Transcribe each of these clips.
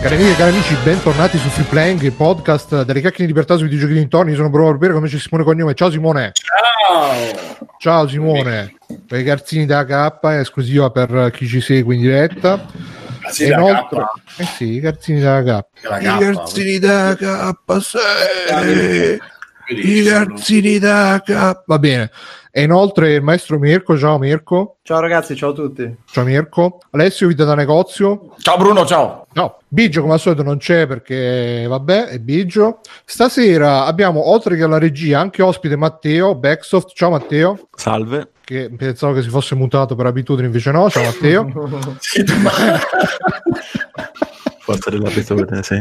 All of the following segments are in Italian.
Cari amiche e cari amici, bentornati su Free Playing, il podcast delle chiacchiere di libertà sui videogiochi dintorni. Io sono Bruno Barbero, come c'è Simone Cognome. Ciao Simone. Ciao. Ciao Simone. Per i garzini da K, esclusiva per chi ci segue in diretta. Sì, E da inoltre, K. eh sì, i garzini da K. I garzini da K, sì. I Bellissimo. garzini da K. Va bene. E inoltre il maestro Mirko. Ciao Mirko. Ciao ragazzi, ciao a tutti. Ciao Mirko. Alessio, vita da negozio. Ciao Bruno, ciao. No, Biggio come al solito non c'è perché vabbè, è Biggio. Stasera abbiamo oltre che alla regia anche ospite Matteo Backsoft. Ciao Matteo, Salve. che pensavo che si fosse mutato per abitudine, invece no. Ciao Matteo. Forza dell'abitudine, sì.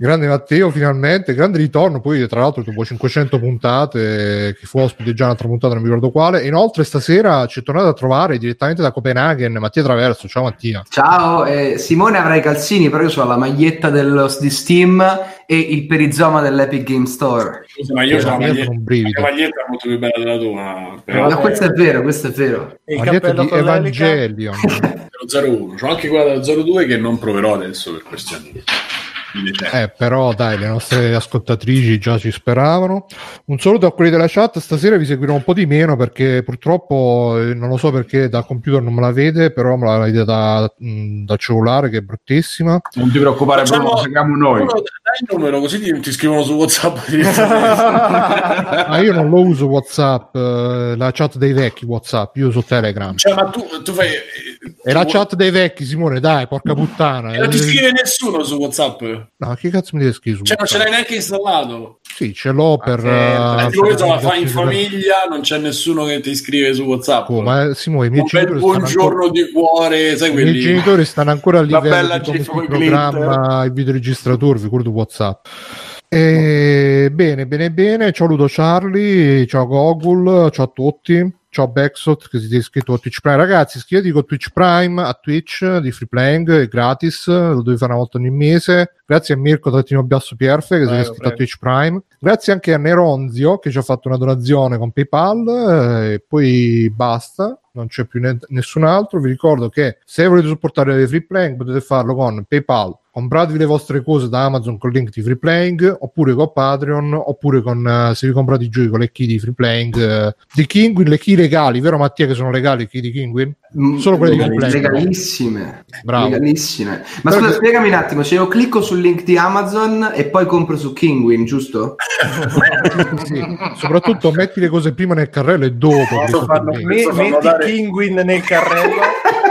Grande Matteo finalmente, grande ritorno. Poi tra l'altro dopo 500 puntate, che fu ospite già un'altra puntata, non mi ricordo quale. E inoltre stasera ci è tornato a trovare direttamente da Copenaghen Mattia Traverso. Ciao Mattia. Ciao, eh, Simone avrà i calzini, però io ho la maglietta dello, di Steam e il perizoma dell'Epic Game Store. Scusa, ma io ho la maglietta, sono un la maglietta è molto più bella della tua. Però Ma questo è vero, questo è vero. E il Maglietta cappello di? Evangelion. dello 01. C'ho anche quella dello 02 che non proverò adesso per questioni. Eh, però dai, le nostre ascoltatrici già ci speravano. Un saluto a quelli della chat. Stasera vi seguirò un po' di meno perché purtroppo eh, non lo so perché da computer non me la vede, però me la vede da, mh, da cellulare che è bruttissima. Non ti preoccupare, Facciamo- Bruno, lo seguiamo noi. Dai il numero così ti, ti scrivono su WhatsApp. Ma io non lo uso WhatsApp, eh, la chat dei vecchi WhatsApp, io uso Telegram. cioè, ma tu, tu fai. È la chat dei vecchi, Simone, dai, porca puttana. e non ti Eh, scrive nessuno su WhatsApp. No, che cazzo mi devi scrivere? su Cioè, non ce l'hai neanche installato. Sì, ce l'ho per... certo. eh, Eh, per- questo la fai in famiglia, non c'è nessuno che ti scrive su WhatsApp. Oh, ma Simone, i miei un bel genitori stanno buongiorno ancora- di cuore, sai I miei quelli. genitori stanno ancora a livello bella di programma il videoregistratore, ricordo WhatsApp. E, bene, bene, bene. Ciao Ludo Charlie, ciao Gogul, ciao a tutti. Ciao Backsot che siete iscritto a Twitch Prime. Ragazzi, iscrivetevi con Twitch Prime a Twitch di Free Playing, è gratis, lo devi fare una volta ogni mese. Grazie a Mirko Trattino Biasso Pierfe che si è Prego, iscritto a prego. Twitch Prime. Grazie anche a Neronzio che ci ha fatto una donazione con PayPal eh, e poi basta, non c'è più ne- nessun altro. Vi ricordo che se volete supportare Free Playing potete farlo con PayPal. Compratevi le vostre cose da Amazon con il link di Free Playing oppure con Patreon oppure con eh, se vi comprate i giochi con le key di Free Playing eh, di Kinguin, le key legali, vero Mattia che sono legali le key di Kinguin? Solo quelle di Free Playing. Legalissime. Bravo. Legalissime. Ma Però- scusa, spiegami un attimo, se io clicco sul link di Amazon e poi compro su Kingwin, giusto? Sì, soprattutto metti le cose prima nel carrello e dopo. che Free Playing. Me- metti notare- Kinguin nel carrello.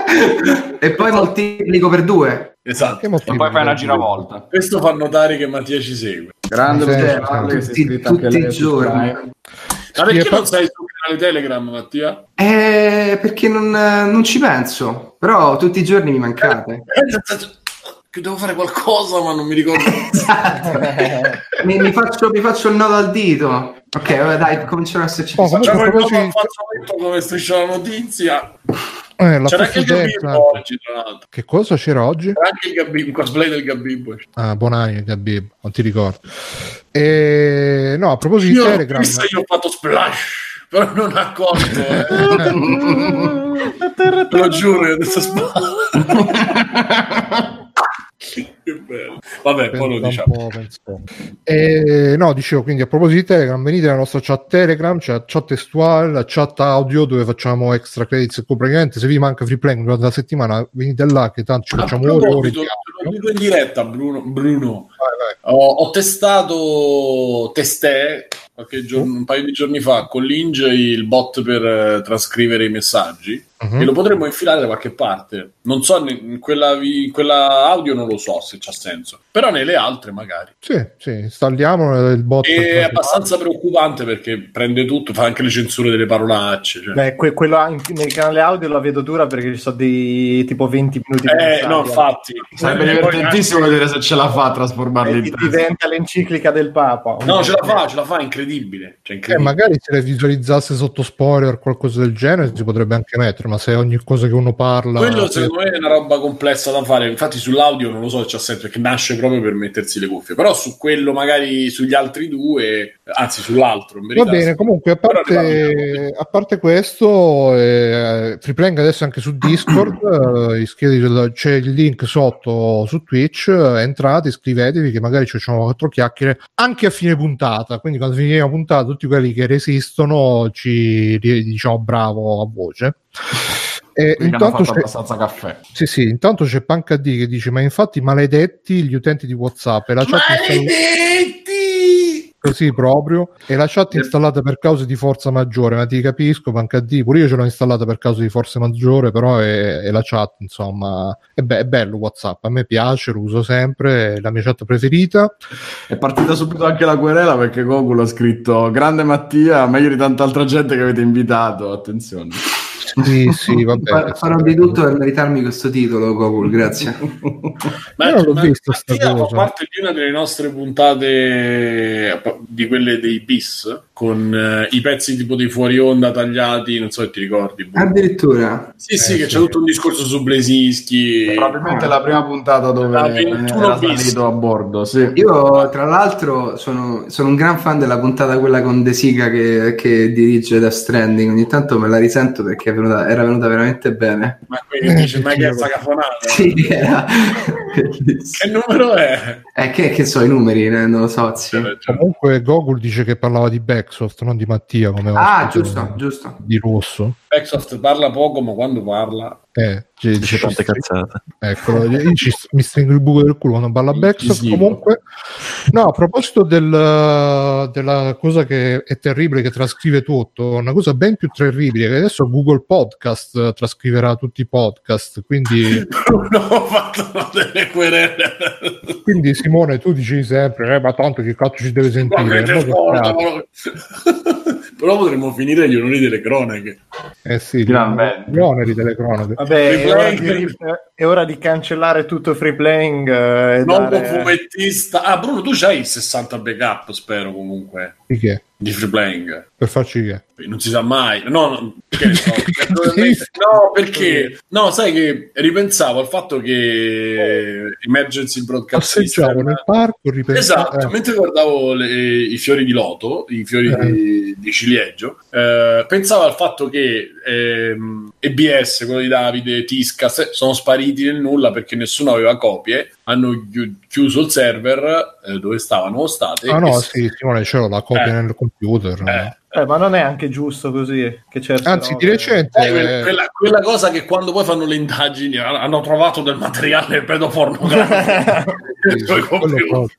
e poi moltiplico per due. Esatto. E poi fai una giravolta. Questo fa notare che Mattia ci segue. Grande anche Tutti lei i giorni. Ma perché Sì, non sei sul canale Telegram, Mattia? Eh, perché non, non ci penso, però tutti i giorni mi mancate. Eh, senso Che devo fare qualcosa, ma non mi ricordo. Esatto. mi, mi faccio, mi faccio il nodo al dito. Ok, vabbè, dai, cominciano ad esserci. Oh, Facciamo il al fazzoletto come striscia la notizia. Eh, la C'era anche il Gabibbo oggi, tra l'altro. Che cosa c'era oggi? C'era anche il Gabibbo, il cosplay del Gabibbo. Ah, Bonani, Gabib, non ti ricordo. E... No, a proposito Io di Telegram, visto, io ho fatto splash, però non ha accorto. Eh. Te lo giuro, io adesso sparo. che bello. Vabbè, poi lo diciamo. E, no, dicevo quindi a proposito di Telegram, venite nella nostra chat Telegram, c'è la chat testuale, la chat audio dove facciamo extra credits. Praticamente se vi manca free play durante la settimana, venite là che tanto ci facciamo ore e ore. te lo dico in diretta, Bruno. Bruno. Vai, vai. Ho, ho testato Testè qualche giorno, un paio di giorni fa con l'Inge il bot per eh, trascrivere i messaggi Mhm. e lo potremmo infilare da qualche parte. Non so, in quella, vi- in quella audio non lo so se c'ha senso, però nelle altre magari. Sì, sì, installiamo il bot. E è abbastanza preoccupante perché prende tutto, fa anche le censure delle parolacce. cioè. Beh, que- quello in- nel canale audio la vedo dura perché ci sono dei tipo 20 minuti Eh, no, infatti. Sarebbe Eh, divertentissimo vedere se ce la fa a trasformarli in testo. diventa l'enciclica del Papa. No, ce la fa, ce la fa, incredibile. Cioè, Eh, incredibile. magari se le visualizzasse sotto spoiler o qualcosa del genere si potrebbe anche mettere, ma se ogni cosa che uno parla... Quello secondo me è una roba complessa da fare. Infatti, sull'audio non lo so se c'ha senso perché nasce proprio per mettersi le cuffie. Però su quello, magari sugli altri due, anzi, sull'altro. Va bene, comunque a parte, a parte questo, eh, Freeplaying adesso anche su Discord, eh, iscrivetevi- c'è il link sotto su Twitch, eh, entrate, iscrivetevi che magari ci facciamo quattro chiacchiere anche a fine puntata, quindi quando finiremo la puntata tutti quelli che resistono ci diciamo bravo a voce. E Quindi hanno intanto fatto c'è, abbastanza caffè. sì, sì, intanto c'è PancaD che dice ma infatti maledetti gli utenti di Whatsapp e la chat Maledetti! così proprio e la chat installata per cause di forza maggiore ma ti capisco PancaD pure io ce l'ho installata per cause di forza maggiore però è, è la chat insomma è, be- è bello Whatsapp a me piace lo uso sempre è la mia chat preferita È partita subito anche la querela perché Gogol ha scritto Grande Mattia, meglio di tanta altra gente che avete invitato. Attenzione. Sì sì vabbè. Fa- farò di tutto per meritarmi questo titolo, Gogol, grazie. Ma, Io non l'ho ma vista sta Mattia fa parte di una delle nostre puntate di quelle dei bis con eh, i pezzi tipo dei fuori onda tagliati, non so se ti ricordi. boh. Addirittura. Sì, sì, Eh, che sì. c'è tutto un discorso su Blesinski. Probabilmente la prima puntata dove La 21 era salito a bordo, sì. Io, tra l'altro, sono, sono un gran fan della puntata quella con De Sica che, che dirige Death Stranding. Ogni tanto me la risento perché è venuta- era venuta veramente bene. Ma qui che dice, ma che è cafonata? Sì, era. Che numero è? Eh, che, che so i numeri, eh, non lo so. sì. Comunque Gogol dice che parlava di Backsoft non di Mattia come Ah, giusto, giusto. di rosso Backsoft parla poco, ma quando parla... eh, ci- Dice ci- tante cazzate. Ecco, io ci- mi stringo il buco del culo quando parla Backsoft. Comunque, no, a proposito del- della cosa che è terribile, che trascrive tutto, una cosa ben più terribile, che adesso Google Podcast trascriverà tutti i podcast. Quindi, Bruno ha fatto delle querele. quindi Simone, tu dici sempre, eh, ma tanto che cazzo ci deve sentire? cazzo. però- Però potremmo finire gli onori delle cronache. Eh sì, Finalmente. gli oneri delle cronache. Vabbè, è ora, di, è ora di cancellare tutto free playing eh, Nuovo dare- fumettista. Ah, Bruno, tu c'hai il 60 backup, spero comunque, Di che? Di free playing. Per farci che? Non si sa mai. No, no, ne so. no, perché no, sai che ripensavo al fatto che Emergency Broadcast Passeggiavo nel parco, ripensavo... Esatto, mentre guardavo le- i fiori di loto, i fiori Eh. di, di ciliegio, eh, pensavo al fatto che ehm, EBS, quello di Davide, Tiscas, sono spariti nel nulla perché nessuno aveva copie, hanno chi- chiuso il server eh, dove stavano state. Ah no, s- sì, Simone, c'ho la copia Eh. nel computer. eh, Eh, ma non è anche giusto così che Anzi, robe- di recente... sai, quella, quella- quella cosa che quando poi fanno le indagini ha- hanno trovato del materiale pedopornografico.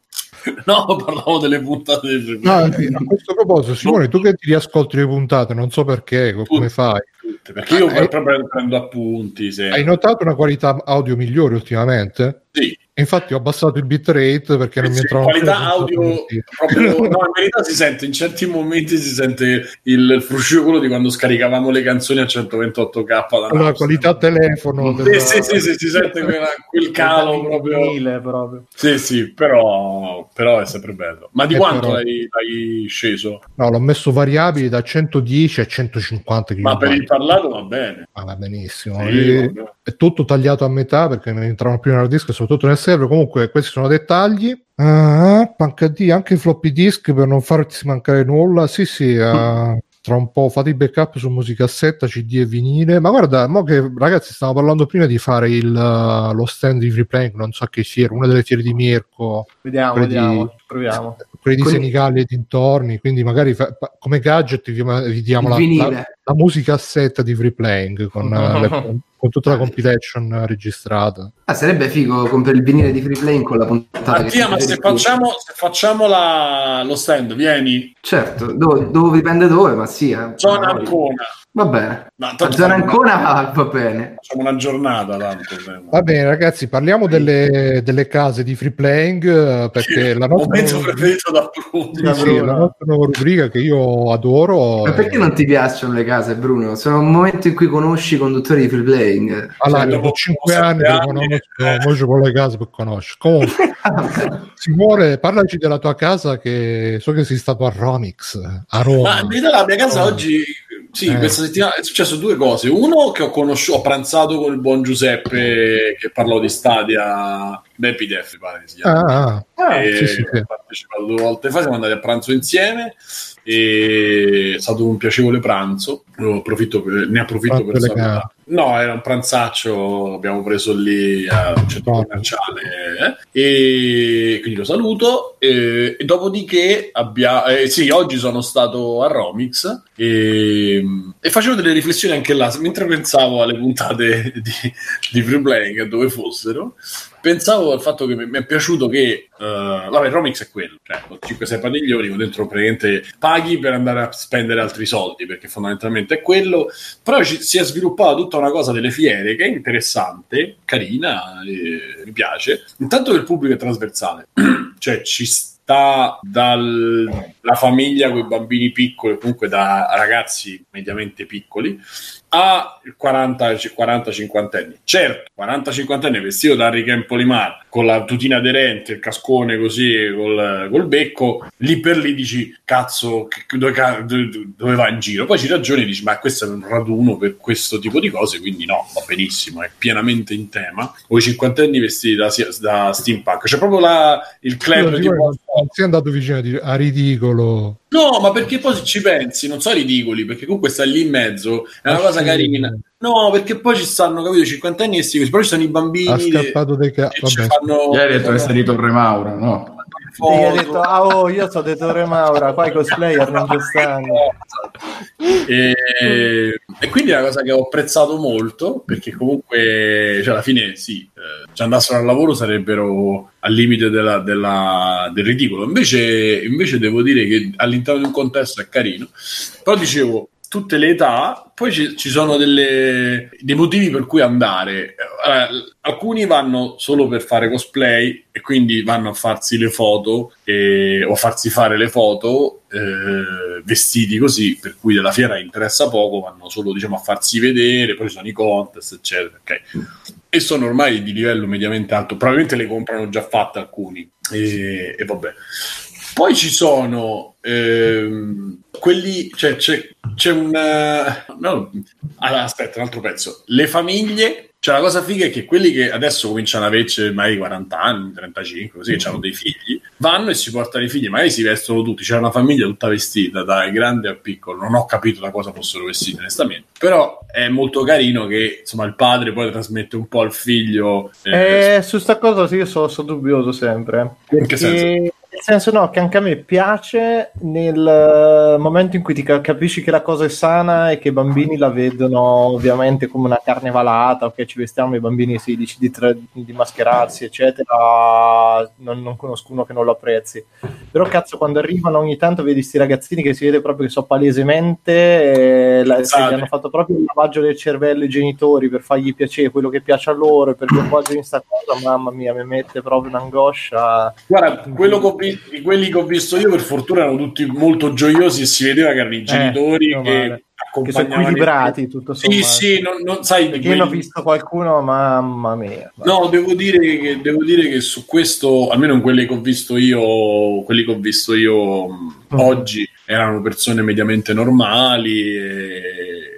No, parlavo delle puntate del No, a questo proposito, Simone, tu che ti riascolti le puntate, non so perché, co- come fai? tutte, perché io Ah, eh. proprio prendo appunti. Se... Hai notato una qualità audio migliore ultimamente? Sì, Infatti ho abbassato il bitrate perché non mi sì, entravano qualità più le audio proprio, no, in verità si sente in certi momenti si sente il fruscio quello di quando scaricavamo le canzoni a 128k da Allora, qualità telefono. Sì, della- sì, sì, sì, si sente quella- quel calo proprio. Proprio. Sì, sì, però, però è sempre bello. Ma di Eh, quanto però- l'hai, l'hai sceso? No, l'ho messo variabili da 110 a 150 kb. Ma per il parlato va bene. Ah, va benissimo. Sì, E- vabbè. È tutto tagliato a metà perché ne entravano più nel disco e soprattutto nel server. Comunque, questi sono dettagli. Ah, HD, anche i floppy disk per non farsi mancare nulla. Sì, sì. ah, tra un po' fate i backup su musicassetta, CD e vinile. Ma guarda, mo che ragazzi, stavo parlando prima di fare il, uh, lo stand di Freeplank, non so che fiera, una delle fiere di Mirko, Vediamo, Quelli di- vediamo, proviamo. quelli di Con- Senigallia e dintorni. Quindi, magari fa- come gadget vi, vi diamo Il la, vinile. la, la musicassetta di Freeplank con, eh, le- con tutta la compilation registrata. Ah, sarebbe figo comprare il vinile di free playing con la puntata che Mattia, ma se facciamo, se facciamo la- lo stand, vieni. Certo, dove, dove dipende dove, ma sì. eh. Zona Ancona. Va bene. Ma A tanto zona Ancona va, va bene. Facciamo una giornata tanto. Va bene, ragazzi, parliamo delle, delle case di free playing eh, perché la nostra, momento nuova, preferito da Bruno. sì, sì, la nostra nuova rubrica che io adoro. Ma è- perché non ti piacciono le case, Bruno? Sono un momento in cui conosci i conduttori di free playing. Allora, Cioè, dopo dopo 5 sette anni, che anni, conosco, eh. mo ci vuole le case per conoscere. Comunque, Simone, parlaci della tua casa che so che sei stato a Romix, a Ma Roma. verità la mia casa Oh. oggi sì, Eh. questa settimana è successo due cose. Uno che ho conosciuto, ho pranzato con il buon Giuseppe che parlò di Stadia, Beppi Def, pare si chiama. Ah, ah, E sì, sì, ho partecipato due volte fa, siamo andati a pranzo insieme e è stato un piacevole pranzo. Lo approfitto per- ne approfitto per salutare. No, era un pranzaccio, abbiamo preso lì a un centro Buono. commerciale eh, e quindi lo saluto. E, e dopodiché abbia- eh, sì, oggi sono stato a Romix e, e facevo delle riflessioni anche là mentre pensavo alle puntate di, di Free Playing dove fossero. Pensavo al fatto che mi, mi è piaciuto che, eh, vabbè, Romix è quello, cioè con 5-6 padiglioni, con dentro praticamente paghi per andare a spendere altri soldi, perché fondamentalmente è quello, però ci, si è sviluppata tutta una cosa delle fiere che è interessante, carina, e mi piace. Intanto che il pubblico è trasversale, cioè ci sta dalla famiglia con i bambini piccoli, comunque da ragazzi mediamente piccoli, a 40-50 anni. Certo, 40-50 anni vestito da Rick and Polimar con la tutina aderente, il cascone così col, col becco, lì per lì dici cazzo, dove, dove- va in giro? Poi ci ragioni e dici ma questo è un raduno per questo tipo di cose, quindi no, va benissimo, è pienamente in tema. O i cinquantenni vestiti da, da steampunk, c'è proprio la, il club Scusa, tipo... non non sei andato vicino a, dire, a ridicolo. No, ma perché poi se ci pensi, non sono ridicoli, perché comunque sta lì in mezzo, è una Ah, cosa sì. carina. No, perché poi ci stanno, capito, i cinquantenni e così, però ci stanno i bambini Ha che- scappato dei ca- che ci vabbè. fanno Ieri hai detto che sei di Torre Maura, no? Sì, ha foto. detto, ah, oh, io sono di Torre Maura, qua i cosplayer non ci stanno. E, e quindi è una cosa che ho apprezzato molto perché comunque cioè alla fine sì eh, se andassero al lavoro sarebbero al limite della- della- del ridicolo invece, invece devo dire che all'interno di un contesto è carino però dicevo tutte le età poi ci, ci sono delle- dei motivi per cui andare. Allora, alcuni vanno solo per fare cosplay e quindi vanno a farsi le foto e- o a farsi fare le foto eh, vestiti così per cui della fiera interessa poco vanno solo diciamo a farsi vedere poi ci sono i contest eccetera ok? E sono ormai di livello mediamente alto probabilmente le comprano già fatte alcuni. E, e vabbè poi ci sono ehm, quelli, cioè c'è, c'è un eh, no, allora, aspetta, un altro pezzo. Le famiglie, cioè la cosa figa è che quelli che adesso cominciano ad averci magari 40 anni, 35, così che hanno dei figli, vanno e si portano i figli, magari si vestono tutti. C'è una famiglia tutta vestita, dal grande al piccolo. Non ho capito da cosa fossero vestiti, onestamente. Però è molto carino che insomma il padre poi trasmette un po' al figlio. eh, Eh, su sta cosa sì, io sono, sono dubbioso sempre. In che senso? Nel senso no, che anche a me piace nel eh, momento in cui ti ca- capisci che la cosa è sana e che i bambini la vedono ovviamente come una carne valata, ok ci vestiamo i bambini si dici di, tra- di mascherarsi eccetera, non, non conosco uno che non lo apprezzi. Però cazzo quando arrivano ogni tanto vedi sti ragazzini che si vede proprio che so palesemente eh, la- Pensate. gli hanno fatto proprio il lavaggio del cervello i genitori per fargli piacere quello che piace a loro e per coinvolgere in sta cosa, mamma mia mi mette proprio un'angoscia. Guarda, quello che ho vi- quelli che ho visto io, per fortuna, erano tutti molto gioiosi e si vedeva che erano i genitori meno che. Che sono equilibrati tutto Sì, sommato. sì, non, non- sai, di Perché io ho quelli- visto qualcuno, mamma mia. No, devo dire, che, devo dire che su questo, almeno in quelli che ho visto io, quelli che ho visto io Mm. oggi, erano persone mediamente normali e,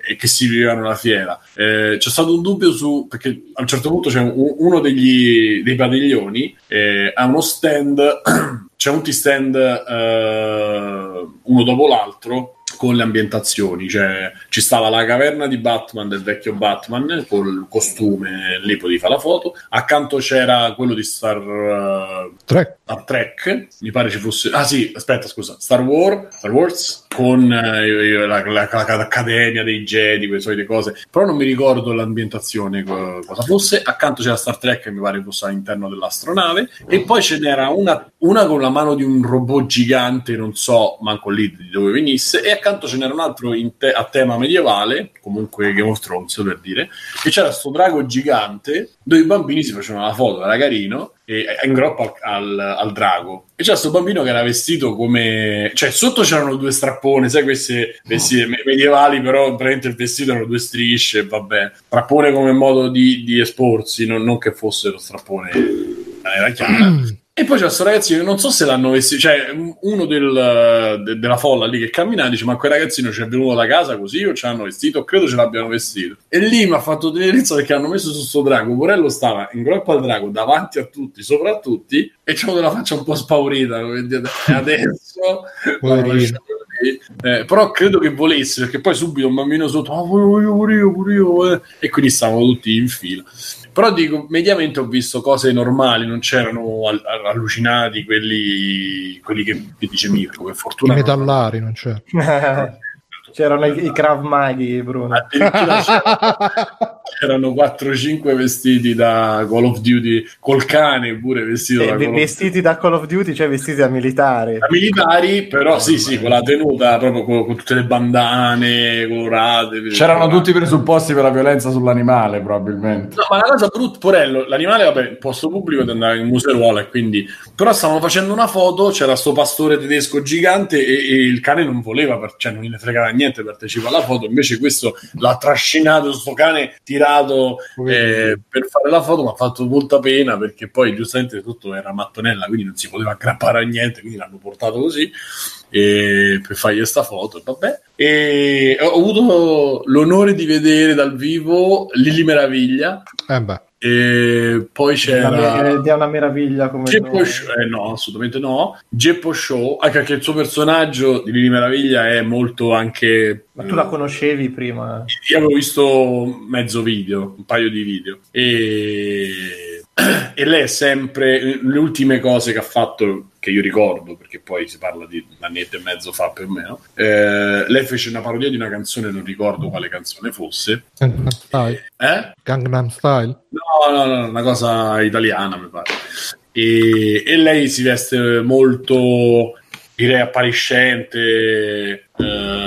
e che si vivevano la fiera. Eh, c'è stato un dubbio su, perché a un certo punto c'è un- uno degli, dei padiglioni, eh, ha uno stand, c'è un stand eh, uno dopo l'altro con le ambientazioni, cioè ci stava la caverna di Batman del vecchio Batman col costume, lì potevi fare la foto, accanto c'era quello di Star, eh, Tre. Star Trek, mi pare ci fosse, ah sì, aspetta scusa, Star Wars, Star Wars con eh, la- la- la- l'Accademia dei Jedi, quelle solite cose, però non mi ricordo l'ambientazione co- cosa fosse, accanto c'era Star Trek che mi pare fosse all'interno dell'astronave. E poi ce n'era una, una con la mano di un robot gigante, non so manco lì di dove venisse, e accanto ce n'era un altro te- a tema medievale, comunque Game of Thrones per dire, e c'era sto drago gigante dove i bambini si facevano la foto, era carino, e in groppa al, al- drago. E c'era sto bambino che era vestito come... cioè sotto c'erano due strappone, sai queste vestite me- medievali, però praticamente il vestito erano due strisce, vabbè. Strappone come modo di, di esporsi, non, non che fossero strappone era chiara. E poi c'è questo ragazzino, non so se l'hanno vestito, cioè uno del- de- della folla lì che cammina dice ma quel ragazzino ci è venuto da casa così o ci hanno vestito? Credo ce l'abbiano vestito. E lì mi ha fatto tenerezza perché hanno messo su sto drago, Porello stava in groppa al drago davanti a tutti, sopra a tutti, e c'avevo della faccia un po' spaurita, adesso... Eh, però credo che volesse perché poi subito un bambino sotto ah, pure io, pure io, pure io, eh. e quindi stavano tutti in fila però dico, mediamente ho visto cose normali, non c'erano al- al- allucinati quelli, quelli che, che dice Mirko, per I fortuna. metallari non c'è. C'erano i, i Krav Maghi, Bruno. Addirittura c'era- c'erano 4-5 vestiti da Call of Duty col cane pure vestito Eh, da Call vestiti da Call of Duty, cioè vestiti da militari. da militari, però sì, sì, con la tenuta proprio con, con tutte le bandane colorate. C'erano tutti i presupposti per la violenza sull'animale, probabilmente. No, ma la cosa brutta, Porello, l'animale, vabbè, in posto pubblico di andare in museruola e quindi... Però stavano facendo una foto, c'era sto pastore tedesco gigante e, e il cane non voleva, per- cioè non gliene fregava niente partecipare alla foto, invece questo l'ha trascinato, sto cane tirato eh, per fare la foto, mi ha fatto molta pena perché poi giustamente tutto era mattonella, quindi non si poteva aggrappare a niente, quindi l'hanno portato così e per fargli sta foto e vabbè. E ho avuto l'onore di vedere dal vivo Lili Meraviglia. Eh beh. E poi c'era Ed è una meraviglia come Geppo. Show, eh, no, assolutamente no. Geppo Show, anche perché il suo personaggio di Lili Meraviglia è molto anche. Ma tu la conoscevi prima? Io avevo visto mezzo video, un paio di video. E, e lei è sempre. Le ultime cose che ha fatto, che io ricordo, perché poi si parla di un annetto e mezzo fa più o meno. eh, lei fece una parodia di una canzone, non ricordo quale canzone fosse. Gangnam Style. Eh? Gangnam Style. No, no, no, una cosa italiana, mi pare. E, e lei si veste molto, direi, appariscente. eh,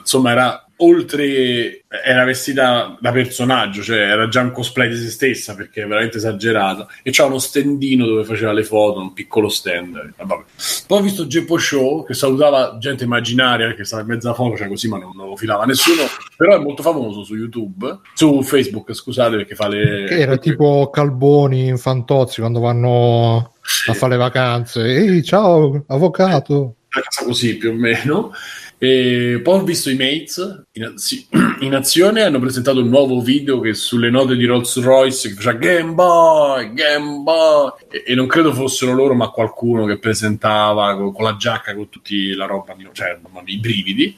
insomma, era oltre, era vestita da personaggio, cioè era già un cosplay di se stessa perché è veramente esagerata. E c'ha uno stendino dove faceva le foto, un piccolo stand. eh, vabbè. Poi ho visto Geppo Show che salutava gente immaginaria che stava in mezzo a foto, cioè così, ma non, non lo filava nessuno. Però è molto famoso su YouTube, su Facebook, scusate, perché fa le. Che era tipo Calboni in Fantozzi quando vanno a fare le vacanze. Ehi, ciao, avvocato. una cosa così più o meno. E poi ho visto i Mates in, sì, in azione. Hanno presentato un nuovo video che sulle note di Rolls Royce che faceva Game Boy, Game Boy. E, e non credo fossero loro, ma qualcuno che presentava con, con la giacca con tutti la roba, cioè i brividi.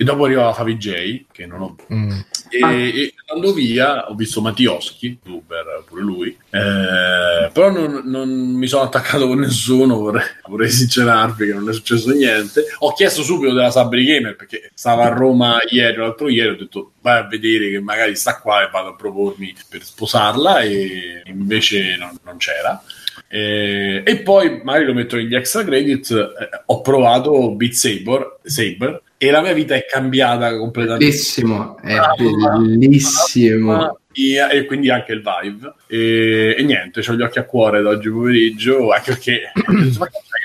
E dopo arrivava Favij, che non ho Mm. e, e andando via ho visto Mattioschi, Uber pure lui, eh, però non, non mi sono attaccato con nessuno, vorrei, vorrei sincerarvi che non è successo niente. Ho chiesto subito della Sabri Gamer perché stava a Roma ieri o l'altro ieri, ho detto vai a vedere che magari sta qua e vado a propormi per sposarla e invece non, non c'era. Eh, e poi magari lo metto negli extra credit. eh, ho provato Beat Saber, Saber e la mia vita è cambiata completamente. Bellissimo, è Ah, bellissimo. Ah, e, e quindi anche il Vive e, e niente, ho gli occhi a cuore da oggi pomeriggio anche perché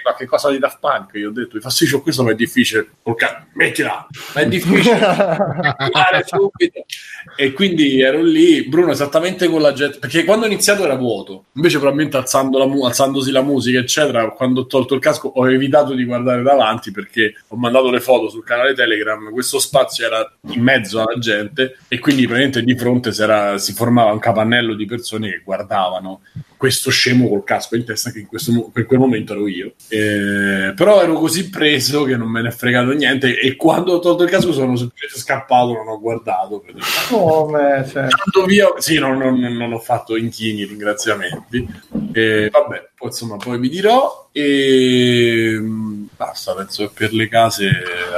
ma che cosa di Daft Punk io ho detto, fa sì, c'ho questo ma è difficile. Ok, mettila, ma è difficile. E quindi ero lì, Bruno esattamente con la jet perché quando ho iniziato era vuoto. Invece probabilmente alzando la mu- alzandosi la musica eccetera, quando ho tolto il casco ho evitato di guardare davanti perché ho mandato le foto sul canale Telegram questo spazio era in mezzo alla gente e quindi praticamente di fronte si, era- si formava un capannello di persone che guardavano questo scemo col casco in testa che in, questo in quel momento ero io Eh, però ero così preso che non me ne è fregato niente e quando ho tolto il casco sono semplicemente scappato non ho guardato Come? Cioè, Tanto via, sì, non, non- non ho fatto inchini ringraziamenti. E, vabbè, poi, insomma, poi vi dirò. E mm, basta, penso che per le case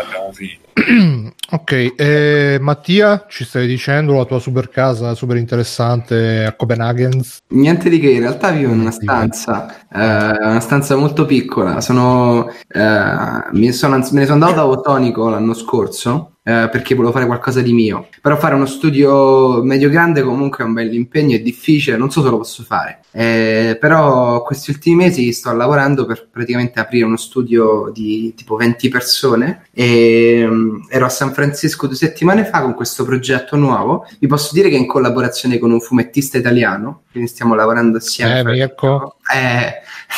abbiamo finito. Ok, eh, Mattia, ci stavi dicendo la tua super casa super interessante a Copenaghen? Niente di che, in realtà vivo in una stanza, eh, una stanza molto piccola. Sono, eh, mi sono- me ne sono andato da Otonico l'anno scorso eh, perché volevo fare qualcosa di mio. Però fare uno studio medio grande comunque è un bel impegno, è difficile, non so se lo posso fare. Eh, però questi ultimi mesi sto lavorando per praticamente aprire uno studio di tipo 20 persone e mm, ero a San Francisco due settimane fa con questo progetto nuovo. Vi posso dire che è in collaborazione con un fumettista italiano, quindi stiamo lavorando assieme. Eh, Mirko. Eh,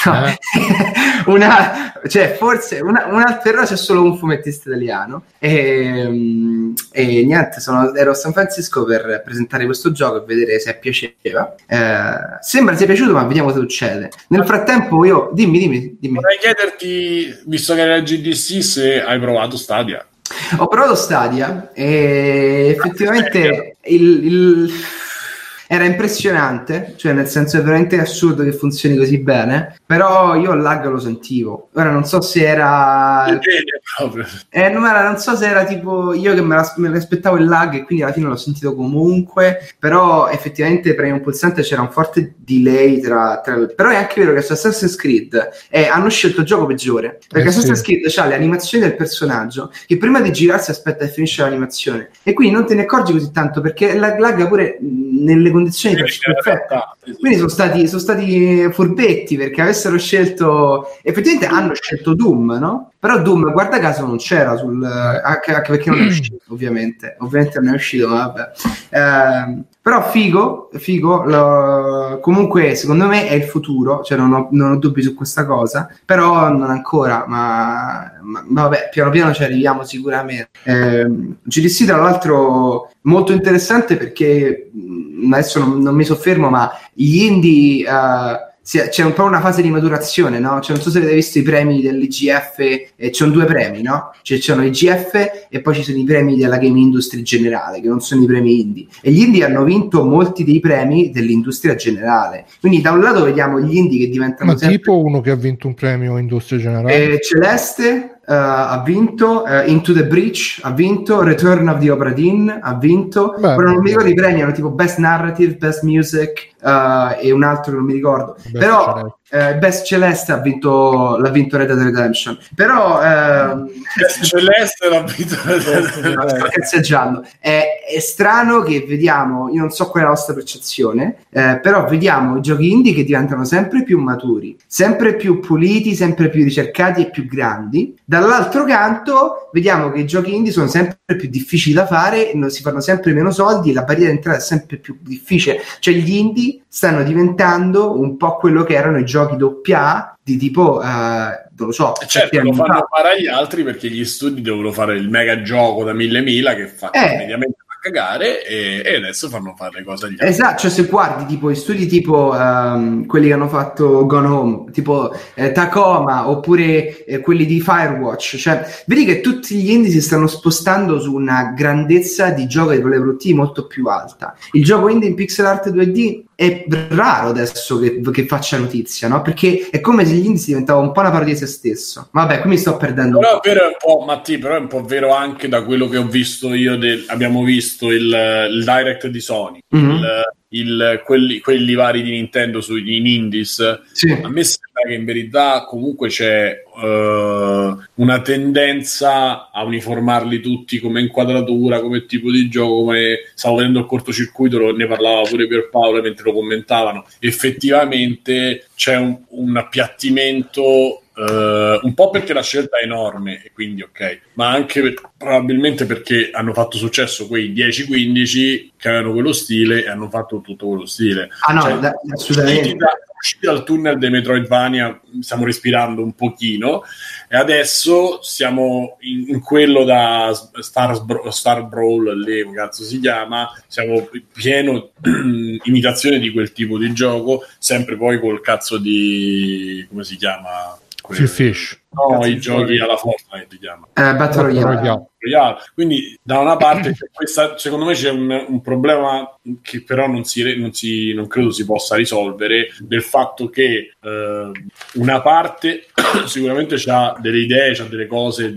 no. una, cioè, forse una, una, per ora c'è solo un fumettista italiano e, e niente, sono, ero a San Francisco per presentare questo gioco e vedere se piaceva. Eh, sembra sia piaciuto, ma vediamo cosa succede. Nel frattempo, io dimmi, dimmi, dimmi. Vorrei chiederti, visto che era GDC, se hai provato Stadia. Ho provato Stadia e effettivamente il, il era impressionante, cioè nel senso è veramente assurdo che funzioni così bene, però io il lag lo sentivo. Ora non so se era... Eh, non, era non so se era tipo io che me, la, me l'aspettavo il lag e quindi alla fine l'ho sentito comunque, però effettivamente premi un pulsante c'era un forte delay tra... tra... Però è anche vero che su Assassin's Creed eh, hanno scelto il gioco peggiore, perché eh, Assassin's sì. Creed ha le animazioni del personaggio che prima di girarsi aspetta e finisce l'animazione e quindi non te ne accorgi così tanto perché lag, lag pure nelle condizioni perfette. Quindi sono stati, sono stati furbetti perché avessero scelto, effettivamente hanno scelto Doom, no? Però Doom, guarda caso, non c'era sul. Anche, anche perché non è uscito, ovviamente. Ovviamente non è uscito, ma vabbè. Eh, però figo, figo. Lo... Comunque, secondo me è il futuro, cioè non ho, non ho, dubbi su questa cosa. Però non ancora, ma, ma, vabbè, piano piano ci arriviamo sicuramente. Eh, GDC, tra l'altro, molto interessante perché adesso non, non mi soffermo, ma gli indie. Uh, c'è un po' una fase di maturazione, no? Cioè, non so se avete visto i premi dell'IGF, eh, ci sono due premi, no? Cioè, c'è l'IGF e poi ci sono i premi della game industry generale, che non sono i premi indie. E gli indie hanno vinto molti dei premi dell'industria generale. Quindi, da un lato, vediamo gli indie che diventano. Ma sempre... tipo uno che ha vinto un premio industria generale? Eh, Celeste, Uh, ha vinto uh, Into the Breach, ha vinto Return of the Obra Dinn, ha vinto, Beh, però non mi ricordo i premi, erano tipo Best Narrative, Best Music uh, e un altro che non mi ricordo. Best però Best Celeste ha vinto, l'ha vinto Red Dead Redemption. Però Best Celeste l'ha vinto Red Dead Redemption. È, è, strano che vediamo, io non so qual è la vostra percezione, però vediamo i giochi indie che diventano sempre più maturi, sempre più puliti, sempre più ricercati e più grandi. Da Dall'altro canto, vediamo che i giochi indie sono sempre più difficili da fare, si fanno sempre meno soldi la barriera d'entrata è sempre più difficile. Cioè, gli indie stanno diventando un po' quello che erano i giochi AA di tipo. Uh, non lo so, certo, lo fanno fa. fare agli altri perché gli studi devono fare il mega gioco da mille mila che fa eh, mediamente cagare e, e, adesso fanno fare le cose agli altri. Esatto, cioè se guardi tipo i studi tipo um, quelli che hanno fatto Gone Home, tipo eh, Tacoma oppure eh, quelli di Firewatch, cioè vedi che tutti gli indie si stanno spostando su una grandezza di gioco di produttivi molto più alta. Il gioco indie in pixel art 2D è raro adesso che, che, faccia notizia, no? Perché è come se gli indie diventava un po' una parodia di se stesso. Vabbè, qui mi sto perdendo. Però è vero, è un po', Matti, però è un po' vero anche da quello che ho visto io. Del, abbiamo visto il, il direct di Sony, mm-hmm. il, il, quelli, quelli, vari di Nintendo sui in indies, sì. a me sembra che in verità comunque c'è uh, una tendenza a uniformarli tutti come inquadratura, come tipo di gioco, come stavo vedendo il cortocircuito, ne parlava pure Pierpaolo mentre lo commentavano, effettivamente c'è un, un appiattimento Uh, un po' perché la scelta è enorme e quindi ok, ma anche per, probabilmente perché hanno fatto successo quei 10-15 che avevano quello stile e hanno fatto tutto quello stile. Ah no, cioè, da, assolutamente. Usciti dal tunnel dei Metroidvania stiamo respirando un pochino e adesso siamo in, in quello da Star, Star Brawl lì, come cazzo si chiama siamo pieno imitazione di quel tipo di gioco sempre poi col cazzo di come si chiama Few Fish. No, i giochi alla Fortnite si chiama. Eh, Battle Royale. Royale. Quindi da una parte questa, secondo me c'è un, un, problema che però non, si, non, si, non credo si possa risolvere del fatto che eh, una parte sicuramente ha delle idee, ha delle cose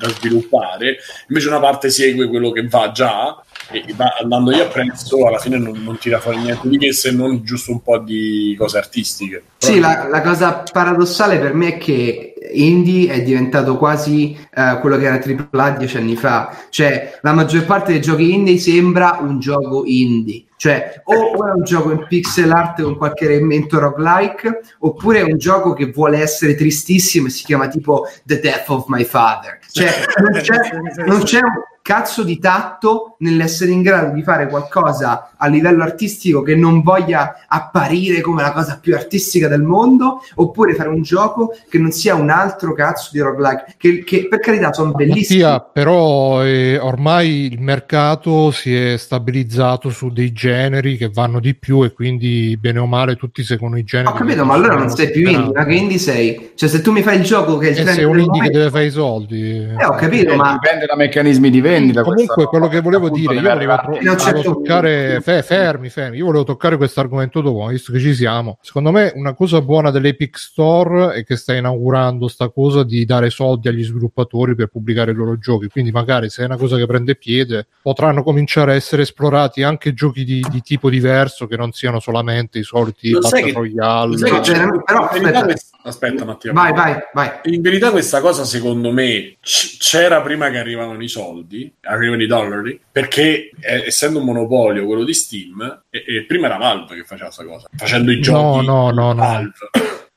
da sviluppare, invece una parte segue quello che va già e andandogli a prezzo alla fine non, non, tira fuori niente di che se non giusto un po' di cose artistiche. Però sì, la, la, cosa paradossale per me è che indie è diventato quasi uh, quello che era AAA dieci anni fa, cioè la maggior parte dei giochi indie sembra un gioco indie. Cioè, o è un gioco in pixel art con qualche elemento roguelike, oppure è un gioco che vuole essere tristissimo e si chiama tipo The Death of My Father. Cioè, non c'è, non c'è un cazzo di tatto nell'essere in grado di fare qualcosa a livello artistico che non voglia apparire come la cosa più artistica del mondo, oppure fare un gioco che non sia un altro cazzo di roguelike, che, che per carità sono bellissimi. Mattia, però eh, ormai il mercato si è stabilizzato su dei generi che vanno di più e quindi bene o male tutti seguono i generi. Ho capito, ma allora non sei più indie, ma che indie sei? Cioè se tu mi fai il gioco che è il E trend sei un indie che momento- deve fare i soldi. Eh, ho capito, Eh, ma dipende da meccanismi di vendita. Comunque, questa quello che volevo dire, io volevo, tro- volevo certo toccare, fe- fermi, fermi, io volevo toccare questo argomento dopo, visto che ci siamo. Secondo me, una cosa buona dell'Epic Store è che sta inaugurando sta cosa di dare soldi agli sviluppatori per pubblicare i loro giochi. Quindi, magari se è una cosa che prende piede, potranno cominciare a essere esplorati anche giochi di, di tipo diverso che non siano solamente i soliti Lo sai Battle che- Royale. Che c'è- veramente- però, in verità aspetta. quest- aspetta Mattia. vai, vai, vai. In verità questa cosa secondo me c- c'era prima che arrivavano i soldi, arrivano i dollari, perché eh, essendo un monopolio quello di Steam, e, e prima era Valve che faceva questa cosa, facendo i No, giochi no, no, no. Valve.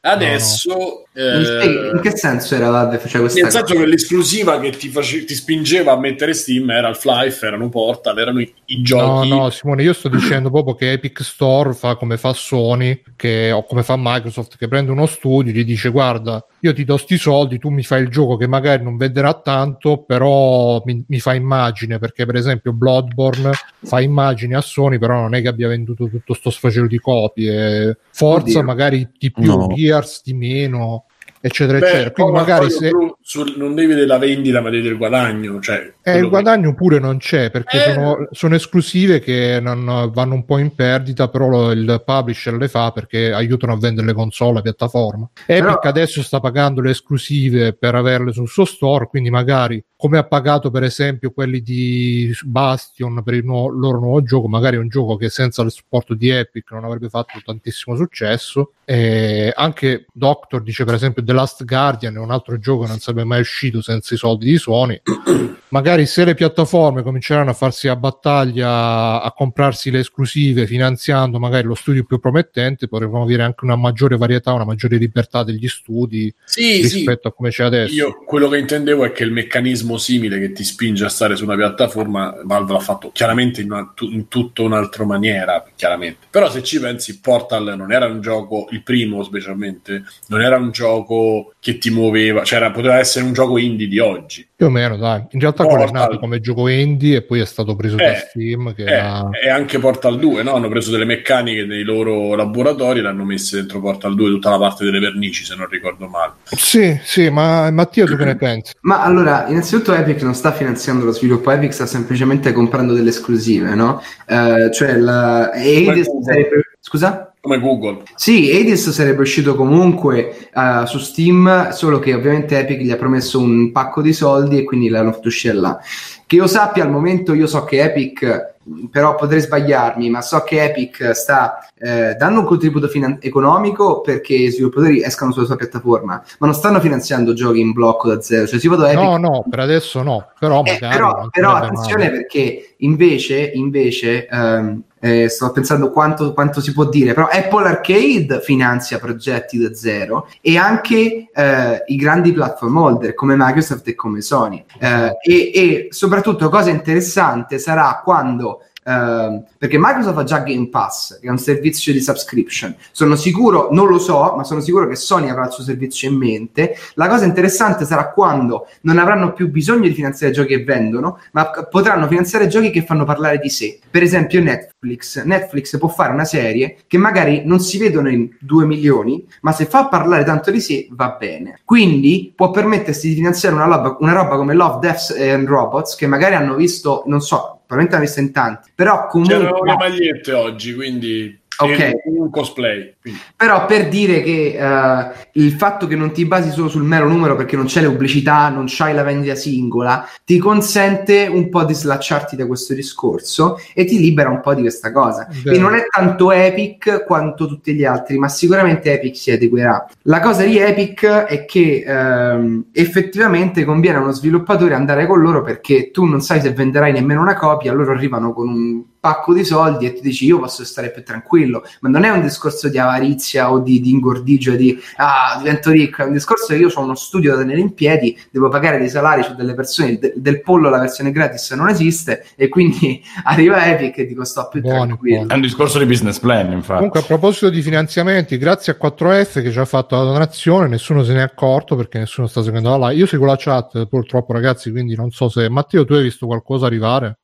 Adesso spieghi eh, in che senso era Valve faceva questa nel cosa? senso che l'esclusiva che ti, face- ti spingeva a mettere Steam era Half-Life, erano Portal, erano i, i No, giochi. no, Simone, io sto dicendo proprio che Epic Store fa come fa Sony che, o come fa Microsoft, che prende uno studio e gli dice: Guarda, io ti do sti soldi, tu mi fai il gioco che magari non venderà tanto, però mi, mi fa immagine. Perché, per esempio, Bloodborne fa immagine a Sony, però non è che abbia venduto tutto sto sfacelo di copie. Forza, Oddio. magari di più, No. Gears di meno, eccetera, Beh, eccetera. Quindi, magari se. sul- non devi vedere la vendita, ma devi il guadagno. Cioè, Eh, il che- guadagno pure non c'è perché Eh. sono, sono esclusive che non vanno un po' in perdita, però il publisher le fa perché aiutano a vendere le console, la piattaforma. Epic Però- adesso sta pagando le esclusive per averle sul suo store, quindi magari come ha pagato per esempio quelli di Bastion per il nuovo- loro nuovo gioco, magari è un gioco che senza il supporto di Epic non avrebbe fatto tantissimo successo. E anche Doctor dice per esempio The Last Guardian è un altro gioco che non sarebbe mai uscito senza i soldi di Sony magari se le piattaforme cominceranno a farsi a battaglia a comprarsi le esclusive finanziando magari lo studio più promettente potremmo avere anche una maggiore varietà una maggiore libertà degli studi Sì, sì. rispetto a come c'è adesso Io quello che intendevo è che il meccanismo simile che ti spinge a stare su una piattaforma, Valve l'ha fatto chiaramente in, una, in tutta un'altra maniera, chiaramente. Però se ci pensi, Portal non era un gioco, il primo specialmente, non era un gioco che ti muoveva, cioè era- poteva essere un gioco indie di oggi. più o meno dai in realtà quello è Portal. nato come gioco indie e poi è stato preso da Eh, Steam che Eh, era... E anche Portal 2, no? Hanno preso delle meccaniche nei loro laboratori e l'hanno messe dentro Portal 2 tutta la parte delle vernici, se non ricordo male. sì sì ma Mattia tu che ne pensi? Ma allora, innanzitutto Epic non sta finanziando lo sviluppo, Epic sta semplicemente comprando delle esclusive, no? Eh, cioè la sarebbe... Scusa? Come Google. Sì, Hades sarebbe uscito comunque eh, su Steam, solo che ovviamente Epic gli ha promesso un pacco di soldi e quindi l'hanno fatto uscire là. Che io sappia al momento, io so che Epic, però potrei sbagliarmi, ma so che Epic sta eh, dando un contributo finan- economico perché i sviluppatori escano sulla sua piattaforma, ma non stanno finanziando giochi in blocco da zero. Cioè, si vado Epic no no per adesso no però eh, magari però, però attenzione male. perché invece, invece ehm, eh, sto pensando quanto, quanto si può dire, però Apple Arcade finanzia progetti da zero e anche eh, i grandi platform holder come Microsoft e come Sony. Eh, e, e soprattutto cosa interessante sarà quando ehm, perché Microsoft ha già Game Pass, che è un servizio di subscription. Sono sicuro, non lo so, ma sono sicuro che Sony avrà il suo servizio in mente. La cosa interessante sarà quando non avranno più bisogno di finanziare giochi che vendono, ma potranno finanziare giochi che fanno parlare di sé. Per esempio Netflix. Netflix può fare una serie che magari non si vedono in 2 milioni, ma se fa parlare tanto di sé va bene. Quindi può permettersi di finanziare una roba, una roba come Love, Death and Robots, che magari hanno visto, non so, probabilmente hanno visto in tanti, però comunque... C'erano le magliette oggi, quindi Ok. e un cosplay. Quindi. Però per dire che eh, il fatto che non ti basi solo sul mero numero perché non c'è le pubblicità, non c'hai la vendita singola, ti consente un po' di slacciarti da questo discorso e ti libera un po' di questa cosa. Quindi non è tanto Epic quanto tutti gli altri, ma sicuramente Epic si adeguerà. La cosa di Epic è che ehm, effettivamente conviene a uno sviluppatore andare con loro perché tu non sai se venderai nemmeno una copia, loro arrivano con un pacco di soldi e ti dici io posso stare più tranquillo, ma non è un discorso di avarizia o di, di ingordigio di ah divento ricco, è un discorso che io ho uno studio da tenere in piedi, devo pagare dei salari su delle persone, de- del pollo la versione gratis non esiste e quindi arriva Epic e dico sto più Buoni, tranquillo. buoni. È un discorso di business plan, infatti. Comunque, a proposito di finanziamenti, grazie a 4F che ci ha fatto la donazione, nessuno se ne è accorto perché nessuno sta seguendo la live. Io seguo la chat purtroppo, ragazzi, quindi non so se Matteo, tu hai visto qualcosa arrivare?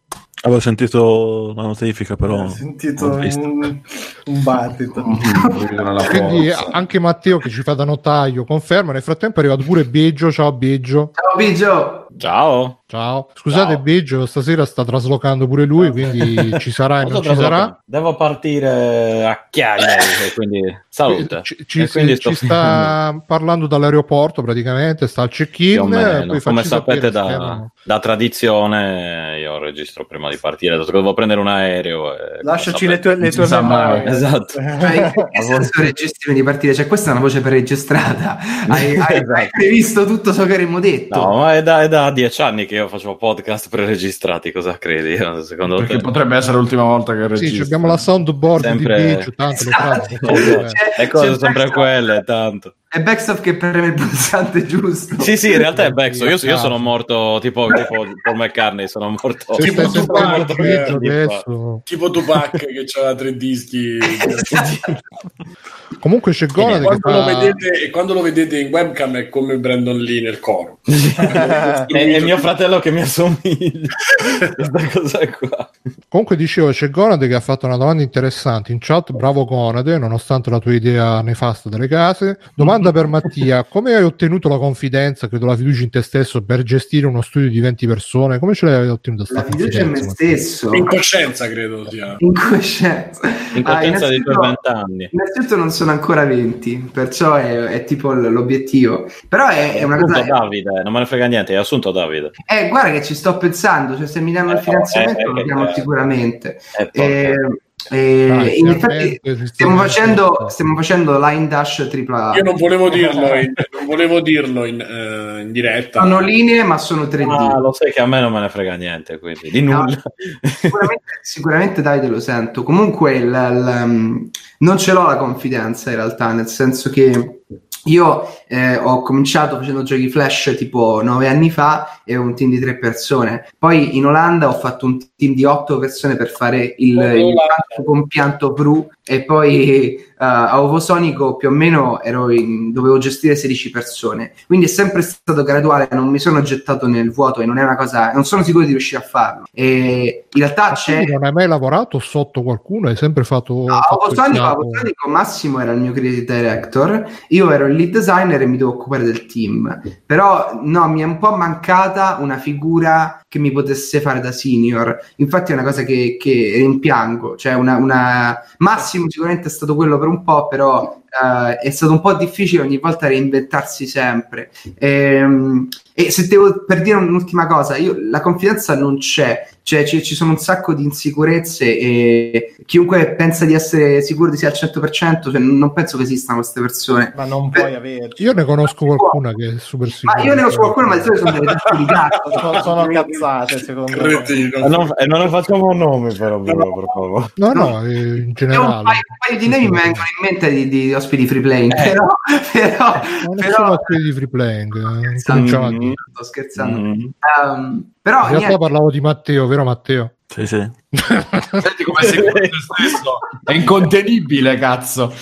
Avevo sentito la notifica, però. Ho sentito un, un battito. Nella Quindi anche Matteo che ci fa da notaio conferma. Nel frattempo è arrivato pure Biggio. Ciao Biggio. Ciao Bigio! Ciao. Ciao. Scusate, Ciao. Biggio stasera sta traslocando pure lui, quindi ci sarà e non ci devo sarà. Devo partire a Chiagliari, e quindi salute. Ci, ci- E quindi ci sta parlando dall'aeroporto praticamente, sta al check-in. Come sapete da, da tradizione io registro prima di partire, dato che devo prendere un aereo. e, Lasciaci le sapete- tue, le tue memorie. mai. Esatto. Cioè, che senso registri prima di partire? Cioè, questa è una voce preregistrata. Hai, hai- hai Esatto. previsto tutto ciò che avremmo detto. No, ma è da, è da dieci anni che io faccio podcast preregistrati, cosa credi? Secondo Perché te? potrebbe essere l'ultima volta che Sì, registri. ci abbiamo la soundboard Sempre- di Biggio, tanto. Esatto. Cose c'è sono sempre quelle, tanto. È Backstop che preme il pulsante giusto. Sì, sì, in realtà è Bex. Io, io Cazzo. sono morto tipo, tipo Paul McCartney, sono morto. Se Tipo stai tu sentendo parli, Biggio eh. Tipo Tupac che aveva tre dischi. Comunque c'è quando, lo fa... vedete, e quando lo vedete in webcam è come Brandon Lee nel coro. è, è mio fratello che mi assomiglia. Questa cosa qua. Comunque dicevo, c'è Gonade che ha fatto una domanda interessante in chat, bravo Gonade, nonostante la tua idea nefasta delle case. Domanda per Mattia, come hai ottenuto la confidenza, credo la fiducia in te stesso per gestire uno studio di 20 persone? Come ce l'hai ottenuta La fiducia in me? Mattia? stesso. In coscienza credo sia. In coscienza. In Ah, potenza dei tuoi innanzitutto- vent'anni. Innanzitutto non sono ancora 20, perciò è, è tipo l'obiettivo. Però è, è una Assunto cosa... Davide, non me ne frega niente, hai assunto Davide. Eh, guarda che ci sto pensando, cioè se mi danno il Eh, finanziamento eh, lo eh, chiamo eh. sicuramente. Eh. Eh, Dai, in effetti stiamo facendo, stiamo facendo line dash tripla A. Io non volevo dirlo in, non volevo dirlo in, eh, in diretta. Sono linee ma sono 3D. Ah, lo sai che a me non me ne frega niente, quindi di No. nulla. sicuramente, sicuramente Davide lo sento. Comunque il- il- non ce l'ho la confidenza in realtà, nel senso che io eh, ho cominciato facendo giochi flash tipo nove anni fa e un team di tre persone. Poi in Olanda ho fatto un team di otto persone per fare il, Oh, il compianto Pru e poi eh, a Ovosonico più o meno ero in- dovevo gestire 16 persone. Quindi è sempre stato graduale, non mi sono gettato nel vuoto e non è una cosa, non sono sicuro di riuscire a farlo. E in realtà c'è Quindi non hai mai lavorato sotto qualcuno? Hai sempre fatto... No, Avosonico, capo? Avosonico Massimo era il mio creative director, io ero il lead designer e mi devo occupare del team. Però no, mi è un po' mancata una figura che mi potesse fare da senior. Infatti è una cosa che, che rimpiango. Cioè una, una- Massimo sicuramente è stato quello per un po', però eh, è stato un po' difficile ogni volta reinventarsi sempre. Ehm, E, se devo per dire un'ultima cosa, io, la confidenza non c'è, cioè ci, ci sono un sacco di insicurezze e chiunque pensa di essere sicuro di sé al 100%, cioè, non penso che esistano queste persone. Ma non puoi averci. Io ne conosco qualcuna che è super sicura. Ma io ne ho su qualcuno, ma di solito sono delle teste di gatto. Sono, sono cazzate, secondo me. Cretino. E non, e non ne facciamo nomi, però, Bruno, per favore. No, no, No. eh, in Io un generale. paio, un paio di nomi mi vengono in mente di, di ospiti free playing, Eh. però, però, Non però sono quelli di free playing. eh, dire. sto scherzando. Mm. Ehm, però In realtà niente, parlavo di Matteo, vero Matteo? Sì, sì. Senti come sei stesso. È incontenibile, cazzo.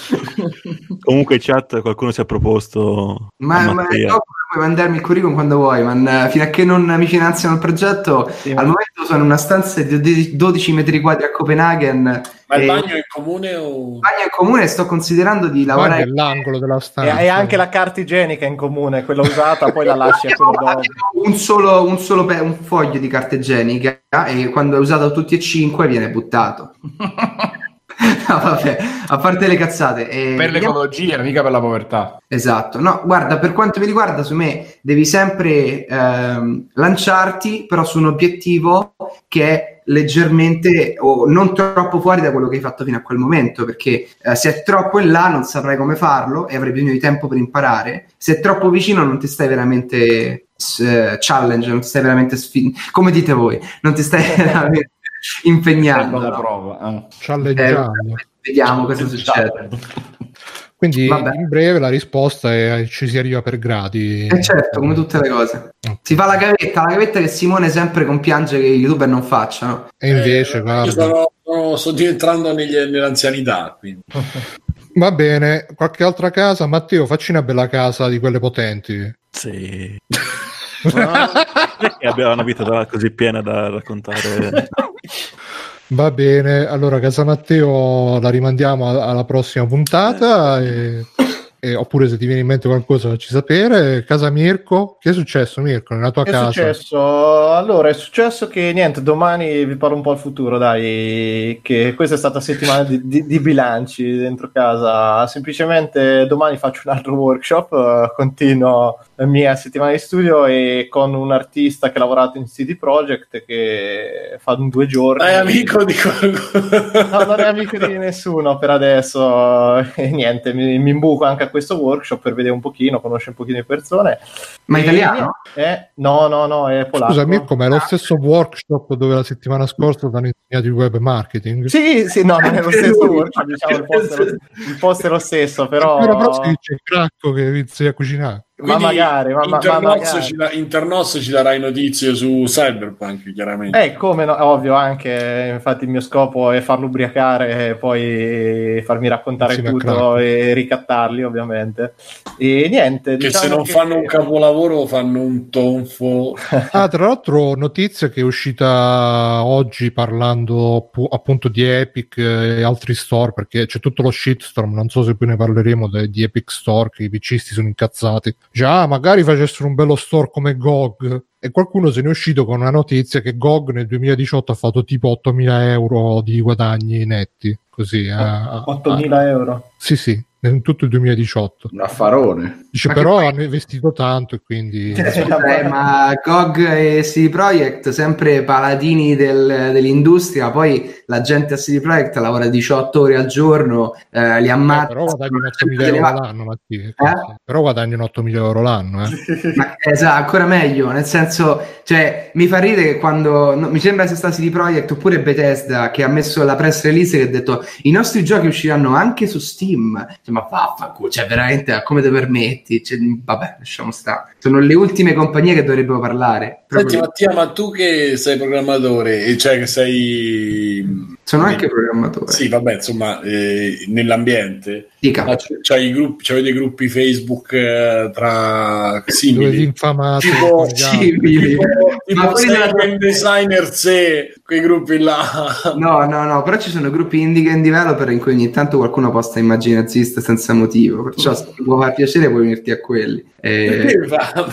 Comunque in chat qualcuno si è proposto ma, ma dopo puoi mandarmi il curriculum quando vuoi, ma eh, fino a che non mi finanziano il progetto, Sì, al momento sono in una stanza di 12 metri quadri a Copenaghen. Ma il bagno è in comune o... bagno in comune sto considerando di lavorare nell'angolo della E, stanza. e anche la carta igienica in comune, quella usata, poi la lasci a quello dopo. un solo, un solo pe- un foglio di carta igienica e quando è usato tutti e cinque viene buttato. no, vabbè, a parte le cazzate. eh, Per l'ecologia, mica per la povertà. Esatto, no, guarda, per quanto mi riguarda, su me devi sempre ehm, lanciarti, però su un obiettivo che è leggermente o non troppo fuori da quello che hai fatto fino a quel momento, perché eh, se è troppo in là non saprai come farlo e avrai bisogno di tempo per imparare. Se è troppo vicino non ti stai veramente s- challenge, non ti stai veramente sfidando, come dite voi, non ti stai veramente impegnato. la prova. ah. Cialleggiando. Vediamo cosa succede. Quindi Vabbè. in breve la risposta è ci si arriva per gradi. E certo, come tutte le cose. Si fa la gavetta, la gavetta che Simone sempre compiange che i youtuber non facciano. E invece, Eh, guarda. sono, sono- sto diventando negli- nell'anzianità. Quindi. Va bene, qualche altra casa? Matteo, facci una bella casa di quelle potenti. Sì. Perché abbiamo una vita da- così piena da raccontare? Va bene, allora Casa Matteo la rimandiamo alla prossima puntata. E, e- oppure se ti viene in mente qualcosa facci sapere. Casa Mirko, che è successo Mirko nella tua Che è casa? successo? Allora, è successo che niente, domani vi parlo un po' al futuro, dai, che questa è stata settimana di, di- di bilanci dentro casa. Semplicemente domani faccio un altro workshop, eh, continuo la mia settimana di studio e con un artista che ha lavorato in CD Projekt che fa due giorni. È amico di qualcuno. No, non è amico di nessuno per adesso. E niente, mi, mi imbuco anche a questo workshop per vedere un pochino, conoscere un pochino di persone. Ma italiano? eh, no, no, no, è polacco. Scusa Mirko, ma è lo stesso workshop dove la settimana scorsa ti hanno insegnato il web marketing? Sì, sì, no, non è lo stesso workshop, diciamo, il posto, è lo, il posto è lo stesso, però... Però, però si dice il cracco che inizi a cucinare. Ma Quindi magari, ma, ma- ma Internoz, magari. ci, da- Internoz ci darai notizie su Cyberpunk, chiaramente. Eh, come no, ovvio, anche, infatti il mio scopo è farlo ubriacare e poi farmi raccontare Insieme a tutto e ricattarli, ovviamente. E niente, che diciamo se non che- fanno un capolavoro fanno un tonfo. Ah, tra l'altro, notizia che è uscita oggi parlando pu- appunto di Epic e altri store, perché c'è tutto lo shitstorm. Non so se poi ne parleremo de- di Epic Store, che i PCisti sono incazzati. Già, magari facessero un bello store come GOG. E qualcuno se ne è uscito con una notizia che GOG nel 2018 ha fatto tipo 8.000 euro di guadagni netti. Così, a- a- 8.000 euro. Sì, sì, in tutto il 2018. Un affarone. Dice, Ma però poi- hanno investito tanto e quindi... Eh, ma GOG e CD Projekt, sempre paladini del- dell'industria, poi la gente a CD Projekt lavora 18 ore al giorno, eh, li Eh, ammazza. però guadagnano 8.000 Delle euro l'anno, Mattia. Però guadagnano 8.000 euro l'anno. Eh. Ma esatto, ancora meglio, nel senso, cioè, mi fa ridere che quando no, mi sembra sia stato CD Projekt oppure Bethesda che ha messo la press release che ha detto i nostri giochi usciranno anche su Steam. Cioè, ma vaffanculo, cioè veramente come te permetti? Cioè, vabbè, lasciamo stare. Sono le ultime compagnie che dovrebbero parlare. Senti Mattia, ma tu che sei programmatore, e cioè che sei... Sono anche programmatore. Sì, vabbè, insomma, eh, nell'ambiente. Dica. Ma c- c'hai i gruppi, c'avete i gruppi Facebook eh, tra Dove simili. infamate Tipo- con gli altri. simili. Tipo, tipo Ma della- designer se quei gruppi là. No, no, no, però ci sono gruppi indie game developer in cui ogni tanto qualcuno posta immagini naziste senza motivo, perciò se ti può far piacere puoi unirti a quelli. Eh, Mi fa,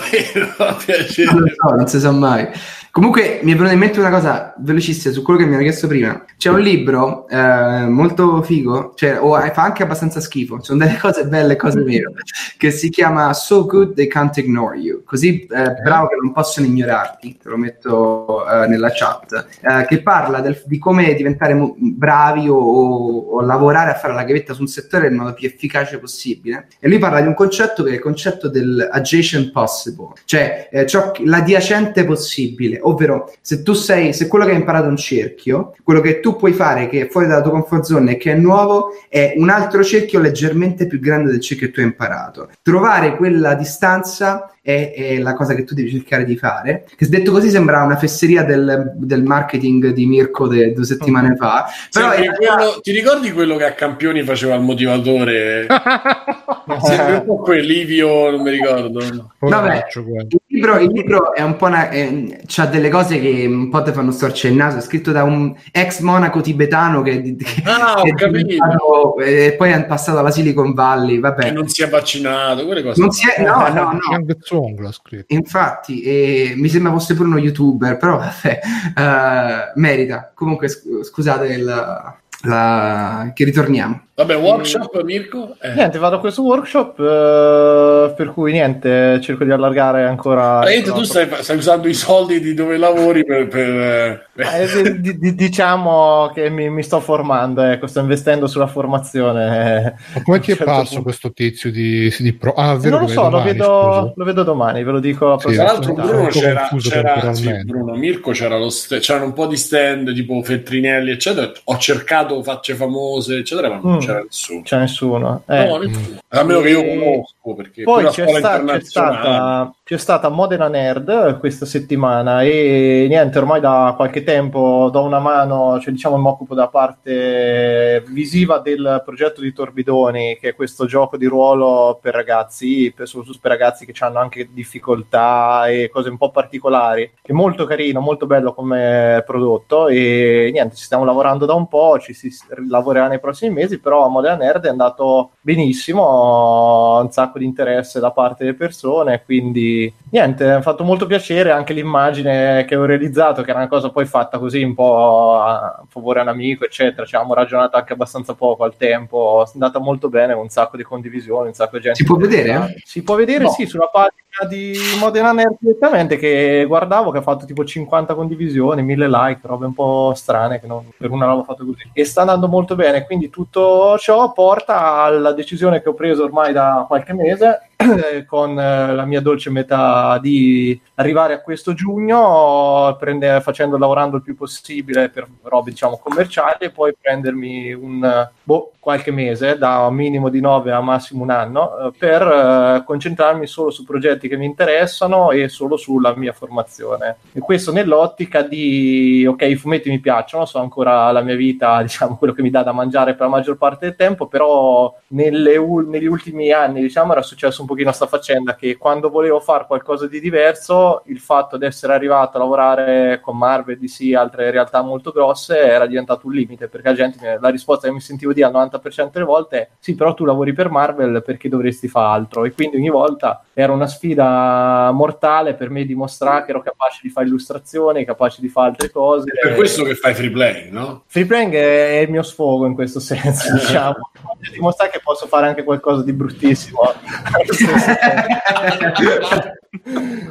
fa piacere. non lo so, non si sa mai. Comunque mi è venuta in mente una cosa velocissima su quello che mi hanno chiesto prima. C'è un libro eh, molto figo, cioè, o fa anche abbastanza schifo, sono delle cose belle e cose vere, che si chiama So Good They Can't Ignore You, così eh, bravo che non possono ignorarti, te lo metto eh, nella chat, eh, che parla del- di come diventare mo- bravi o, o- o lavorare a fare la gavetta su un settore nel modo più efficace possibile. E lui parla di un concetto che è il concetto del adjacent possible, cioè eh, ciò l'adiacente possibile, ovvero se tu sei, se quello che hai imparato è un cerchio, quello che tu puoi fare che è fuori dalla tua comfort zone e che è nuovo è un altro cerchio leggermente più grande del cerchio che tu hai imparato. Trovare quella distanza è, è la cosa che tu devi cercare di fare. Che detto così sembra una fesseria del, del marketing di Mirko de- due settimane fa, però realtà- quello- ti ricordi quello che a Campioni faceva il motivatore? Sembra un po' quell'Ivio, non mi ricordo. Poveraccio, guarda. Il libro, il libro è un po' una, eh, c'ha delle cose che un po' ti fanno storcere il naso. È scritto da un ex monaco tibetano che, che- Ah, ho che è capito. diventato- e poi è passato alla Silicon Valley. Che Vabbè, non si è vaccinato, quelle cose. non si è, no, no, no. Tsung l'ha scritto. Infatti, e mi sembra fosse pure uno youtuber, però vabbè, eh, merita. Comunque, sc- scusate il, la- che ritorniamo. Vabbè, workshop, Mirko? Eh. Niente, vado a questo workshop. eh, Eh, per cui niente, cerco di allargare ancora. Praticamente tu stai, stai usando i soldi di dove lavori per... per- Eh, di- di- diciamo che mi, mi sto formando, ecco, sto investendo sulla formazione. Ma come ti è A certo parso punto. questo tizio di, di pro? Ah, vero non lo so, è lo, domani, vedo, lo vedo domani, ve lo dico. Sì, Tra l'altro Bruno c'era, c'era sì. Bruno Mirko c'era lo st- c'erano un po' di stand tipo Feltrinelli eccetera ho cercato facce famose eccetera ma non Mm. c'era nessuno C'è nessuno. Eh. no, nessuno. a meno che io conosco perché Poi c'è, sta- c'è stata, c'è stata Modena Nerd questa settimana e niente, ormai da qualche tempo do una mano, cioè diciamo mi occupo da parte visiva del progetto di Torbidoni, che è questo gioco di ruolo per ragazzi, per, soprattutto per ragazzi che hanno anche difficoltà e cose un po' particolari, è molto carino, molto bello come prodotto e niente, ci stiamo lavorando da un po', ci si lavorerà nei prossimi mesi, però Modena Nerd è andato benissimo, un sacco di interesse da parte delle persone, quindi niente, mi ha fatto molto piacere anche l'immagine che ho realizzato, che era una cosa poi fatta così un po' a favore a un amico, eccetera, ci avevamo ragionato anche abbastanza poco al tempo, è andata molto bene, un sacco di condivisioni, un sacco di gente. Si può vedere? interessata. Si può vedere, No. sì, sulla pagina di Modena Nerd direttamente che guardavo che ha fatto tipo 50 condivisioni, 1000 like, robe un po' strane che non, per una roba fatta così. E sta andando molto bene, quindi tutto ciò porta alla decisione che ho preso ormai da qualche mese eh, con eh, la mia dolce metà di arrivare a questo giugno prende- facendo lavorando il più possibile per robe diciamo commerciali e poi prendermi un eh, boh, qualche mese da un minimo di 9 a massimo un anno eh, per eh, concentrarmi solo su progetti che mi interessano e solo sulla mia formazione. E questo nell'ottica di ok i fumetti mi piacciono so ancora la mia vita diciamo quello che mi dà da mangiare per la maggior parte del tempo però nelle negli ultimi anni diciamo era successo un pochino sta faccenda che quando volevo fare qualcosa di diverso il fatto di essere arrivato a lavorare con Marvel, DC e altre realtà molto grosse era diventato un limite perché la gente la risposta che mi sentivo dire al 90% delle volte è sì però tu lavori per Marvel perché dovresti fare altro e quindi ogni volta era una sfida mortale per me dimostrare che ero capace di fare illustrazioni capace di fare altre cose è per questo che fai free play no? Free playing è il mio sfogo in questo senso, diciamo. Dimostrare che posso fare anche qualcosa di bruttissimo. stesso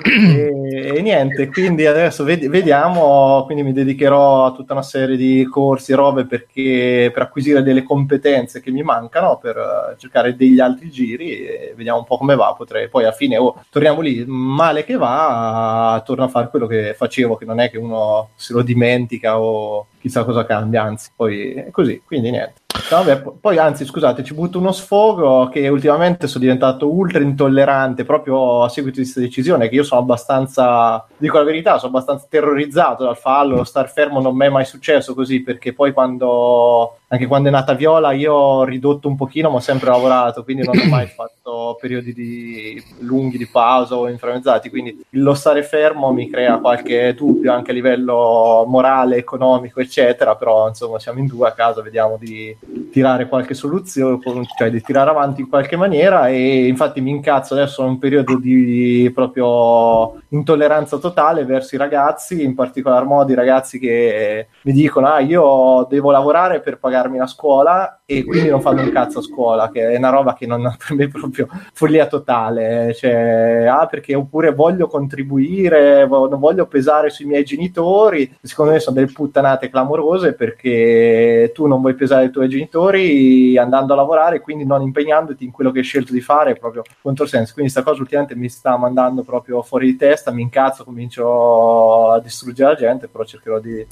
e, e niente, quindi adesso ved- vediamo, quindi mi dedicherò a tutta una serie di corsi e robe perché, per acquisire delle competenze che mi mancano, per eh, cercare degli altri giri e vediamo un po' come va. Potrei poi alla fine, oh, torniamo lì, male che va, torno a fare quello che facevo, che non è che uno se lo dimentica o chissà cosa cambia, anzi, poi è così, quindi niente. Vabbè, po- poi anzi, scusate, ci butto uno sfogo che ultimamente sono diventato ultra intollerante proprio a seguito di questa decisione, che io sono abbastanza, dico la verità, sono abbastanza terrorizzato dal fallo, lo star fermo non mi è mai successo così, perché poi quando, anche quando è nata Viola, io ho ridotto un pochino, ma ho sempre lavorato, quindi non ho mai fatto periodi di, lunghi di pausa o inframmezzati, quindi lo stare fermo mi crea qualche dubbio anche a livello morale, economico, eccetera, però insomma siamo in due a casa, vediamo di tirare qualche soluzione, cioè di tirare avanti in qualche maniera e infatti mi incazzo adesso in un periodo di proprio intolleranza totale verso i ragazzi, in particolar modo i ragazzi che mi dicono ah io devo lavorare per pagarmi la scuola e quindi non fanno un cazzo a scuola, che è una roba che non per me è proprio follia totale, cioè ah perché oppure voglio contribuire, non voglio pesare sui miei genitori, secondo me sono delle puttanate clamorose perché tu non vuoi pesare i tuoi genitori andando a lavorare, quindi non impegnandoti in quello che hai scelto di fare, è proprio controsenso. Quindi questa cosa ultimamente mi sta mandando proprio fuori di testa, mi incazzo, comincio a distruggere la gente, però cercherò di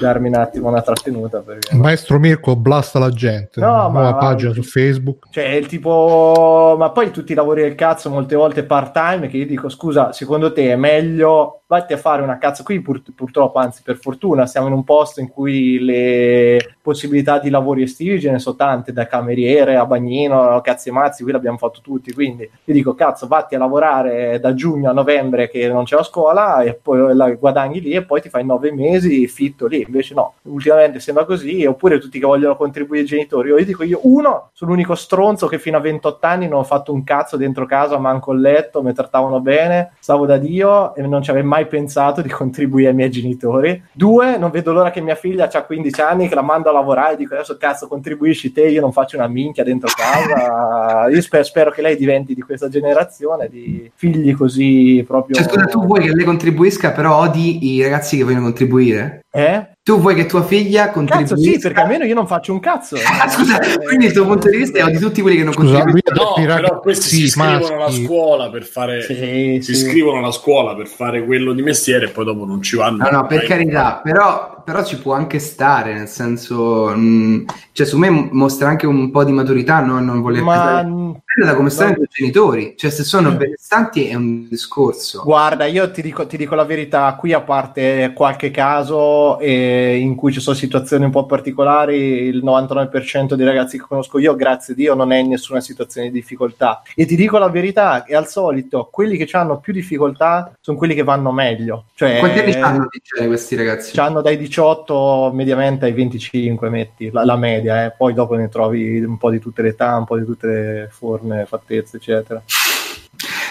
darmi un attimo una trattenuta. Perché... Maestro Mirko blasta la gente. No, ma- nuova pagina su Facebook. Cioè, il tipo, ma poi tutti i lavori del cazzo, molte volte part time, che io dico, scusa, secondo te è meglio, vatti a fare una cazzo, qui pur- purtroppo, anzi per fortuna, siamo in un posto in cui le possibilità di lavori estivi ce ne sono tante, da cameriere a bagnino, cazzi e mazzi, qui l'abbiamo fatto tutti, quindi io dico, cazzo, vatti a lavorare da giugno a novembre che non c'è la scuola e poi la guadagni lì e poi ti fai nove mesi fitto lì, invece no, ultimamente sembra così, oppure tutti che vogliono contribuire ai genitori, io dico io, uno, sono l'unico stronzo che fino a 28 anni non ho fatto un cazzo dentro casa, manco il letto, mi trattavano bene, stavo da Dio e non ci avevo mai mai pensato di contribuire ai miei genitori. Due, non vedo l'ora che mia figlia ha 15 anni, che la mando a lavorare e dico adesso cazzo contribuisci te, io non faccio una minchia dentro casa. Io sper- spero che lei diventi di questa generazione di figli così proprio... Cioè, scusa, tu vuoi che lei contribuisca, però odi i ragazzi che vogliono contribuire? Eh? Tu vuoi che tua figlia contribuisca? Cazzo sì, perché almeno io non faccio un cazzo. Ah, scusa, quindi il tuo punto di vista è odi tutti quelli che non Scusa, contribuiscono. No, però questi si iscrivono alla scuola per fare Sì, si sì. iscrivono alla scuola per fare quello di mestiere e poi dopo non ci vanno. No, no, per carità, però, però ci può anche stare, nel senso, mh, cioè su me mostra anche un po' di maturità, no? non voler Ma. Dipende da come stanno i tuoi genitori, cioè se sono Mm. benestanti è un discorso. Guarda, io ti dico, ti dico la verità, qui a parte qualche caso eh, in cui ci sono situazioni un po' particolari, il 99% dei ragazzi che conosco io, grazie a Dio, non è in nessuna situazione di difficoltà. E ti dico la verità, che al solito quelli che hanno più difficoltà sono quelli che vanno meglio. Cioè, Quanti anni hanno di genere questi ragazzi? Hanno dai 18 mediamente ai 25, metti la, la media, eh. poi dopo ne trovi un po' di tutte le età, un po' di tutte le forme, fattezze, eccetera.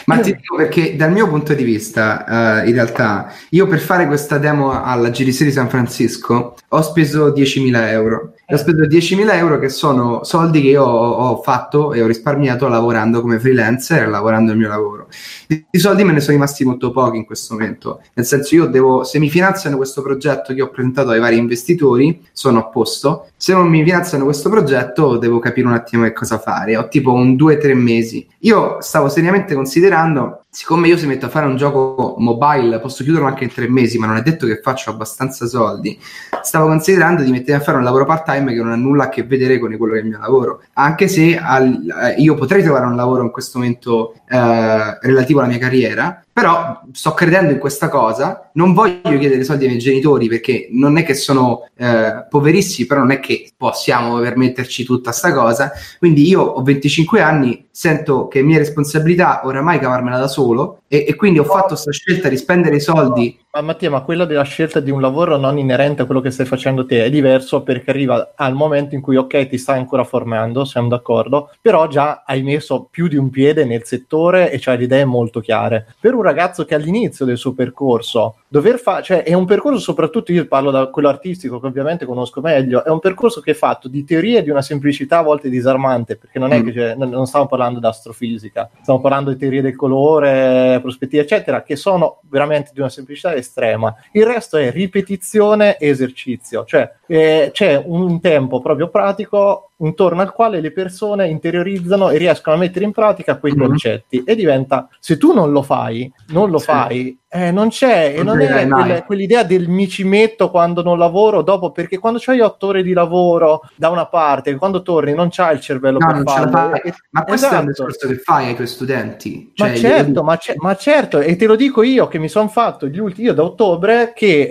Ma ti dico perché dal mio punto di vista, eh, in realtà, io per fare questa demo alla GDC di San Francisco ho speso 10.000 euro. E ho speso 10.000 euro che sono soldi che io ho, ho fatto e ho risparmiato lavorando come freelancer lavorando il mio lavoro. Di, di soldi me ne sono rimasti molto pochi in questo momento. Nel senso, io devo, se mi finanziano questo progetto che ho presentato ai vari investitori, sono a posto. Se non mi finanziano questo progetto, devo capire un attimo che cosa fare. Ho tipo un 2-3 mesi. Io stavo seriamente considerando, siccome io se metto a fare un gioco mobile, posso chiuderlo anche in tre mesi, ma non è detto che faccio abbastanza soldi. Stavo considerando di mettere a fare un lavoro part-time che non ha nulla a che vedere con quello che è il mio lavoro. Anche se al- eh, io potrei trovare un lavoro in questo momento eh, relativo alla mia carriera, però sto credendo in questa cosa, non voglio chiedere soldi ai miei genitori perché non è che sono eh, poverissimi, però non è che possiamo permetterci tutta sta cosa, quindi io ho 25 anni, sento che è mia responsabilità oramai cavarmela da solo e, e quindi ho fatto questa scelta di spendere i soldi. Ma Mattia, ma quella della scelta di un lavoro non inerente a quello che stai facendo te è diverso perché arriva al momento in cui, ok, ti stai ancora formando, siamo d'accordo, però già hai messo più di un piede nel settore e c'hai le idee molto chiare. Per un ragazzo che all'inizio del suo percorso, dover fare, cioè è un percorso soprattutto, io parlo da quello artistico che ovviamente conosco meglio, è un percorso che è fatto di teoria di una semplicità a volte disarmante, perché non è Mm. che c'è- non, non stiamo parlando di astrofisica, stiamo parlando di teorie del colore, prospettive, eccetera, che sono veramente di una semplicità estrema. Il resto è ripetizione e esercizio, cioè eh, c'è un tempo proprio pratico intorno al quale le persone interiorizzano e riescono a mettere in pratica quei Mhm. concetti e diventa, se tu non lo fai, non lo Sì. fai, eh, non c'è, e Non è quella- quell'idea del mi ci metto quando non lavoro, dopo, perché quando c'hai otto ore di lavoro da una parte, quando torni non c'hai il cervello No, per farlo. E- Ma questo è un Esatto. discorso che fai ai tuoi studenti. Ma Cioè, certo, io- ma, ce- ma certo, e te lo dico io che mi sono fatto gli ultimi, io da ottobre che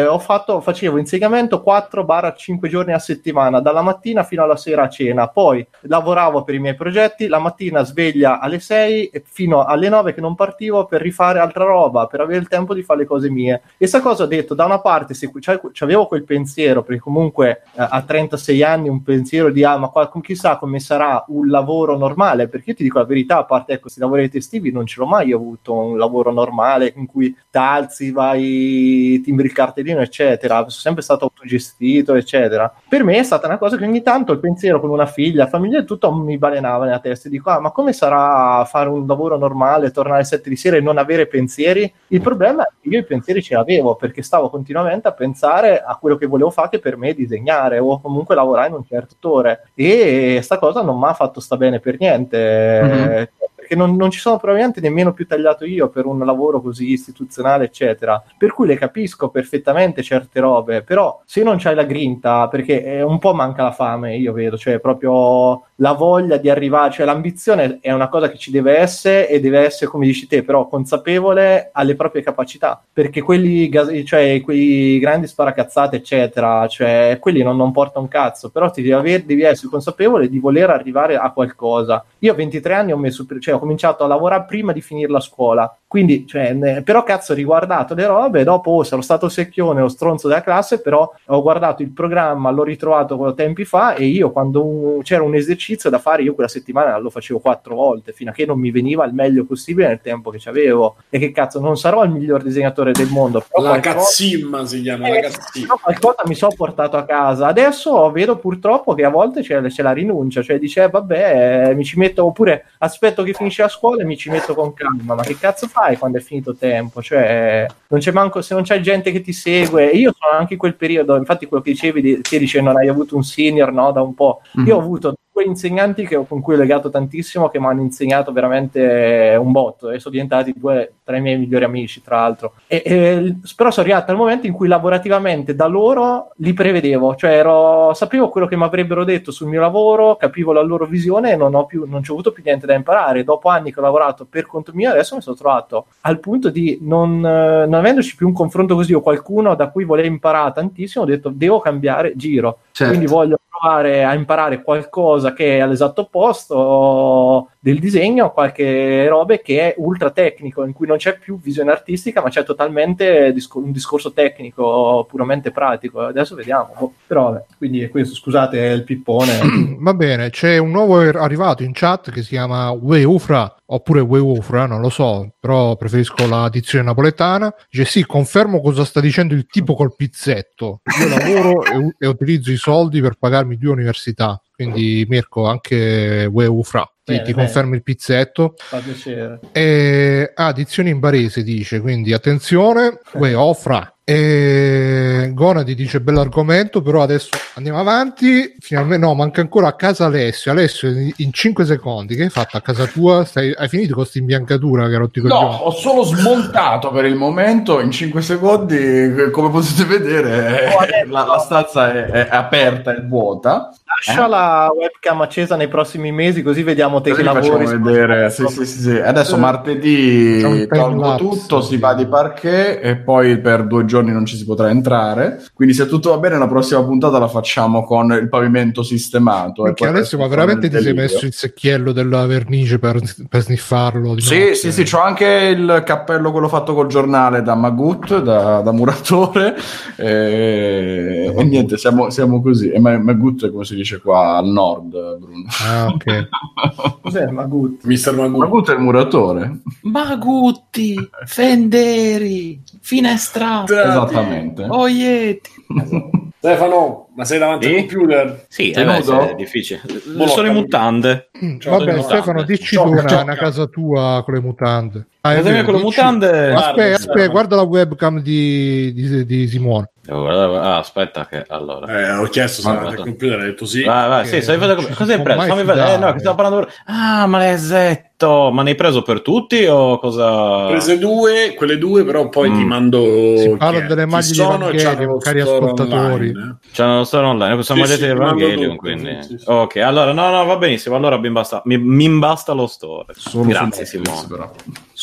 eh, ho fatto, facevo insegnamento 4-5 giorni a settimana, dalla mattina fino alla sera a cena, poi lavoravo per i miei progetti, la mattina sveglia alle 6 e fino alle 9 che non partivo per rifare altra roba, per avere il tempo di fare le cose mie. E sta cosa ho detto, da una parte se c'avevo quel pensiero, perché comunque eh, a 36 anni un pensiero di ah ma qua, chissà come sarà un lavoro normale, perché io ti dico la verità, a parte ecco, questi lavori estivi non ce l'ho mai avuto un lavoro normale in cui t'alzi, vai, timbri il cartellino, eccetera. Sono sempre stato autogestito, eccetera. Per me è stata una cosa che ogni tanto il pensiero con una figlia, famiglia e tutto mi balenava nella testa. E dico, ah, ma come sarà fare un lavoro normale, tornare alle 7 di sera e non avere pensieri? Il problema è che io i pensieri ce l'avevo perché stavo continuamente a pensare a quello che volevo fare, per me disegnare o comunque lavorare in un certo settore. E sta cosa non mi ha fatto sta bene per niente. Mhm. Perché non, non ci sono probabilmente nemmeno più tagliato io per un lavoro così istituzionale, eccetera. Per cui le capisco perfettamente certe robe, però se non c'hai la grinta, perché è un po' manca la fame, io vedo, cioè proprio la voglia di arrivare, cioè l'ambizione è una cosa che ci deve essere e deve essere, come dici te, però consapevole alle proprie capacità, perché quelli, cioè quei grandi sparacazzate, eccetera, cioè quelli non, non porta un cazzo, però ti devi, aver- devi essere consapevole di voler arrivare a qualcosa. Io a 23 anni ho messo, cioè ho cominciato a lavorare prima di finire la scuola. Quindi, cioè, però cazzo ho riguardato le robe, dopo oh, sarò stato secchione o stronzo della classe, però ho guardato il programma, l'ho ritrovato tempi fa e io quando un- c'era un esercizio da fare, io quella settimana lo facevo quattro volte, fino a che non mi veniva il meglio possibile nel tempo che avevo. E che cazzo, non sarò il miglior disegnatore del mondo, però La qualcosa- cazzimma si chiama, la eh, cazzimma. no, qualcosa mi sono portato a casa. Adesso vedo purtroppo che a volte c'è, c'è la rinuncia, cioè dice eh, vabbè, eh, mi ci metto oppure aspetto che finisce la scuola e mi ci metto con calma. Ma che cazzo fai quando è finito tempo? Cioè, non c'è manco se non c'è gente che ti segue. Io sono anche in quel periodo, infatti quello che dicevi di, che dice non hai avuto un senior, no, da un po'. Mhm. Io ho avuto due insegnanti che- con cui ho legato tantissimo che mi hanno insegnato veramente un botto e sono diventati due tra i miei migliori amici tra l'altro. E, e- però sono arrivato al momento in cui lavorativamente da loro li prevedevo cioè ero, sapevo quello che mi avrebbero detto sul mio lavoro capivo la loro visione e non ho più non ci ho avuto più niente da imparare. Dopo anni che ho lavorato per conto mio adesso mi sono trovato al punto di non, non avendoci più un confronto così o qualcuno da cui volevo imparare tantissimo ho detto devo cambiare giro Certo. quindi voglio provare a imparare qualcosa che è all'esatto opposto del disegno, qualche robe che è ultra tecnico, in cui non c'è più visione artistica, ma c'è totalmente discor- un discorso tecnico, puramente pratico. Adesso vediamo. Boh, Però vabbè, quindi è questo, scusate il pippone. Va bene, c'è un nuovo er- arrivato in chat che si chiama Weufra oppure Weufra, non lo so, però preferisco la dizione napoletana. Dice sì, confermo cosa sta dicendo il tipo col pizzetto. Io lavoro e, e utilizzo i soldi per pagarmi due università. Quindi Mirko, anche Bene, ti bene. confermo il pizzetto. Fa piacere. E, ah, dizione in barese dice, quindi attenzione, offra. E Gonadi dice bell'argomento, però adesso andiamo avanti. Finalmente, no, manca ancora a casa Alessio. Alessio, in 5 secondi, che hai fatto a casa tua? Stai- hai finito con questa imbiancatura che rotti No, ho solo smontato per il momento in 5 secondi, come potete vedere, Oh, adesso- la, la stanza è, è aperta e vuota. Lascia la webcam accesa nei prossimi mesi, così vediamo te Così che lavori. facciamo vedere. Sì, sì, sì, sì. Adesso Eh, martedì tolgo tutto, si va di parquet e poi per due giorni non ci si potrà entrare. Quindi se tutto va bene la prossima puntata la facciamo con il pavimento sistemato. Perché poi Alessio, ma veramente ti sei messo il secchiello della vernice per, per sniffarlo? di Sì, notte? sì, sì, c'ho anche il cappello quello fatto col giornale da Magut, da, da muratore, e, e niente, siamo, siamo così. E Ma- Magut è come si dice qua al nord, Bruno. Ah, ok. Cos'è Magut? Mister Magù. Magut è il muratore, Magutti, Fenderi, Finestra, esattamente. Oieti. Stefano, ma sei davanti Sì? al computer? Sì, eh beh, è difficile. Boh, Sono capito. mutande. Ciao, Vabbè, Stefano, mutande. dici tu una, una casa tua con le mutande. Ah, è vero, con le mutande. Guarda, Aspetta, aspetta, guarda la webcam di, di, di Simone. Guardare- Ah, aspetta che allora. Eh, ho chiesto se Ma- davanti al computer, hai detto sì. Vai, vai, sì, stai vedendo non ci cosa si hai può preso? Fammi vedere. Eh, no, che stavo parlando. Ah, malesetto! Ma ne hai preso per tutti o cosa? Ho prese due, quelle due, però poi Mm. ti mando. Si parla è, delle maglie di e lo cari ascoltatori. eh. C'hanno lo store online, questa Sì, maglietta sì, Evangelion, quindi... sì, sì. Ok, allora, no, no, va benissimo, allora mi basta, mi, mi basta lo store. Solo Grazie Simone. però.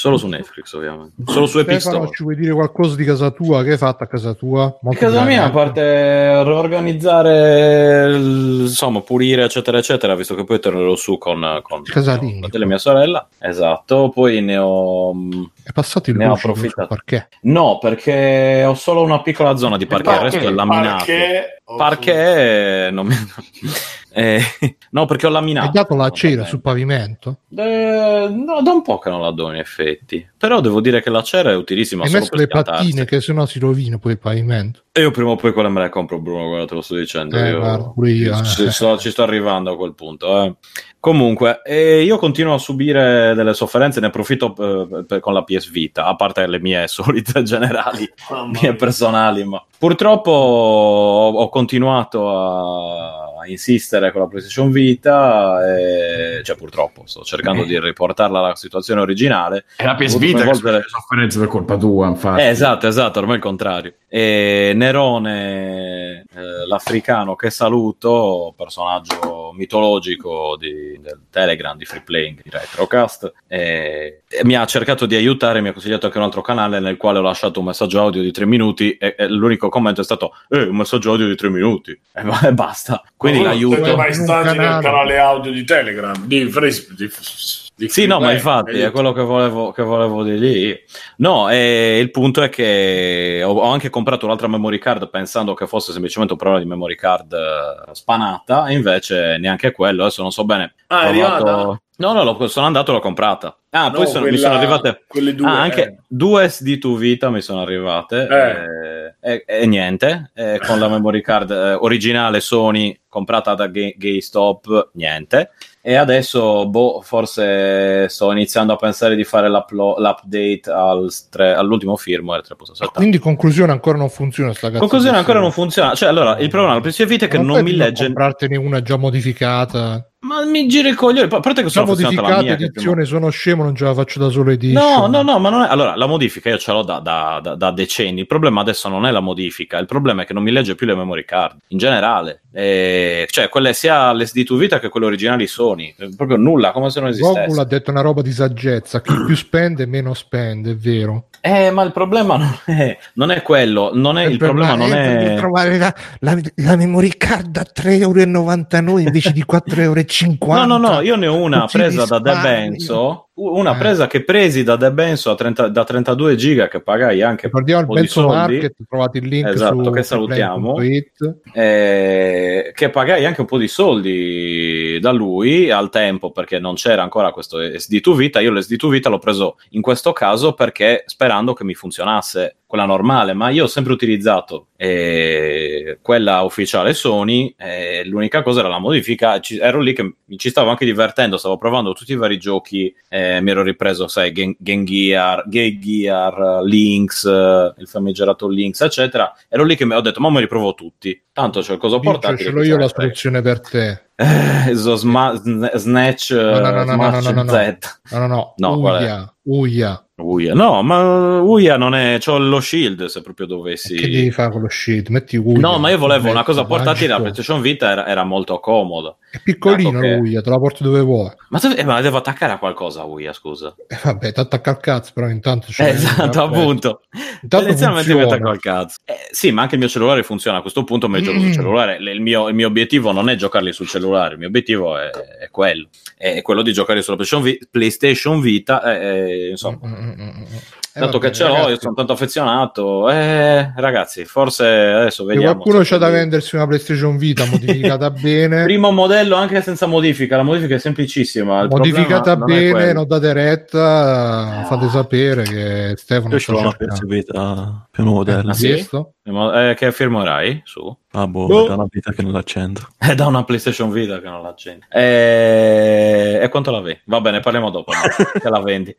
Solo su Netflix, ovviamente. Solo su Stefano, Epistore. ci vuoi dire qualcosa di casa tua? Che hai fatto a casa tua? A Molto casa mia, a parte riorganizzare, insomma, purire, eccetera, eccetera, visto che poi tornerò su con, con fratello e mia sorella. Esatto, poi ne ho... È passato il Ne ho lucido approfittato. parquet. No, perché ho solo una piccola zona di parquet, il resto è laminato. Perché? Perché non mi... Eh, no, perché ho laminato. Hai dato la cera sul pavimento? Eh, no, da un po' che non la do in effetti. Però devo dire che la cera è utilissima Hai solo messo per le schiantarsi. pattine che sennò si rovina poi il pavimento. E io prima o poi quelle me le compro, Bruno, guarda, te lo sto dicendo. Eh, io guarda, pure io, eh. Ci, sto, ci sto arrivando a quel punto. eh. Comunque, eh, io continuo a subire delle sofferenze, ne approfitto eh, per- con la PS Vita, a parte le mie solite generali, mie personali, ma purtroppo ho, ho continuato a, a insistere con la PlayStation Vita, e, cioè purtroppo sto cercando di riportarla alla situazione originale. È la PS Vita che coinvolgere- sono le sofferenze per colpa tua, infatti. eh, esatto, esatto, ormai il contrario. E Nerone, eh, l'africano che saluto, personaggio mitologico di- del Telegram, di Free Playing, di Retrocast, eh, mi ha cercato di aiutare, mi ha consigliato anche un altro canale nel quale ho lasciato un messaggio audio di tre minuti e, e l'unico commento è stato, eh, un messaggio audio di tre minuti, e, e basta. Ma quindi l'aiuto. Siete mai stati nel canale. audio di Telegram di Fres- di- di Sì, no, ma infatti è quello che volevo, che volevo dire lì. No, e il punto è che ho, ho anche comprato un'altra memory card pensando che fosse semplicemente un problema di memory card eh, spanata, e invece neanche quello. Adesso non so bene. Ah, provato- arrivata? No, no, l'ho- sono andato e l'ho comprata. Ah, No, poi sono- mi quella- sono arrivate. quelle due, Ah, anche eh. due SD2 Vita mi sono arrivate eh, e, e niente, eh, con la memory card eh, originale Sony comprata da Ga- GameStop, niente. E adesso, boh, forse sto iniziando a pensare di fare l'update al tre- all'ultimo firmware 3.7. Quindi conclusione ancora non funziona sta Conclusione ancora non funziona. Cioè, allora, il problema della PlayStation Vita è che Ma non fai mi legge. comprartene una già modificata ma mi giri il coglione. A parte che sono modificata la mia, edizione, sono scemo, non ce la faccio da solo edition. No, no, no, ma non è... Allora, la modifica io ce l'ho da, da, da, da, decenni. Il problema adesso non è la modifica, il problema è che non mi legge più le memory card, in generale. E... Cioè, quelle sia le SD2 Vita che quelle originali Sony. Eh, proprio nulla, come se non esistesse. Google ha detto una roba di saggezza, chi più spende meno spende, è vero. Eh, ma il problema non è, non è quello, non è, il, il problema, problema non è... Trovare la, la, la memory card a 3,99 euro invece di 4,50 euro 50. No, no, no, io ne ho una presa da De Benzo, una eh. presa che presi da De Benzo 30, da 32 giga che pagai anche per un po' di soldi. Market, trovate il link esatto, che salutiamo. Eh, che pagai anche un po' di soldi da lui al tempo perché non c'era ancora questo SD2 Vita. Io l'SD2 Vita l'ho preso in questo caso perché sperando che mi funzionasse quella normale, ma io ho sempre utilizzato eh, quella ufficiale Sony. eh, l'unica cosa era la modifica. Ci- ero lì che mi ci stavo anche divertendo, stavo provando tutti i vari giochi. eh, mi ero ripreso, sai, Gen, Gen Gear, Game Gear, Lynx, eh, il famigerato Lynx, eccetera. Ero lì che mi ho detto, ma me li provo tutti. Tanto c'ho il coso portatile. ce l'ho io la frega. soluzione per te Eh, so sma- sn- Snatch no, no, no, eh, no, no, no, no. Z. no no no, No, qual è? Uia, Uia. No, ma Uia non è. C'ho lo shield se proprio dovessi. che devi fare con lo sheet metti Uia No, ma io volevo una cosa portatile. La. PlayStation Vita era, era molto comoda. è piccolino che- Uia te la porti dove vuoi Ma, tu- eh, ma la devo attaccare a qualcosa, Uia, scusa. e vabbè ti attacca al cazzo però intanto c'è Eh, esatto, appunto. Intanto Inizialmente mi attacco al cazzo. Eh, sì, ma anche il mio cellulare funziona. A questo punto mi gioco Mm. sul cellulare. Il mio, il mio obiettivo non è giocarli sul cellulare, il mio obiettivo è, è quello. È quello di giocare sulla PlayStation, Vi- PlayStation Vita. eh, eh, insomma, Mm, mm, mm, mm. Eh, dato vabbè, che ce l'ho, ragazzi, io sono tanto affezionato. Eh, ragazzi, forse adesso se vediamo. qualcuno se- c'ha da vendersi una PlayStation Vita modificata bene Primo modello anche senza modifica. La modifica è semplicissima. Il modificata bene non date retta fate sapere che Stefano Io ce l'ho una cercando. perseguita più modello. Ah, sì? Visto? Eh, che firmerai su? Ah, boh, Boh. è da una vita che non l'accendo. È da una PlayStation Vita che non la accendi. E... e quanto la vendi? Va bene, parliamo dopo. no? che la vendi?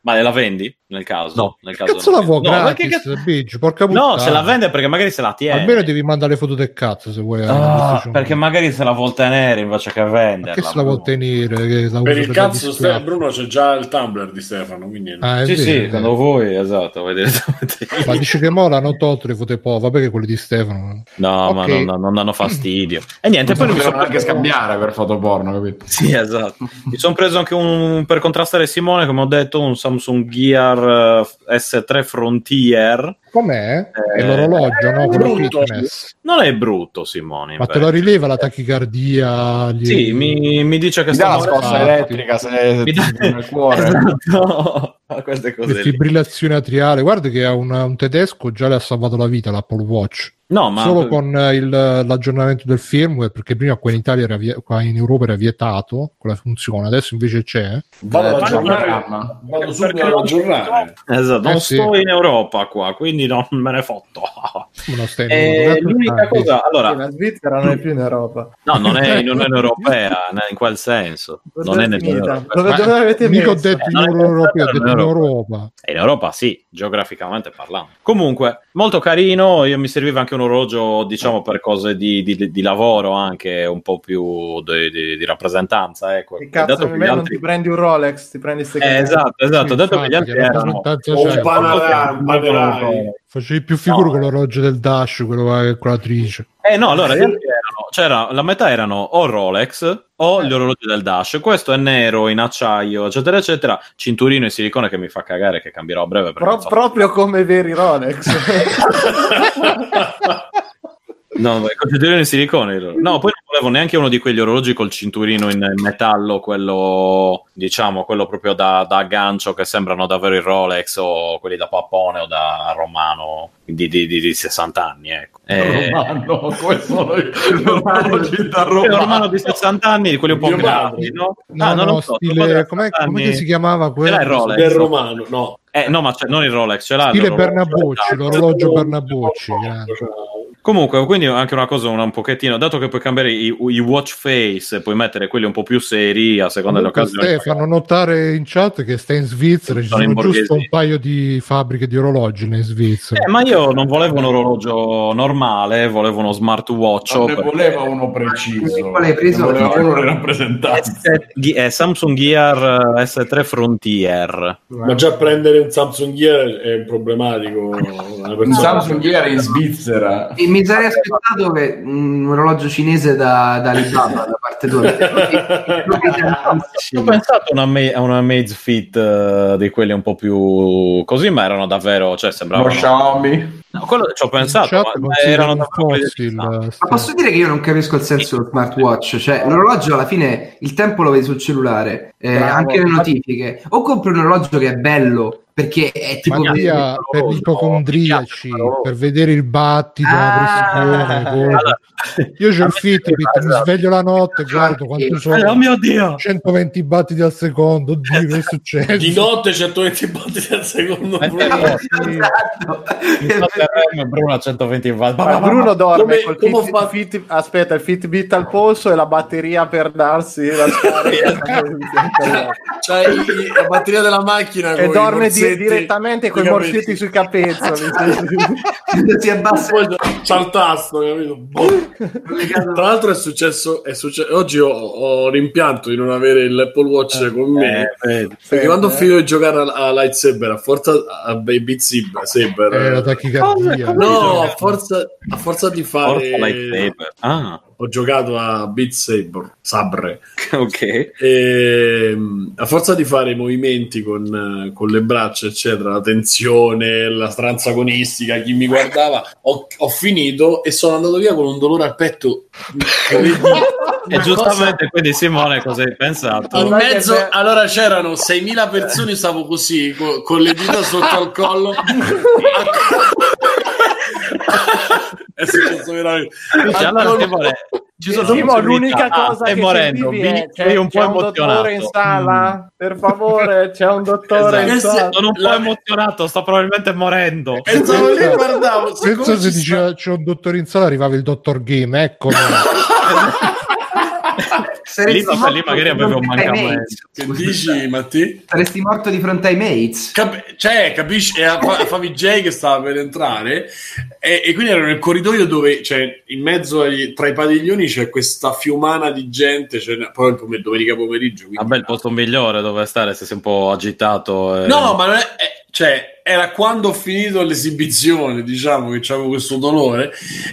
Ma la vendi nel caso? No. Nel Che caso cazzo la vuoi No, gratis perché cazzo- Biggio? porca puttana No, se la vende perché magari se la tiene. almeno devi mandare le foto del cazzo se vuoi alla Ah, perché magari se la vuol tenere invece che venderla. che se la vuol tenere che la Per il la cazzo? Ste- Bruno c'è già il Tumblr di Stefano, quindi Ah, Sì, vero, sì, quando vero. vuoi, esatto, vai direttamente ma dice che mo l'hanno tolto le foto po' vabbè che quelli di Stefano No, ma Ok. non, non danno fastidio. E niente, poi mi sono anche scambiare per foto porno, capito? Sì, esatto. Mi sono preso anche un per contrastare Simone, come ho detto, un Samsung Gear eh, S3 Frontier. com'è? è Eh, l'orologio no? è Con lo brutto. fitness Non è brutto, Simone. ma te lo invece. rileva la tachicardia gli- Sì, mi, mi dice che Mi dà la sta scossa elettrica se Mi ti dà- nel cuore. Esatto. Queste cose le lì. fibrillazioni atriale guarda che a un, un tedesco già le ha salvato la vita l'Apple Watch No, ma solo con eh, il- l'aggiornamento del firmware perché prima qua in Italia era vie- qua in Europa era vietato quella funzione adesso invece c'è vado ad Eh, aggiornare. programma. Vado subito ad non- aggiornare. Esatto, non Eh, sì. sto in Europa qua, quindi non me ne fotto. Eh, l'unica Ah, cosa, Sì, allora, la Svizzera non è più in Europa. no, non è in Unione Europea, in quel senso. Non è nell'Unione finita? Europea. Dove, dove l'avete mica ho messo? detto Eh, in Unione Europea, ho detto in Europa. In Europa sì, geograficamente parlando. Comunque, molto carino. Io mi serviva anche un orologio, diciamo, per cose di, di- di lavoro, anche un po' più di, di- di rappresentanza. Ecco. Che E cazzo, dato che me gli non altri... ti prendi un Rolex, ti prendi ste Eh, esatto, esatto. Sì, dato che gli altri erano... un Panerai. Facevi più figure con l'orologio del Dash, quello con con l'attrice. Eh no, allora altri erano, c'era, la metà erano o Rolex o Eh. gli orologi del Dash. Questo è nero, in acciaio, eccetera, eccetera. Cinturino e silicone che mi fa cagare, che cambierò a breve. Pro- so- proprio come veri Rolex. No, beh, con cinturino in silicone. No, poi non volevo neanche uno di quegli orologi col cinturino in metallo, quello diciamo, quello proprio da, da gancio che sembrano davvero i Rolex o quelli da pappone o da romano di, di- di- di 60 anni. Ecco. Eh, Romano, come sono i orologi da il romano Romano? di 60 anni, quelli un po' Mio grandi, no? No, Ah, no, so, stile, quello da com'è, 60 com'è anni- che si chiamava il quello? Rolex? del romano, no. Eh, no, ma c'è, non il Rolex, ce l'ha Stile Esatto. l'orologio Bernabucci. grande. Comunque, quindi anche una cosa un, un pochettino, dato che puoi cambiare i, i watch face, puoi mettere quelli un po' più seri a seconda delle occasioni. Ste, fanno notare in chat che stai in Svizzera, ci Sono sono in giusto un paio di fabbriche di orologi in Svizzera. Eh, ma io non volevo un orologio normale, volevo uno smartwatch. Non ne voleva uno preciso. Quale hai preso? Voleva uno Ghi- eh, Samsung Gear eh, S3 Frontier. Ma già prendere un Samsung Gear è problematico. Una Un persona- Samsung Gear in Svizzera. E mi sarei aspettato che un orologio cinese da, da Alibaba da parte tua. Ho pensato a una, Ma- a una Maze Fit eh, di quelli un po' più così, ma erano davvero, cioè Lo sembravano... Xiaomi. No, quello ci ho pensato, ma- erano davvero Fossil. Ste. Ma posso dire che io non capisco il senso del smartwatch, cioè l'orologio alla fine il tempo lo vedi sul cellulare, eh, anche le notifiche, o compri un orologio che è bello perché è tipo Mattia, per gli ipocondriaci, per vedere il battito, la pressione, cosa. Allora, Io c'ho il Fitbit, mi sveglio la notte, guardo quanto Eh, sono. oh mio dio! 120 battiti al secondo, oddio, che è successo? Di notte 120 battiti al secondo. Eh, Bruno. però, Esatto. Bruno a 120 watt. Ma Bruno dorme Come- col come Fit- Fit- aspetta il Fitbit al polso e la batteria per darsi la C'hai la batteria della macchina e dorme di- morsetti direttamente con i morsetti sui capezzoli si abbassa Poi c'ha il tasto, capito? Boh. Tra l'altro è successo, è succe- oggi ho, ho rimpianto di non avere l'Apple Watch con me. Eh, vedi. Perché quando ho finito di giocare a, a Lightsaber, a forza a Baby Saber, Eh, la tachicardia. no, a forza, a forza di Forza fare, lightsaber. Ah, ho giocato a Beat Saber, Sabre. ok. E, mh, a forza di fare i movimenti con, eh, con le braccia, eccetera, la tensione, la stranza agonistica, chi mi guardava, ho, ho finito e sono andato via con un dolore al petto. E giustamente, quindi Simone, cosa hai pensato? In mezzo, c'è- allora c'erano 6.000 persone, stavo così co- con le dita sotto al collo. è successo veramente. Dice, allora, Al- Simone, ci sono possibilità. l'unica Ah, cosa stai che morendo, vi- è, sei un po' c'è un dottore in emozionato. sala per favore c'è un dottore in Esatto. sala Sono un po' emozionato, sto probabilmente morendo. Stavo lì e guardavo. Penso se diceva c'è un dottore in sala arrivava il dottor Game, eccolo. Saresti Lì, morto lì magari di avevo ai mates. Che dici, Matti? Saresti morto di fronte ai mates. Cap- cioè, capisci? E a Fa- Favij che stava per entrare, e, e quindi ero nel corridoio dove, cioè, in mezzo agli- tra i padiglioni c'è questa fiumana di gente. Cioè, poi il domenica pomeriggio. quindi- Vabbè, il posto migliore dove stare se sei un po' agitato. e- No, ma non è. è- cioè, era quando ho finito l'esibizione, diciamo che avevo questo dolore,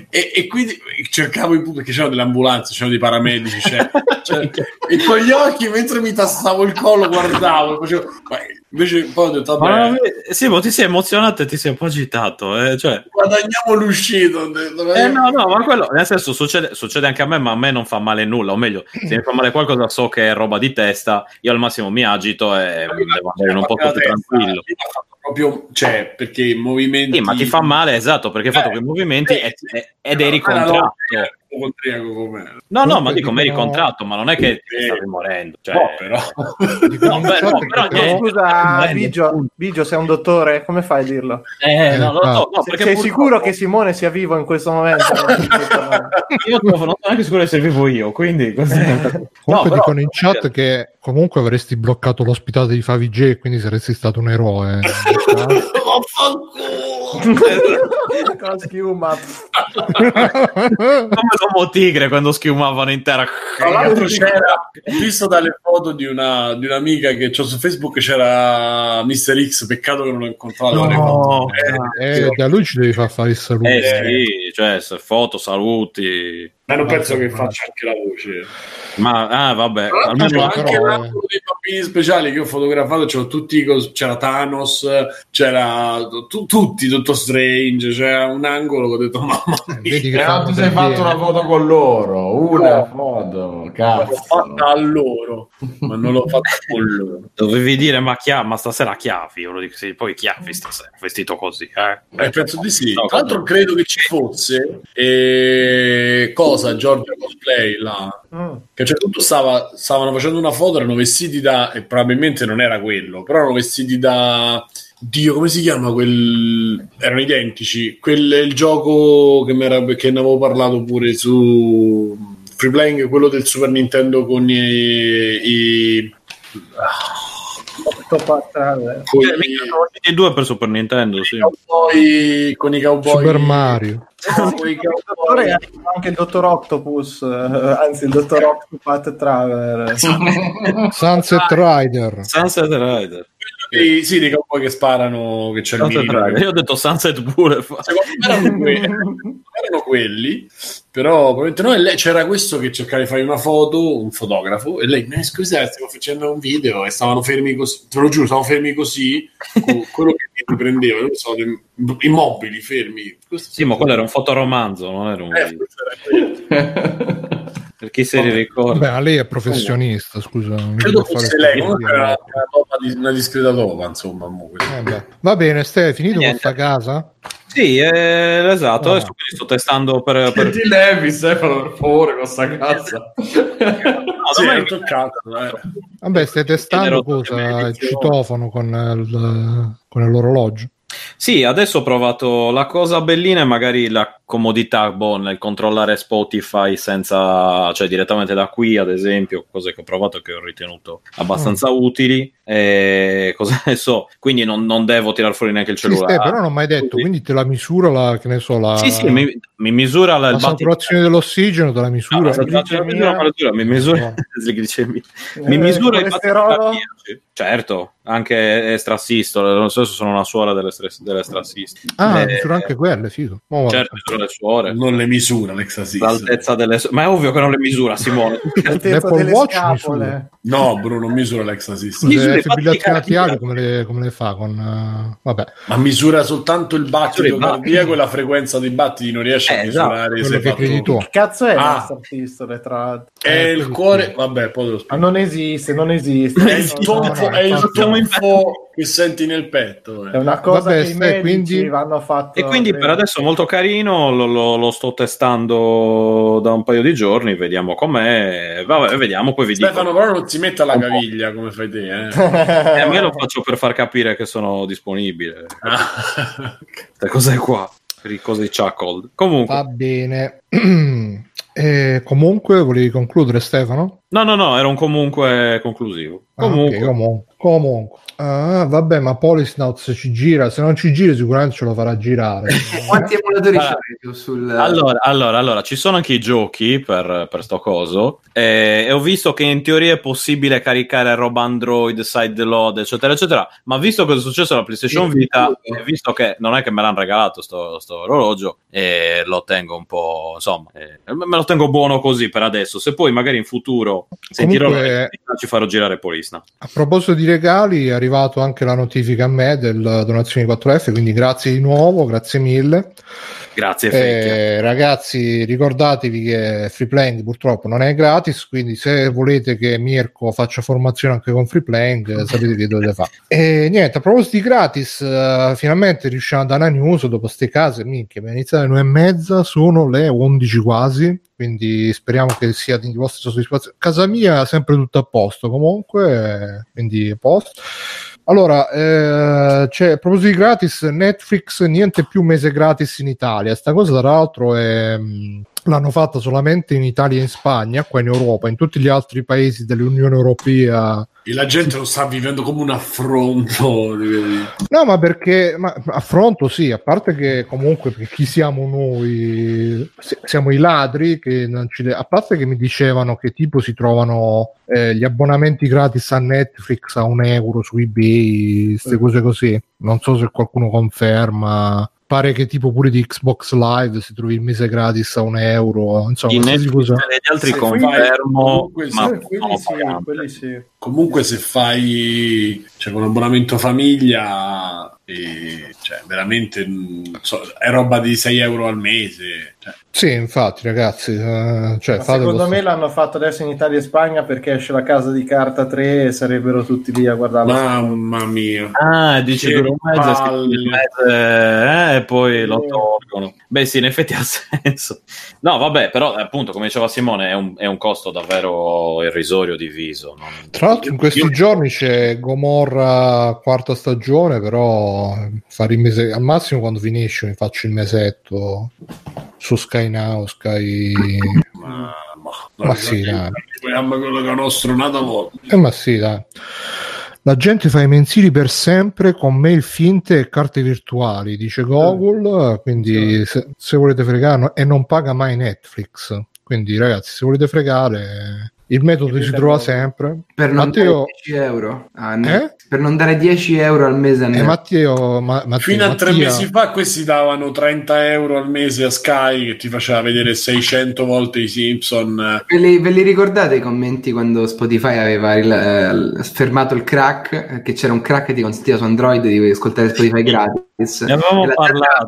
e, e quindi cercavo il perché c'erano delle ambulanze, c'erano dei paramedici, cioè, cioè, e con gli occhi mentre mi tastavo il collo guardavo, facevo, ma invece poi ho detto, Ma vabbè, no, sì, ma ti sei emozionato e ti sei un po' agitato. eh, cioè. guadagniamo l'uscita. detto, Eh, no, no, ma quello nel senso succede, succede anche a me, ma a me non fa male nulla. O meglio, se mi fa male qualcosa, so che è roba di testa. Io al massimo mi agito e devo andare in un posto più tranquillo. Proprio, cioè, perché i movimenti... Sì, ma ti fa male, esatto, perché hai fatto Eh, quei movimenti eh, ed eri no, contratto. come- No, no, ma dico, eri dicono- contratto, ma non è che ti stavi morendo. Cioè... No, però... Dicono No, beh, no, che però niente. scusa Bigio. Bigio sei un dottore? Come fai a dirlo? Eh, no, no, no, no, sei, perché sei purtroppo- sicuro che Simone sia vivo in questo momento Io non sono neanche sicuro di essere vivo io, quindi... questo- Comunque No, però- dicono in chat che comunque avresti bloccato l'ospitata di Favij, quindi saresti stato un eroe. con schiuma Come l'uomo tigre quando schiumavano in terra. Tra l'altro c'era, ho visto dalle foto di, una, di un'amica che c'ho su Facebook, c'era Mr. X, peccato che non l'ho incontrato. No. avrei fatto- Eh, da lui ci devi far fare il saluto. Eh sì, cioè se foto, saluti. Ma non penso che faccia anche la voce. Ma ah, vabbè, l'altro almeno però, anche eh. l'angolo dei bambini speciali che ho fotografato, c'erano tutti c'era Thanos, c'era tu- tutti, tutto Strange, c'era un angolo che ho detto mamma mia. Vedi che Però fanno tu sei fatto una foto con loro, una foto, L'ho cazzo. fatta a loro, ma non l'ho fatta con loro. dovevi dire ma, chia- ma stasera sì, poi chiafi stasera, vestito così, eh. Eh, penso di sì. No, Tra l'altro credo che ci fosse eh, cosa Giorgio Cosplay là. Mm. Che a un certo punto stava- stavano facendo una foto, erano vestiti da, e probabilmente non era quello, però erano vestiti da, Dio, come si chiama quel, erano identici, quel, il gioco che, m'era- che ne avevo parlato pure su Free Playing, quello del Super Nintendo con i, i Mica sono usciti i due per Super Nintendo, sì. i cowboy, con i cowboy Super Mario. con i Il dottore è cowboy anche il dottor Octopus, eh, anzi il dottor Octopath Traveler. Sunset Rider. Sunset Rider. Sì, sì, dei cowboy che sparano, che c'è il mirino. Io ho detto Sunset pure. fa- Secondo me erano, que- erano quelli, però probabilmente no. E lei, c'era questo che cercava di fare una foto, un fotografo, e lei, eh, scusate, stiamo facendo un video e stavano fermi così, te lo giuro, stavano fermi così, con quello che mi prendeva, stavano immobili, fermi. Questo- Sì, ma quello era un fotoromanzo, non era un Eh, Per chi se li ricorda. Beh, ma lei è professionista, scusa. non Credo fosse lei, comunque era una, una discreta topa, insomma. Eh beh. Va bene, Ste, hai finito con Niente. sta casa? Sì, eh, esatto. Ah. Adesso quindi sto testando per. per... Ti levi, Stefano, per favore, con sta cazzo. No, Sì, è toccato, eh. Vabbè, stai testando cosa? Il citofono con, il, con l'orologio. Sì, adesso ho provato la cosa bellina e magari la comodità boh, nel controllare Spotify senza, cioè direttamente da qui, ad esempio, cose che ho provato che ho ritenuto abbastanza utili. E cosa ne so, quindi non, non devo tirar fuori neanche il Sì, Ste, cellulare. però non ho mai detto, quindi te la misura, la, che ne so, la, Sì, sì, mi, mi misura la, la saturazione dell'ossigeno, te la Ah, misura. la saturazione glicemia. mi misura- mi misura No. mi Eh, misura il. Certo, anche estrassistole, lo stesso sono una suora delle, stres- delle. Ah, Eh, misura anche quelle, figo. Oh. Certo, misura le suore. Non le misura l'Exasys. L'altezza delle ma è ovvio che non le misura Simone L'altezza L'Apple delle Watch scapole. No, Bruno, non misura. Scusa, misura le come le, come le fa? Con, eh, vabbè, Ma misura soltanto il battito cardiaco e la frequenza dei battiti, non riesce a Eh, esatto, misurare se hai che fatto- credi tu. Che cazzo è Ah. starpistole, tra l'altro? È Eh, il cuore, sì. vabbè, poi lo Ma spiego. non esiste, non esiste. È il No, no, tonfo, no, è il infatti. tonfo che senti nel petto. È eh. una cosa Vabbè, che i medici quindi- vanno fatto. e quindi per adesso è molto carino lo, lo- lo sto testando da un paio di giorni vediamo com'è vabbè vediamo poi vi dico Stefano, però non si Un po'. caviglia come fai te. Eh. e a me lo faccio per far capire che sono disponibile Ah. queste cose qua cose di Chuckled comunque va bene. Eh, comunque, volevi concludere, Stefano? no no no era un comunque conclusivo Ah, comunque ok, comunque. comunque. Ah, vabbè, ma Polisnauts ci gira. Se non ci gira, sicuramente ce lo farà girare. Quanti emulatori Allora, tu sul... Allora, allora, allora, ci sono anche i giochi per, per sto coso eh, e ho visto che in teoria è possibile caricare roba Android, side load, eccetera, eccetera, ma visto cosa è successo alla PlayStation Sì, Vita sì. e visto che non è che me l'hanno regalato sto, sto orologio e lo tengo un po', insomma, eh, me lo tengo buono così per adesso, se poi magari in futuro sentirò la Comunque- necessità, ci farò girare Polisna. A proposito di regali, è arrivato anche la notifica a me del donazione 4F, quindi grazie di nuovo, grazie mille. Grazie. Eh, ragazzi, ricordatevi che Free Playing purtroppo non è gratis, quindi se volete che Mirko faccia formazione anche con Free Playing, sapete che dovete fare. E niente, a proposito di gratis, eh, finalmente riusciamo a dare una news dopo ste case, minchia, abbiamo iniziato alle 9 e mezza, sono le 11 quasi, quindi speriamo che sia di vostra soddisfazione. Casa mia è sempre tutto a posto comunque, eh, quindi a posto. Allora, eh, c'è a proposito di gratis, Netflix niente più mese gratis in Italia. Sta cosa, tra l'altro, è, mh, l'hanno fatta solamente in Italia e in Spagna, qua in Europa, in tutti gli altri paesi dell'Unione Europea. E la gente lo sta vivendo come un affronto. No, ma perché ma, affronto sì, a parte che comunque chi siamo noi? Siamo i ladri che non ci le- a parte che mi dicevano che tipo si trovano eh, gli abbonamenti gratis a Netflix a un euro su eBay, queste cose così. Non so se qualcuno conferma. Pare che tipo pure di Xbox Live si trovi il mese gratis a un euro, insomma, In Netflix cosa. e negli altri Se confermo, comunque ma se- Eh, quelli sono sì, quelli sì. Comunque se fai cioè, con abbonamento famiglia, e, cioè, veramente so, è roba di 6 euro al mese. Cioè, Sì, infatti, ragazzi, eh, cioè, secondo questo- me l'hanno fatto adesso in Italia e Spagna perché esce la casa di carta 3 e sarebbero tutti lì a guardarla. mamma mia. Ah, dice Che mese, eh, e poi lo tolgono. Beh, sì, in effetti ha senso. No, vabbè, però appunto, come diceva Simone, è un, è un costo davvero irrisorio diviso. non- Tra l'altro in questi Io- giorni c'è Gomorra quarta stagione, però fare il mese al massimo quando finisce mi faccio il mesetto su Sky Now, Sky... Ma, Ma sì, dai. Quello che è. Eh ma sì, dai. La gente fa i mensili per sempre con mail finte e carte virtuali, dice Google, quindi se, se volete fregare e non paga mai Netflix. Quindi ragazzi, se volete fregare, il metodo si trova sempre. Per non Matteo, dare 10 euro. a ne- Eh? Per non dare 10 euro al mese a eh. Matteo, ma, Matteo, Fino a tre Mattia- mesi fa questi davano 30 euro al mese a Sky che ti faceva vedere 600 volte i Simpson. Ve li, ve li ricordate i commenti quando Spotify aveva il, eh, fermato il crack? Che c'era un crack che ti consentiva su Android di ascoltare Spotify gratis. Ne avevamo parlato.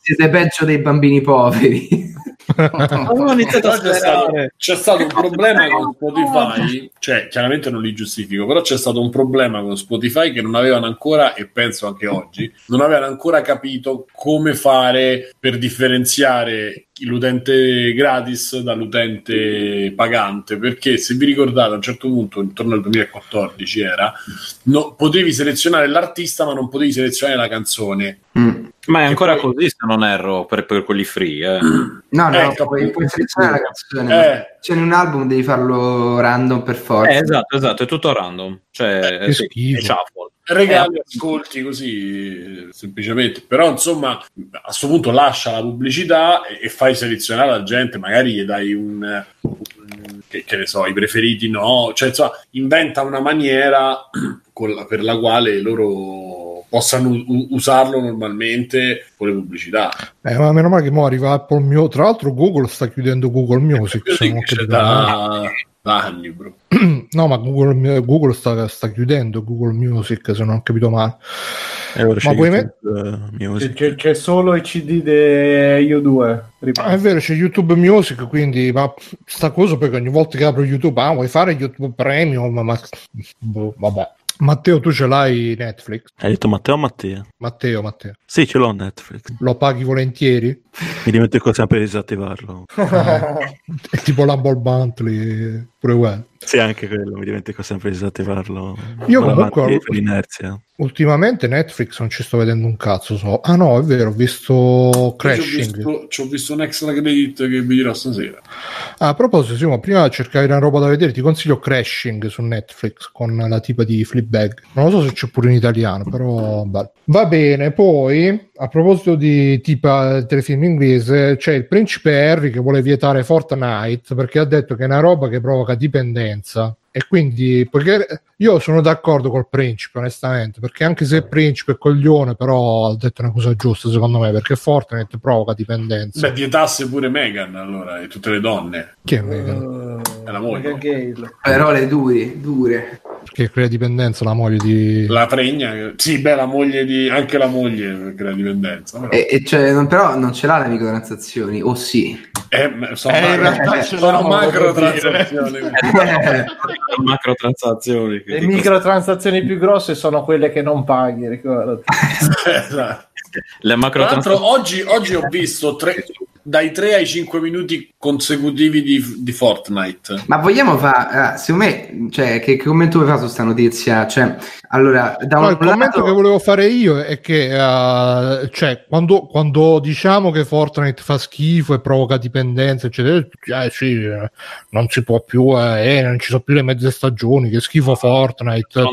Siete peggio dei bambini poveri. Avevo iniziato a Però c'è stato, c'è stato un problema con Spotify, cioè chiaramente non li giustifico, però c'è stato un problema con Spotify che non avevano ancora, e penso anche oggi, non avevano ancora capito come fare per differenziare l'utente gratis dall'utente pagante, perché se vi ricordate a un certo punto, intorno al 2014 era, no- potevi selezionare l'artista ma non potevi selezionare la canzone. Mm. Ma è ancora poi- così, se non erro, per, per quelli free. Eh. No, no, Ecco, puoi, puoi selezionare la canzone. Eh. ma C'è in un album, devi farlo random per forza. Eh, esatto, esatto, è tutto random. Cioè, eh, sì, è shuffle. Regali Eh, ascolti così semplicemente. Però insomma a questo punto lascia la pubblicità e, e fai selezionare la gente. Magari gli dai un, un- che, che ne so i preferiti no. Cioè insomma inventa una maniera la- per la quale loro possano u- usarlo normalmente con le pubblicità Eh, ma meno male che mo arriva Apple Music. Tra l'altro, Google sta chiudendo Google Music. se non C'è da, da anni bro No, ma Google, Google sta, sta chiudendo Google Music, se non ho capito male. E ora c'è Ma puoi YouTube, eh, C'è, c'è- solo i CD di U2. Ah, è vero, c'è YouTube Music, quindi ma sta cosa perché ogni volta che apro YouTube, ah, vuoi fare YouTube Premium? Ma, ma- boh, vabbè. Matteo, tu ce l'hai Netflix? Hai detto Matteo o Mattia? Matteo, Matteo, Sì, ce l'ho Netflix. lo paghi volentieri? Mi dimentico sempre di disattivarlo. È tipo l'Humble Buntley, pure quello. Sì, anche quello, mi dimentico sempre di disattivarlo. Io comunque- avanti per inerzia. Ultimamente Netflix non ci sto vedendo un cazzo. So. Ah no, è vero, ho visto Crashing. visto, ci ho visto un extra credit che vi dirò stasera Ah, a proposito, Simo, prima cercavi una roba da vedere, ti consiglio Crashing su Netflix con la tipa di Fleabag. Non lo so se c'è pure in italiano, però bello. Va bene, poi a proposito di tipa telefilm inglese, c'è il principe Harry che vuole vietare Fortnite perché ha detto che è una roba che provoca dipendenza. E quindi, poiché io sono d'accordo col principe, onestamente, perché anche se è principe è coglione, però ha detto una cosa giusta, secondo me, perché Fortnite provoca dipendenza. beh vietasse pure Megan allora e tutte le donne Chi è Megan? È la moglie. Parole dure, dure. Che crea dipendenza la moglie di... La pregna, sì, beh, la moglie di anche la moglie crea dipendenza. Però, E, e cioè, non- però non ce l'ha le microtransazioni, o sì? eh, sono, Eh, in macro, realtà ce sono macro transazioni. macro transazioni. Le microtransazioni più grosse sono quelle che non paghi, ricordati. Esatto. Le macro Tra l'altro, transazioni. oggi, oggi ho visto tre- dai 3 ai 5 minuti consecutivi di, di Fortnite. Ma vogliamo fare, secondo me, cioè, che, che commento vuoi fare su questa notizia? Cioè, allora, da No, un il commento lato... che volevo fare io è che eh, cioè, quando, quando diciamo che Fortnite fa schifo e provoca dipendenza, eccetera, eh, sì, eh, non si può più, eh, eh, non ci sono più le mezze stagioni, che schifo Fortnite.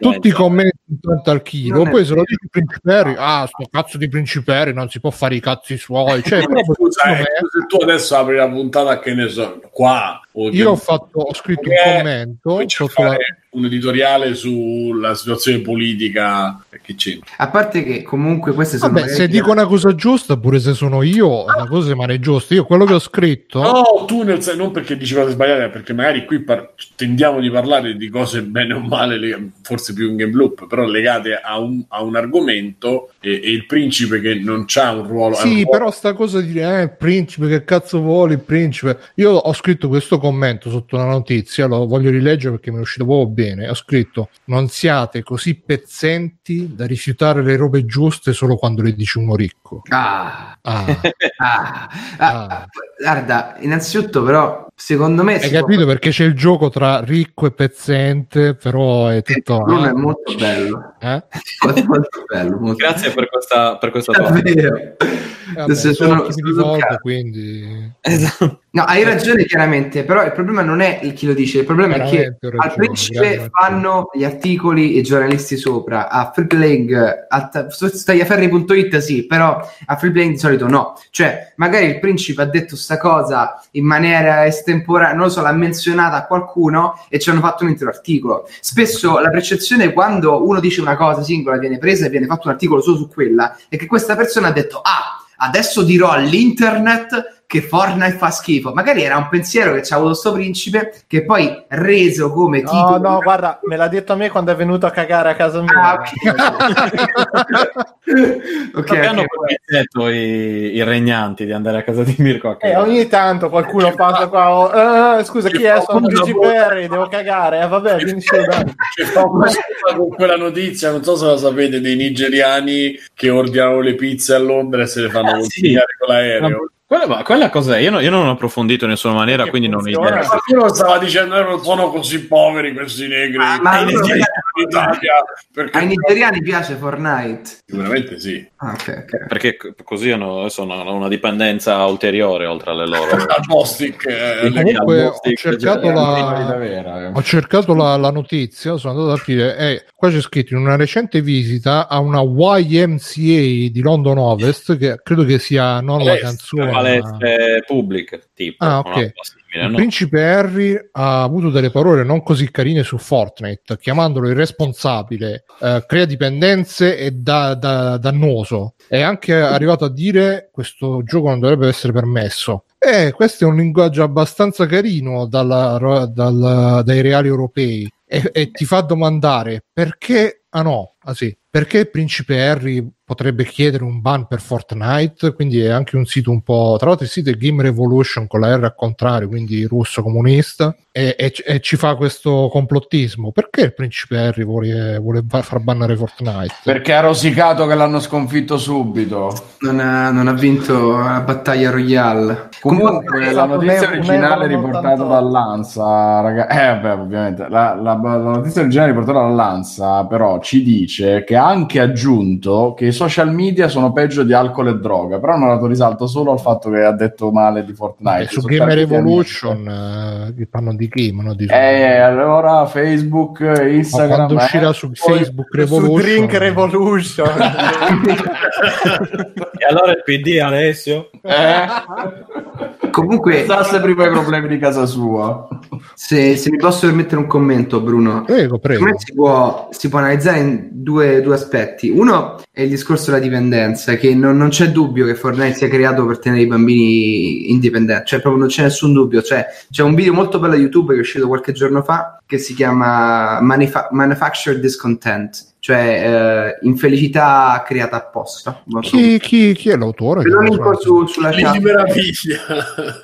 Tutti i commenti intanto al chilo, poi se lo dici Principeri, ah, sto cazzo di Principeri, non si può fare i cazzi suoi. Cioè, Scusa, eh, me, se tu adesso apri la puntata, che ne so, qua io ho, fatto, ho scritto un Eh, commento sotto la, fare un editoriale sulla situazione politica che c'entra. A parte che comunque queste sono... Vabbè, se dico una cosa giusta, pure se sono io, la cosa rimane giusta. Io quello che ho scritto... No, tu nel sen- non perché dici cose sbagliate, perché magari qui par- tendiamo di parlare di cose bene o male, le- forse più in game loop, però legate a un, a un argomento e, e il principe che non c'ha un ruolo. ha un Sì, ruolo- però sta cosa di dire, eh, principe, che cazzo vuole il principe? Io ho scritto questo commento sotto la notizia, lo voglio rileggere perché mi è uscito proprio bene. Ho scritto: Non siate così pezzenti da rifiutare le robe giuste solo quando le dice uno ricco. Ah, Ah, ah, ah, Ah. guarda, innanzitutto però, secondo me... hai si può- capito perché c'è il gioco tra ricco e pezzente, però è tutto. Bruno ah, è molto bello. Eh? Molto, molto bello. Molto Grazie per questa, per questa cosa. Davvero. Vabbè, Adesso sono sono- volta, toccato. quindi Esatto. No, hai ragione chiaramente, però il problema non è il chi lo dice, il problema è che ho al ragione, principe ragione. fanno gli articoli e i giornalisti sopra, a Freeplaying, a tagliaferri.it sì, però a Freeplaying di solito no. Cioè, magari il principe ha detto sta cosa in maniera estemporanea, non lo so, l'ha menzionata a qualcuno e ci hanno fatto un intero articolo. Spesso la percezione quando uno dice una cosa singola, viene presa e viene fatto un articolo solo su quella, e che questa persona ha detto, ah, adesso dirò all'internet che Fortnite fa schifo. Magari era un pensiero che c'ha avuto sto principe che poi reso come No, titolo. no, guarda, me l'ha detto a me quando è venuto a cagare a casa mia. Ah, ok. ok, Perché hanno permesso i, i regnanti di andare a casa di Mirko a Eh, ogni tanto qualcuno passa qua. oh, eh, scusa, chi è? Sono Principe Harry, devo cagare. Eh, vabbè, vieni su, con quella notizia, non so se la sapete, dei nigeriani che ordinano le pizze a Londra e se le fanno Ah, consegnare con l'aereo. Quella, ma quella cos'è? Io, no- io non ho approfondito in nessuna maniera, Che quindi non ho idea. Qualcuno stava dicendo che non sono così poveri questi negri Ma- ma in Italia perché Ai nigeriani piace Fortnite. sicuramente sì Ah, ok, ok. Perché così hanno hanno una dipendenza ulteriore oltre alle loro. Bostic eh, Comunque ho Stick, cercato cioè, la, vera, eh. Ho cercato la, la notizia, sono andato ad aprire e qua c'è scritto in una recente visita a una YMCA di London Ovest, che credo che sia non la canzone. Palestre pubbliche, tipo. Ah, ok. simile, Il no? principe Harry ha avuto delle parole non così carine su Fortnite, chiamandolo irresponsabile, eh, crea dipendenze e da- da- dannoso. È anche arrivato a dire questo gioco non dovrebbe essere permesso. E questo è un linguaggio abbastanza carino dalla- dal- dai reali europei e, e ti fa domandare perché, ah no, ah sì, perché il principe Harry potrebbe chiedere un ban per Fortnite, quindi è anche un sito un po', tra l'altro il sito è Game Revolution con la R al contrario, quindi russo comunista, e, e- e ci fa questo complottismo. Perché il principe Harry vuole, vuole far bannare Fortnite? Perché ha rosicato che l'hanno sconfitto subito. Non ha, non ha vinto la battaglia royale. Comunque, è la notizia originale riportata 98. dall'Ansa, raga- eh, vabbè, ovviamente, la, la- la notizia originale riportata dall'Ansa, però, ci dice che ha anche aggiunto che social media sono peggio di alcol e droga, però hanno dato risalto solo al fatto che ha detto male di Fortnite. Eh, su I social Game media Revolution eh, che parlano di game, no? Di Eh, allora Facebook, Ma Instagram. quando uscirà eh, su Facebook Revolution, Su Drink Revolution. E allora il PD Alessio? Eh? Comunque, Pensasse prima ai problemi di casa sua. se, se mi posso permettere un commento, Bruno, prego, prego. Secondo me si può, si può analizzare in due, due aspetti. Uno è il discorso della dipendenza, che non, non c'è dubbio che Fortnite sia creato per tenere i bambini indipendenti, cioè proprio non c'è nessun dubbio. Cioè, c'è un video molto bello di YouTube che è uscito qualche giorno fa che si chiama Manufa- Manufactured Discontent, cioè eh, infelicità creata apposta. Chi, chi- chi è l'autore? Ve lo linko su- sulla chat.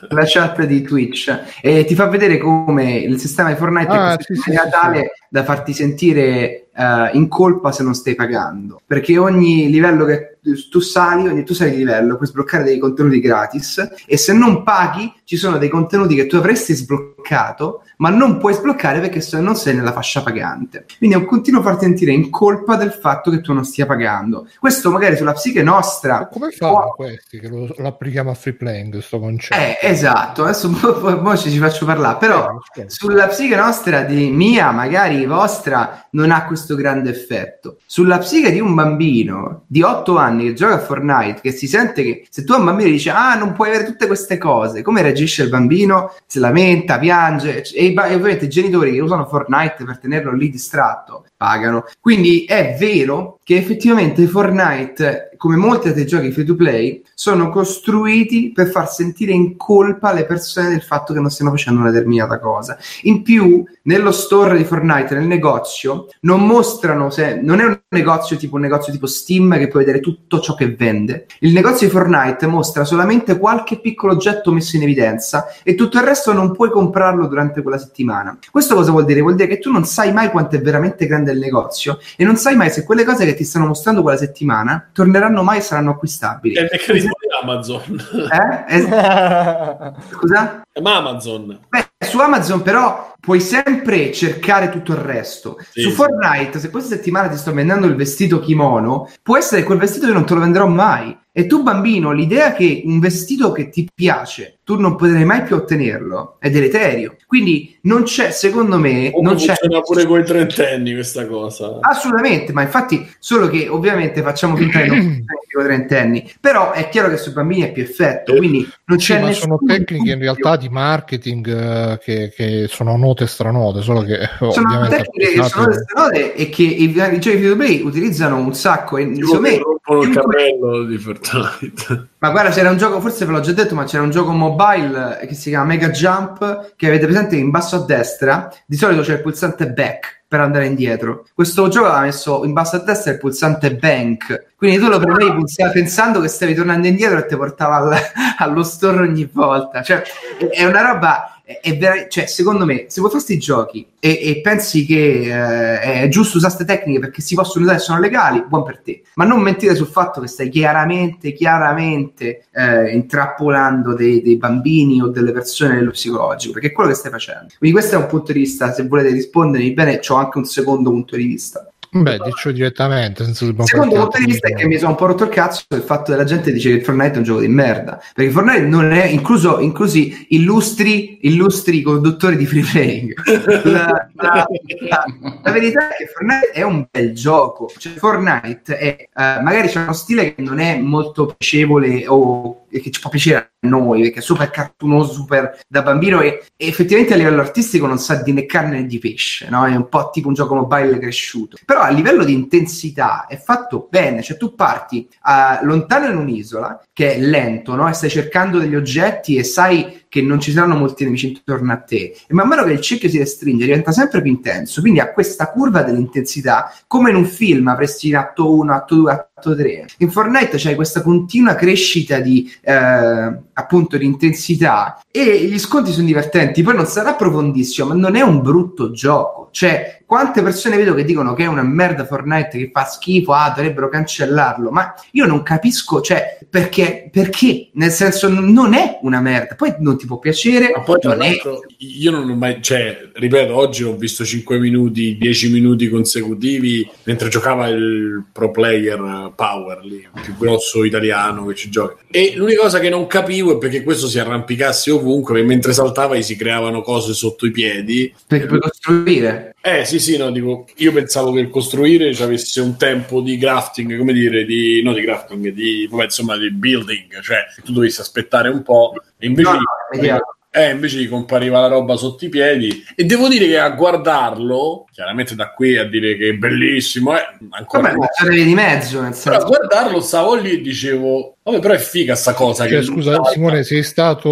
la chat di Twitch. E ti fa vedere come il sistema di Fortnite Ah, è sì, sì, in sì, tale da farti sentire eh, in colpa se non stai pagando. Perché ogni livello che tu sali, ogni tu sali di livello puoi sbloccare dei contenuti gratis e se non paghi ci sono dei contenuti che tu avresti sbloccato ma non puoi sbloccare perché se non sei nella fascia pagante. Quindi è un continuo farti sentire in colpa del fatto che tu non stia pagando. Questo magari sulla psiche nostra Ma come fanno questi che lo, lo applichiamo a free playing questo concetto? eh, esatto, adesso poi- poi ci ci faccio parlare, però Eh, sulla psiche nostra, di mia, magari vostra, non ha questo questo grande effetto. Sulla psiche di un bambino di 8 anni che gioca a Fortnite, che si sente che se tu a un bambino dici ah non puoi avere tutte queste cose, come reagisce il bambino? Si lamenta, piange e, e ovviamente i genitori che usano Fortnite per tenerlo lì distratto pagano. Quindi è vero che effettivamente Fortnite, come molti altri giochi free to play, sono costruiti per far sentire in colpa le persone del fatto che non stiano facendo una determinata cosa. In più, nello store di Fortnite, nel negozio, non mostrano se non è un negozio tipo un negozio tipo Steam che puoi vedere tutto ciò che vende. Il negozio di Fortnite mostra solamente qualche piccolo oggetto messo in evidenza e tutto il resto non puoi comprarlo durante quella settimana. Questo cosa vuol dire? Vuol dire che tu non sai mai quanto è veramente grande il negozio e non sai mai se quelle cose che ti stanno mostrando quella settimana torneranno mai e saranno acquistabili. È il meccanismo di Amazon. Eh? Es- Scusa? Ma Amazon. Beh, su Amazon però puoi sempre cercare tutto il resto. Sì, su sì. Fortnite, se questa settimana ti sto vendendo il vestito kimono, può essere quel vestito che non te lo venderò mai. E tu bambino, l'idea che un vestito che ti piace, tu non potrai mai più ottenerlo, è deleterio. Quindi non c'è, secondo me, Come non c'è... funziona pure con i trentenni questa cosa. Assolutamente, ma infatti solo che ovviamente facciamo finta che non funzioni con i trentenni, però è chiaro che sui bambini è più effetto, quindi non Sì, c'è ma nessun sono tecniche in realtà di marketing eh, che, che sono note stranote, solo che eh, sono ovviamente tecniche che sono note e che i, i giochi free to play utilizzano un sacco e rompono il capello di Fortnite. Ma guarda c'era un gioco forse ve l'ho già detto ma c'era un gioco mobile che si chiama Mega Jump che avete presente in basso a destra. Di solito c'è il pulsante back per andare indietro. Questo gioco aveva messo in basso a destra il pulsante bank. Quindi tu lo premevi pensando che stavi tornando indietro e ti portava al- allo store ogni volta. Cioè è una roba è, è cioè, secondo me, se vuoi fare questi giochi e, e pensi che eh, è giusto usare queste tecniche perché si possono usare e sono legali, buon per te. Ma non mentire sul fatto che stai chiaramente, chiaramente eh, intrappolando dei, dei bambini o delle persone nello psicologico, perché è quello che stai facendo. Quindi questo è un punto di vista, se volete rispondermi bene, ho anche un secondo punto di vista. Beh, dicio direttamente, Il secondo punto di vista è che mi sono un po' rotto il cazzo del fatto che la gente dice che Fortnite è un gioco di merda. Perché Fortnite non è incluso, inclusi illustri, illustri conduttori di free playing. La, la- la- la verità è che Fortnite è un bel gioco. Cioè, Fortnite è, eh, magari c'è uno stile che non è molto piacevole o e che ci può piacere a noi perché è super cartunoso, super da bambino e, e effettivamente a livello artistico non sa di né carne né di pesce, no? È un po' tipo un gioco mobile cresciuto. Però a livello di intensità è fatto bene, cioè tu parti a- lontano in un'isola che è lento, no? E stai cercando degli oggetti e sai che non ci saranno molti nemici intorno a te. E man mano che il cerchio si restringe diventa sempre più intenso. Quindi ha questa curva dell'intensità come in un film avresti in atto 1, atto 2, atto 3 in Fortnite c'hai questa continua crescita di eh, appunto di intensità. E gli sconti sono divertenti. Poi non sarà profondissimo ma non è un brutto gioco. Cioè quante persone vedo che dicono che è una merda Fortnite che fa schifo ah dovrebbero cancellarlo ma io non capisco cioè perché perché nel senso non è una merda poi non ti può piacere Ma poi, non è io non ho mai, cioè, ripeto, oggi ho visto 5 minuti, 10 minuti consecutivi mentre giocava il pro player Power lì, il più grosso italiano che ci gioca. E l'unica cosa che non capivo è perché questo si arrampicasse ovunque, mentre saltava gli si creavano cose sotto i piedi. perché puoi costruire Eh sì, sì, no, dico, io pensavo che il costruire ci avesse un tempo di crafting, come dire, di, no di crafting, di, insomma, di building, cioè tu dovessi aspettare un po', e invece, No, no. Eh, invece gli compariva la roba sotto i piedi. E devo dire che a guardarlo, chiaramente da qui a dire che è bellissimo, eh, ancora vabbè di mezzo nel però a senso guardarlo stavo lì e dicevo, vabbè, però è figa sta cosa. Cioè, che scusa, Simone, sei stato,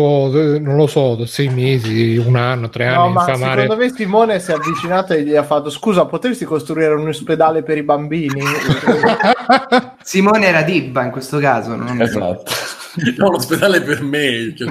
non lo so, sei mesi, un anno, tre No, anni ma in famare. secondo me Simone si è avvicinato e gli ha fatto scusa, potresti costruire un ospedale per i bambini? Simone era Dibba in questo caso non... Esatto. No, l'ospedale per me. cioè,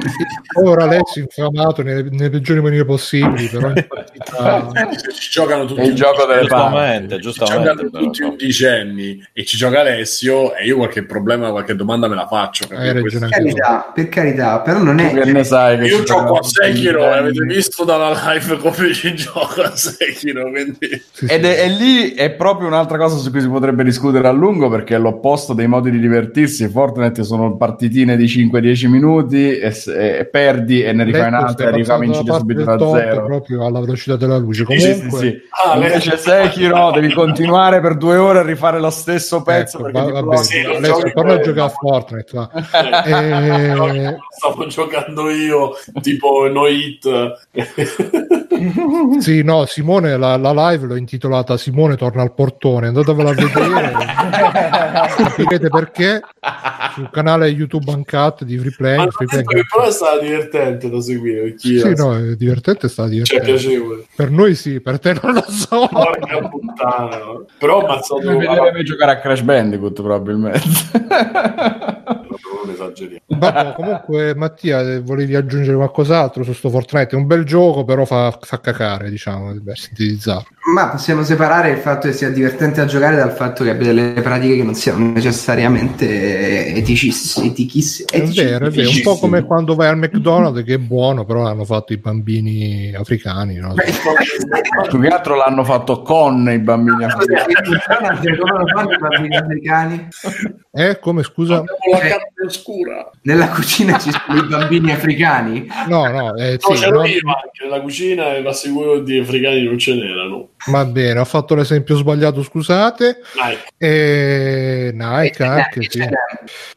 Ora Alessio infamato nelle, nelle peggiori maniere possibili, però partita... ci giocano tutti È il gioco delle Giustamente, ci giustamente. giocano però, tutti undicenni e ci gioca Alessio e io qualche problema, qualche domanda me la faccio. per carità, per carità però non Tu che è ne sai che Io ci gioco a Sekiro, avete visto dalla live come ci gioco a Sekiro, quindi... Ed è, e lì è proprio un'altra cosa su cui si potrebbe discutere a lungo perché è l'opposto dei modi di divertirsi. Fortnite sono partitine partitine di 5-10 minuti e, s- e perdi e ne rifai un'altra e ricominci passando subito da zero. proprio alla velocità della luce. Sì, sì, Comunque, sì, sì. Ah, Invece Sekiro devi continuare per due ore a rifare lo stesso pezzo ecco, perché va- vabbè. Sì, adesso torna a giocare a Fortnite. va. Eh, Eh, Stavo giocando io, tipo No Hit. sì, no, Simone, la, la live l'ho intitolata Simone torna al portone. Andatevela a vedere, capirete perché sul canale YouTube Uncut di Free Play. Free Play. però è stata divertente da seguire. Sì, no, è divertente, sta Cioè, divertente. piacevole. Per noi sì, per te non lo so. Porca puttana. Però ho ammazzato Come vedere me giocare a Crash Bandicoot probabilmente. Non esageriamo. Vabbè, comunque, Mattia, eh, volevi aggiungere qualcos'altro su sto Fortnite? È un bel gioco, però fa, fa cacare, diciamo, per sintetizzarlo. Ma possiamo separare il fatto che sia divertente a giocare dal fatto che abbia delle pratiche che non siano necessariamente eticis, etichis, È vero, è vero, un po' come quando vai al McDonald's, che è buono, però l'hanno fatto i bambini africani. No? Più che altro l'hanno fatto con i bambini africani. Come lo fanno i bambini africani? Eh, come scusa? Abbiamo la carne oscura. Nella cucina ci sono i bambini africani? No, no, eh, No, sì, c'ero no, io anche nella cucina e vi assicuro di africani non ce n'erano. Va bene, ho fatto l'esempio sbagliato, scusate. Nike. E Nike anche, sì.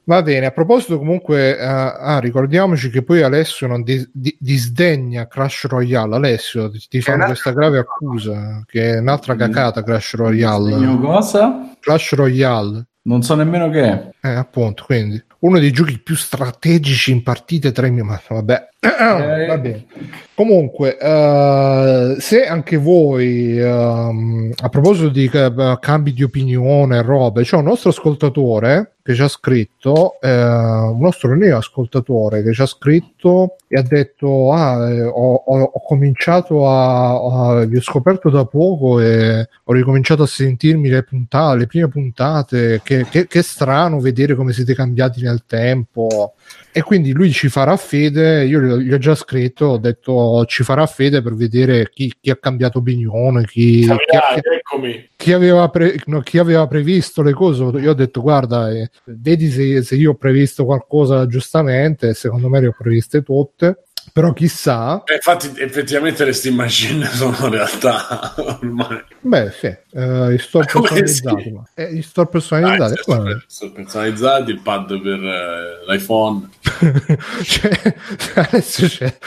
Va bene, a proposito comunque, eh, ah, ricordiamoci che poi Alessio non di- di- disdegna Crash Royale. Alessio, ti, ti fanno questa grave accusa, che è un'altra cacata Crash Royale. cosa? Clash Royale. Non so nemmeno che è. Eh, appunto, quindi uno dei giochi più strategici in partite tra i miei, ma vabbè, va bene. Comunque, eh, se anche voi, ehm, a proposito di eh, cambi di opinione, robe, c'è un nostro ascoltatore che ci ha scritto, eh, un nostro neo ascoltatore che ci ha scritto e ha detto: Ah, eh, ho, ho- ho cominciato a, a- vi ho scoperto da poco e ho ricominciato a sentirmi le puntate, le prime puntate. Che, che- che strano vedere come siete cambiati nel tempo. E quindi lui ci farà fede. Io gli ho- già scritto, ho detto ci farà fede per vedere chi, chi ha cambiato opinione, chi, chi, Capirai, chi- chi aveva, pre- no, chi aveva previsto le cose. Io ho detto guarda, eh, vedi se, se io ho previsto qualcosa giustamente. Secondo me le ho previste tutte. Però chissà, Eh, Infatti, effettivamente le Steam Machine sono realtà ormai. beh, sì, eh, i store personalizzati, sì? ma- eh, gli store Ah, personalizzati, certo, guarda. sono personalizzati, il pad per eh, l'iPhone. C'è- adesso c'è.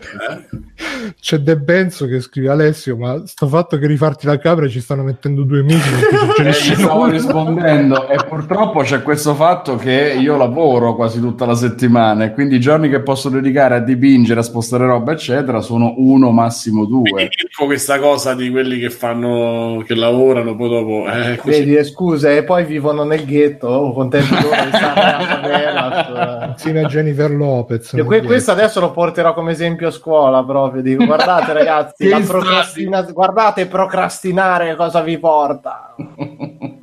Eh? C'è De Benzo che scrive Alessio, ma sto fatto che rifarti la capra ci stanno mettendo due mesi Eh, stavo rispondendo e purtroppo c'è questo fatto che io lavoro quasi tutta la settimana e quindi i giorni che posso dedicare a dipingere, a spostare roba eccetera sono uno massimo Quindi due tipo questa cosa di quelli che fanno, che lavorano, poi dopo... Eh. Vedi, eh, scusa, e poi vivono nel ghetto, oh, contenti loro di stare a favela. Insieme a Jennifer Lopez. Que- questo adesso lo porterò come esempio scuola proprio. Dico, guardate ragazzi, la procrastina- guardate procrastinare cosa vi porta.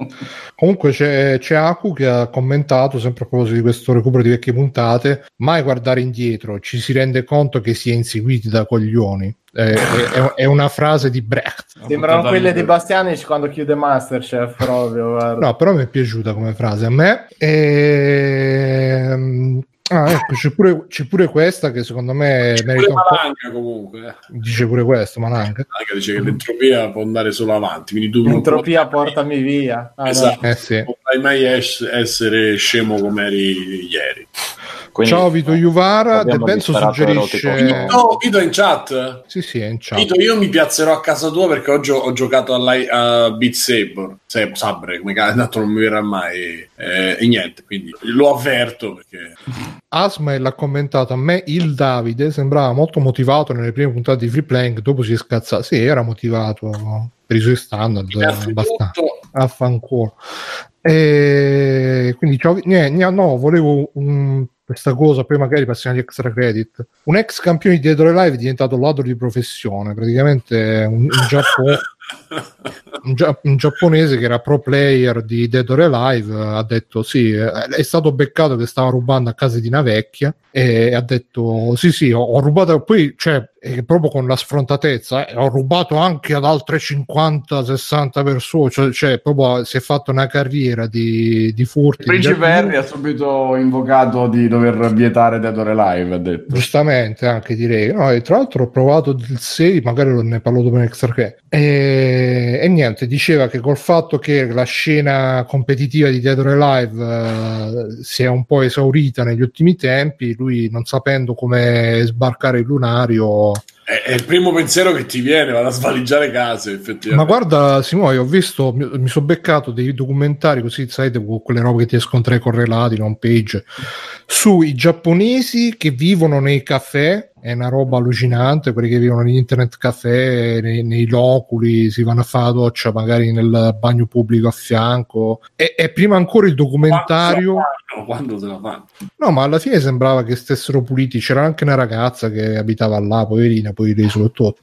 Comunque c'è, c'è Aku che ha commentato, sempre a proposito di questo recupero di vecchie puntate, mai guardare indietro, ci si rende conto che si è inseguiti da coglioni. È, è- è una frase di Brecht. Sembrano quelle di- di Bastianic quando chiude Masterchef proprio. guarda. No, però mi è piaciuta come frase a me. Ehm, Ah, ecco, c'è pure, c'è pure questa che secondo me C'è merita pure un po'. Malanga comunque. eh. Dice pure questo, Malanga. Malanga dice che l'entropia può andare solo avanti, quindi tu non Entropia portami via. Ah, no. Esatto. Eh sì. non potrai mai es- essere scemo come eri ieri. Quindi, Ciao Vito Juvara, De Benzo suggerisce... erotico. No, Vito è in chat. Sì, sì, è in chat. Vito, io mi piazzerò a casa tua perché oggi ho, ho giocato a Beat Saber. Sai, Sabre, come cazzo, tanto non mi verrà mai. eh, e niente, quindi lo avverto perché. Asmael ha commentato a me il Davide sembrava molto motivato nelle prime puntate di Free Playing dopo si è scazzato. Sì era motivato per i suoi standard abbastanza. Affanculo. E quindi niente, no volevo um, questa cosa, poi magari passiamo agli extra credit. Un ex campione di Dead or Alive è diventato ladro di professione, praticamente un, un, Giappone, un, gia- un giapponese che era pro player di Dead or Alive ha detto sì, è stato beccato che stava rubando a casa di una vecchia e ha detto sì sì, ho, ho rubato, poi cioè proprio con la sfrontatezza, eh, ho rubato anche ad altre 50-60 persone, cioè, cioè, proprio si è fatto una carriera di, di furti. Il principe Harry ha subito invocato di dover vietare Dead or Alive, ha detto. Giustamente, anche direi. No, e tra l'altro ho provato il 6, magari lo ne parlo dopo in extra che. E, e niente, diceva che col fatto che la scena competitiva di Dead or Alive eh, si è un po' esaurita negli ultimi tempi, lui non sapendo come sbarcare il lunario È, il primo pensiero che ti viene, vado a svaligiare case, effettivamente. Ma guarda, Simone, ho visto, mi, mi sono beccato dei documentari così, sai, con quelle robe che ti escono tra i correlati, home page, sui giapponesi che vivono nei caffè. È una roba allucinante, quelli che vivono negli internet caffè, nei, nei loculi, si vanno a fare la doccia magari nel bagno pubblico a fianco. E, e prima ancora il documentario. Quando, quando se la fanno? No, ma alla fine sembrava che stessero puliti. C'era anche una ragazza che abitava là, poverina, poi reso tutto.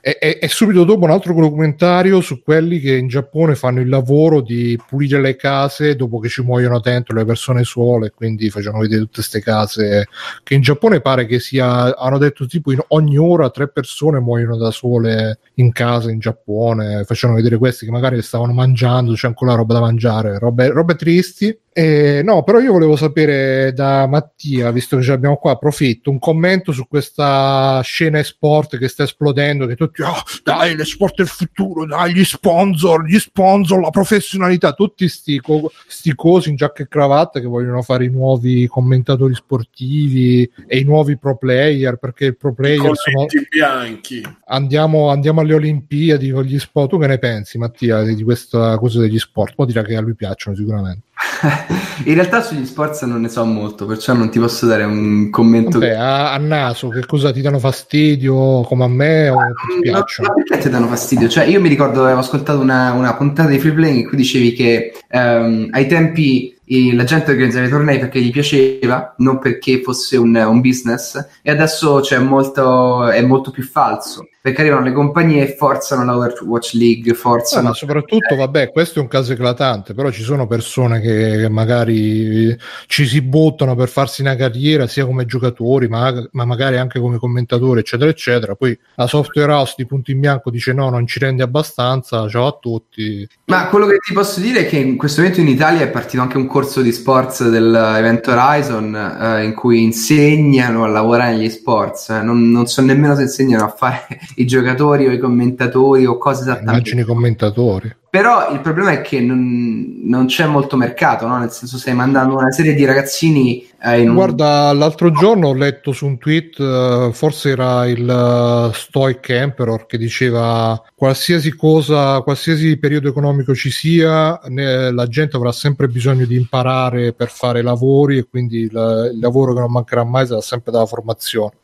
E, e, e subito dopo un altro documentario su quelli che in Giappone fanno il lavoro di pulire le case dopo che ci muoiono dentro le persone sole. Quindi facevano vedere tutte queste case che in Giappone pare che sia. Hanno detto tipo in ogni ora tre persone muoiono da sole in casa in Giappone. Facevano vedere questi che magari stavano mangiando, c'è ancora roba da mangiare, robe, robe tristi. Eh, no, però io volevo sapere da Mattia, visto che ce l'abbiamo qua, approfitto, un commento su questa scena esport che sta esplodendo, che tutti, "Ah, dai, l'esport è il futuro, dai, gli sponsor, gli sponsor, la professionalità, tutti sti, co- sti cosi in giacca e cravatta che vogliono fare i nuovi commentatori sportivi e i nuovi pro player, perché il pro player sono... Bianchi. Andiamo, andiamo alle Olimpiadi con gli sport. Tu che ne pensi, Mattia, di questa cosa degli sport? Poi dirà che a lui piacciono sicuramente. In realtà sugli sport non ne so molto, perciò non ti posso dare un commento. Vabbè, a, a naso, che cosa ti danno fastidio come a me o ti No, piacciono? ma perché ti danno fastidio? Cioè, io mi ricordo avevo ascoltato una, una puntata di Free Playing in cui dicevi che ehm, ai tempi la gente organizzava i tornei perché gli piaceva, non perché fosse un, un business, e adesso c'è molto, è molto più falso. Perché arrivano le compagnie e forzano la Overwatch League, forzano. ma soprattutto, vabbè, questo è un caso eclatante, però ci sono persone che, che magari ci si buttano per farsi una carriera sia come giocatori, ma, ma magari anche come commentatori, eccetera, eccetera. Poi la software house di punto in bianco dice no, non ci rende abbastanza, ciao a tutti. Ma quello che ti posso dire è che in questo momento in Italia è partito anche un corso di sports dell'evento Horizon eh, in cui insegnano a lavorare negli sports. eh. Non, non so nemmeno se insegnano a fare i giocatori o i commentatori o cose esattamente. Immagini i commentatori. Però il problema è che non, non c'è molto mercato, no? Nel senso stai mandando una serie di ragazzini eh. Guarda, l'altro giorno ho letto su un tweet, eh, forse era il eh, Stoic Emperor, che diceva qualsiasi cosa, qualsiasi periodo economico ci sia, ne- la gente avrà sempre bisogno di imparare per fare lavori e quindi il, il lavoro che non mancherà mai sarà sempre dalla formazione.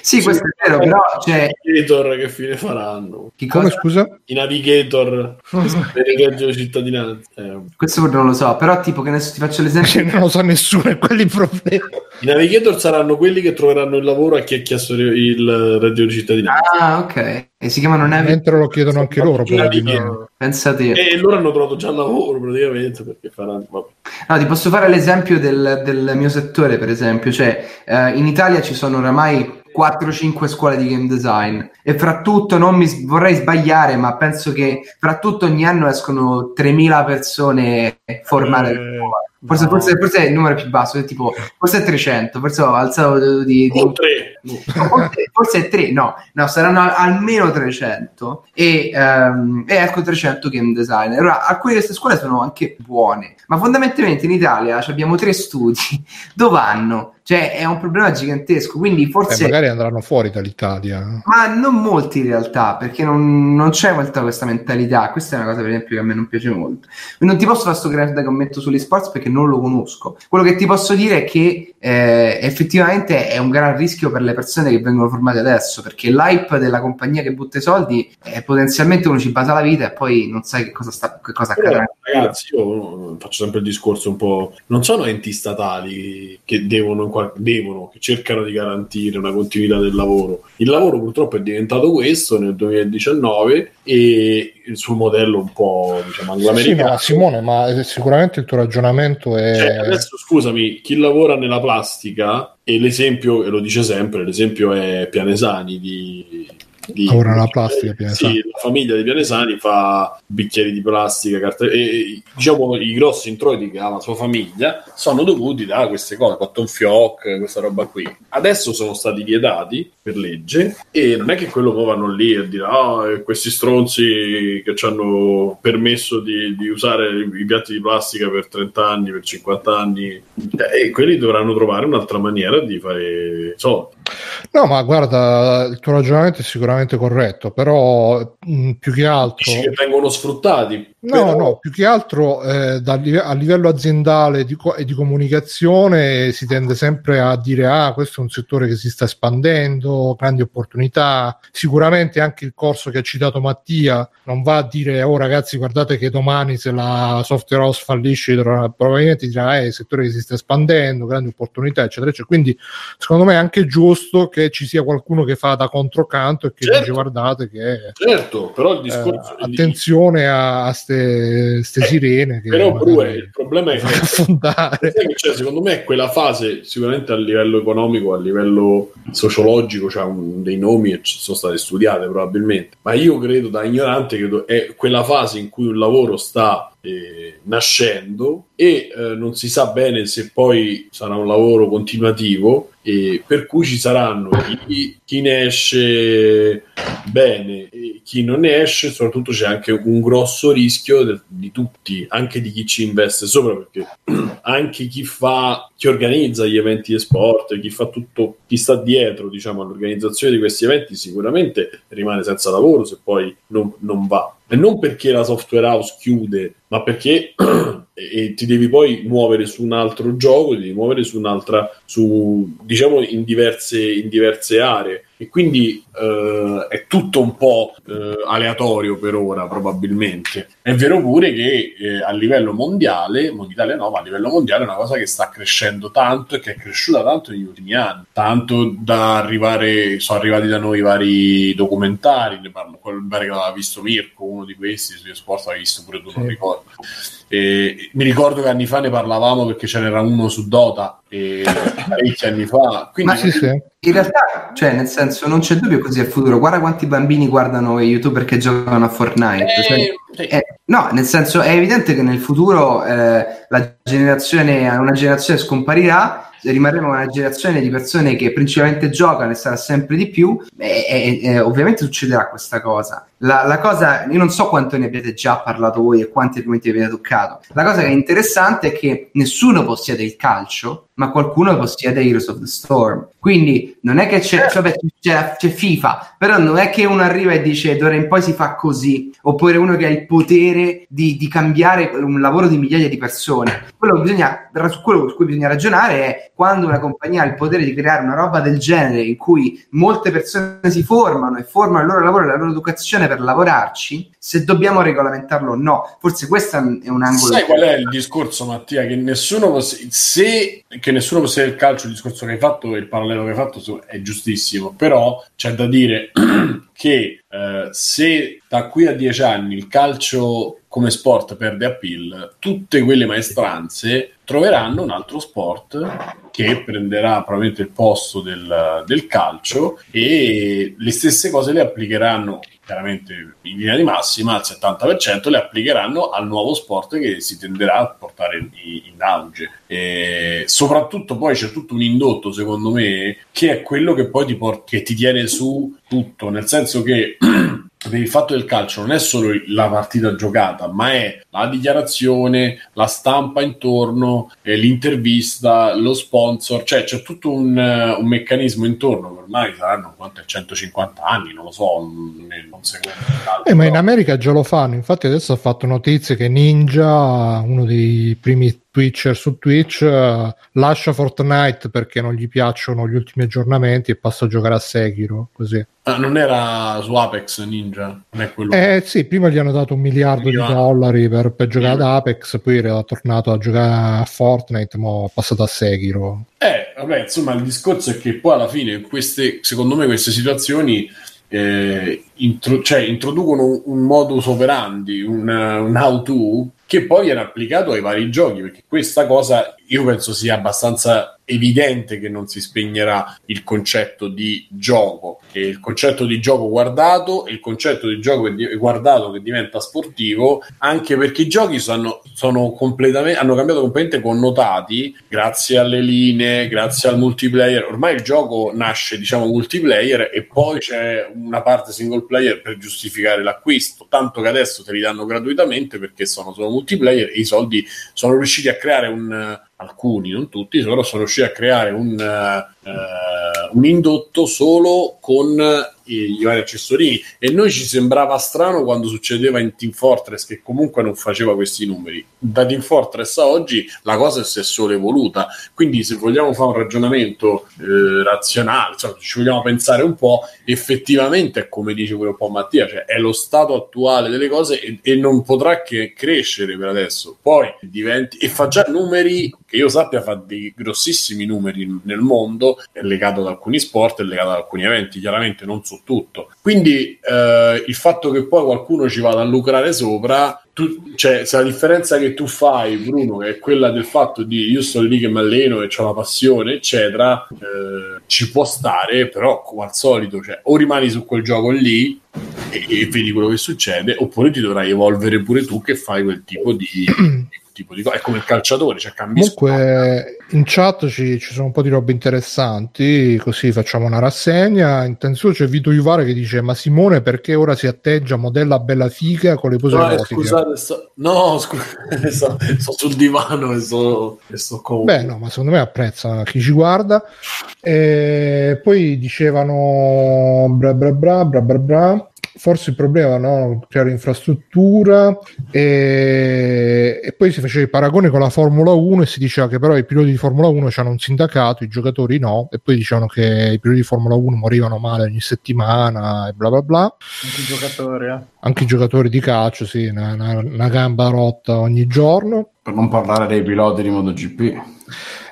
Sì, questo è vero, però c'è... Navigator che fine faranno? Chi Come cosa? scusa? I navigator per il reggio di cittadinanza. Eh, Questo non lo so, però tipo che adesso ti faccio l'esempio... Cioè, non lo sa nessuno, è quelli i problemi. I navigator saranno quelli che troveranno il lavoro a chi ha chiesto il reddito di cittadinanza. Ah, ok. E si chiamano Navi... Mentre lo chiedono anche loro, Navigator. probabilmente. Pensate... E loro hanno trovato già lavoro praticamente perché faranno. vabbè. No, ti posso fare l'esempio del, del mio settore, per esempio. Cioè, eh, in Italia ci sono oramai 4-5 scuole di game design e fra tutto, non mi vorrei sbagliare, ma penso che fra tutto ogni anno escono 3.000 persone formate. Eh, Forse, no. forse, forse è il numero più basso, è tipo, forse è 300, forse ho alzato di, di- O tre. No. forse, forse è 3, no, no, saranno al- almeno 300 e, ehm, e ecco 300 game designer. Ora, alcune di queste scuole sono anche buone, ma fondamentalmente in Italia ci abbiamo tre studi, dove vanno? Cioè è un problema gigantesco, quindi Eh, forse... magari andranno fuori dall'Italia. Ma non molti in realtà, perché non, non c'è molta questa mentalità. Questa è una cosa, per esempio, che a me non piace molto. Non ti posso fare sto grande commento sugli sports perché non lo conosco. Quello che ti posso dire è che eh, effettivamente è un gran rischio per le persone che vengono formate adesso, perché l'hype della compagnia che butta i soldi è potenzialmente uno ci basa la vita e poi non sai che cosa, sta, che cosa accadrà. ragazzi, io faccio sempre il discorso un po'. Non sono enti statali che devono, devono, che cercano di garantire una continuità del lavoro. Il lavoro purtroppo è diventato questo nel 2019 e il suo modello un po' diciamo Sì, angloamericano. ma Simone, ma eh, sicuramente il tuo ragionamento è... Cioè, adesso scusami, chi lavora nella plastica, e l'esempio, e lo dice sempre, l'esempio è Pianesani di... di- Lavora nella plastica, Pianesani. Sì, la famiglia di Pianesani fa bicchieri di plastica, carte... e, e, diciamo i grossi introiti che ha la sua famiglia sono dovuti da queste cose, cotton fioc, questa roba qui. Adesso sono stati vietati per legge e non è che quello poi vanno lì a dire eh, questi stronzi che ci hanno permesso di, di usare i piatti di plastica per 30 anni, per 50 anni, e quelli dovranno trovare un'altra maniera di fare soldi. No, ma guarda, il tuo ragionamento è sicuramente corretto, però mh, più che altro... Dici che vengono sfruttati. No, Però- no, più che altro eh, live- a livello aziendale di e di comunicazione si tende sempre a dire ah, questo è un settore che si sta espandendo, grandi opportunità. Sicuramente anche il corso che ha citato Mattia non va a dire oh ragazzi guardate che domani se la software house fallisce probabilmente dirà eh, è il settore che si sta espandendo, grandi opportunità eccetera eccetera. Quindi secondo me è anche giusto che ci sia qualcuno che fa da controcanto e che Certo. dice guardate che Certo, però il eh, discorso... attenzione a, a ste, ste sirene che Però Bru, magari il problema è a affondare. Che c'è, secondo me quella fase sicuramente a livello economico, a livello sociologico, c'ha un- dei nomi e ci sono state studiate probabilmente, ma io credo da ignorante credo è quella fase in cui un lavoro sta eh, nascendo e eh, non si sa bene se poi sarà un lavoro continuativo e per cui ci saranno chi, chi ne esce bene e chi non ne esce soprattutto c'è anche un grosso rischio del- di tutti anche di chi ci investe sopra perché anche chi fa chi organizza gli eventi di sport chi fa tutto chi sta dietro diciamo all'organizzazione di questi eventi sicuramente rimane senza lavoro se poi non, non va non perché la software house chiude ma perché e ti devi poi muovere su un altro gioco, ti devi muovere su un'altra, su diciamo in diverse, in diverse aree. E quindi eh, è tutto un po' eh, aleatorio per ora, probabilmente. È vero pure che eh, a livello mondiale, Italia no, ma a livello mondiale è una cosa che sta crescendo tanto e che è cresciuta tanto negli ultimi anni. Tanto da arrivare, sono arrivati da noi vari documentari, ne parlo, quello che aveva visto Mirko, uno di questi, sugli sport avevi visto pure tu, non Sì. ricordo. E mi ricordo che anni fa ne parlavamo perché ce n'era uno su Dota e parecchi anni fa. Quindi Ma Sì, sì. In realtà, cioè, nel senso, non c'è dubbio così è il futuro. Guarda quanti bambini guardano gli youtuber che giocano a Fortnite. Cioè, Eh, sì. eh, no, nel senso, è evidente che nel futuro eh, la generazione, una generazione scomparirà. Rimarremo una generazione di persone che principalmente giocano e sarà sempre di più. E, e- e ovviamente succederà questa cosa. La, la cosa, io non so quanto ne abbiate già parlato voi e quanti argomenti avete toccato. La cosa che è interessante è che nessuno possiede il calcio, ma qualcuno possiede Heroes of the Storm. Quindi non è che c'è, cioè, beh, c'è, c'è FIFA, però non è che uno arriva e dice d'ora in poi si fa così, oppure uno che ha il potere di, di cambiare un lavoro di migliaia di persone. Quello bisogna, su quello su cui bisogna ragionare è quando una compagnia ha il potere di creare una roba del genere in cui molte persone si formano e formano il loro lavoro e la loro educazione per lavorarci, se dobbiamo regolamentarlo o no. Forse questo è un angolo. Sai qual è il discorso, Mattia? Che nessuno poss- se che nessuno possiede il calcio, il discorso che hai fatto e il parallelo che hai fatto è giustissimo, però c'è da dire che eh, se da qui a dieci anni il calcio come sport perde appeal, tutte quelle maestranze troveranno un altro sport che prenderà probabilmente il posto del, del calcio e le stesse cose le applicheranno chiaramente in linea di massima al 70% le applicheranno al nuovo sport che si tenderà a portare in, in auge. E soprattutto poi c'è tutto un indotto, secondo me, che è quello che poi ti, port- che ti tiene su tutto, nel senso che il fatto del calcio non è solo la partita giocata, ma è la dichiarazione, la stampa intorno, eh, l'intervista, lo sponsor, cioè c'è tutto un, eh, un meccanismo intorno ormai saranno quanto, 150 anni, non lo so, un, un secondo. Eh, ma in America già lo fanno, infatti adesso ha fatto notizie che Ninja, uno dei primi Twitcher su Twitch eh, lascia Fortnite perché non gli piacciono gli ultimi aggiornamenti e passa a giocare a Sekiro così. Ah, non era su Apex Ninja, non è quello. Eh sì, prima gli hanno dato un miliardo di Io- dollari per, per giocare ad Apex, poi era tornato a giocare a Fortnite, ma è passato a Sekiro. Eh, vabbè, insomma, il discorso è che poi alla fine queste, secondo me, queste situazioni eh, intro- cioè, introducono un, un modus operandi, un, un how to che poi viene applicato ai vari giochi, perché questa cosa io penso sia abbastanza evidente che non si spegnerà il concetto di gioco, e il concetto di gioco guardato e il concetto di gioco guardato che diventa sportivo, anche perché i giochi sono, sono hanno cambiato completamente connotati grazie alle linee, grazie al multiplayer. Ormai il gioco nasce, diciamo, multiplayer e poi c'è una parte single player per giustificare l'acquisto, tanto che adesso te li danno gratuitamente perché sono solo multiplayer e i soldi sono riusciti a creare un alcuni, non tutti, però sono riusciti a creare un, eh, un indotto solo con eh, i vari accessorini. E noi ci sembrava strano quando succedeva in Team Fortress che comunque non faceva questi numeri. Da Team Fortress a oggi la cosa si è solo evoluta. Quindi se vogliamo fare un ragionamento eh, razionale cioè, ci vogliamo pensare un po' effettivamente è come dice pure un po' Mattia cioè è lo stato attuale delle cose e, e non potrà che crescere per adesso. Poi diventi e fa già numeri che io sappia fa dei grossissimi numeri nel mondo è legato ad alcuni sport è legato ad alcuni eventi chiaramente non su tutto. Quindi eh, il fatto che poi qualcuno ci vada a lucrare sopra tu, cioè, se la differenza che tu fai, Bruno, che è quella del fatto di io sto lì che mi alleno e ho la passione, eccetera, eh, ci può stare, però come al solito, cioè, o rimani su quel gioco lì e, e vedi quello che succede, oppure ti dovrai evolvere pure tu che fai quel tipo di, tipo di cosa. È come il calciatore, cioè cambi squadra. Comunque in chat ci, ci sono un po' di robe interessanti, così facciamo una rassegna. Intanto c'è Vito Iuvara che dice: Ma Simone perché ora si atteggia modella bella figa con le pose No, eh, erotiche?" scusate, sto... no, scusate, sto, sto sul divano e sto, e sto comodo. Beh, no, ma secondo me apprezza chi ci guarda. E poi dicevano bra bra bra bra bra bra. Forse il problema no? creare infrastruttura e... e poi si faceva il paragone con la Formula 1 e si diceva che però i piloti di Formula 1 hanno un sindacato, i giocatori no, e poi dicevano che i piloti di Formula 1 morivano male ogni settimana e bla bla bla. Anche i giocatori, eh. Anche i giocatori di calcio, sì, una, una- una gamba rotta ogni giorno. Per non parlare dei piloti di MotoGP.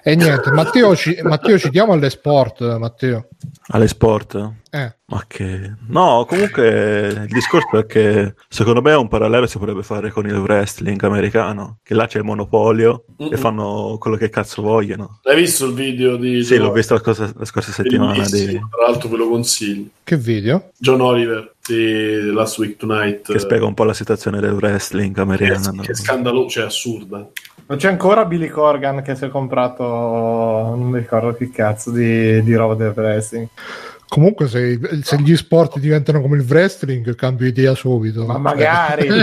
E niente, Matteo, ci, Matteo ci diamo alle sport, Matteo. Alle sport? Eh. Ma che... No, comunque il discorso è che secondo me un parallelo si potrebbe fare con il wrestling americano, che là c'è il monopolio Mm-mm. e fanno quello che cazzo vogliono. L'hai visto il video di Sì, John l'ho visto la, cosa- la scorsa settimana. Di... Tra l'altro ve lo consiglio. Che video? John Oliver di Last Week Tonight. Che spiega un po' la situazione del wrestling che, americano. che scandalo, cioè assurda. Non c'è ancora Billy Corgan che si è comprato, non mi ricordo che cazzo, di, di roba del wrestling. Comunque, se, se gli sport diventano come il wrestling, cambio idea subito. Ma magari!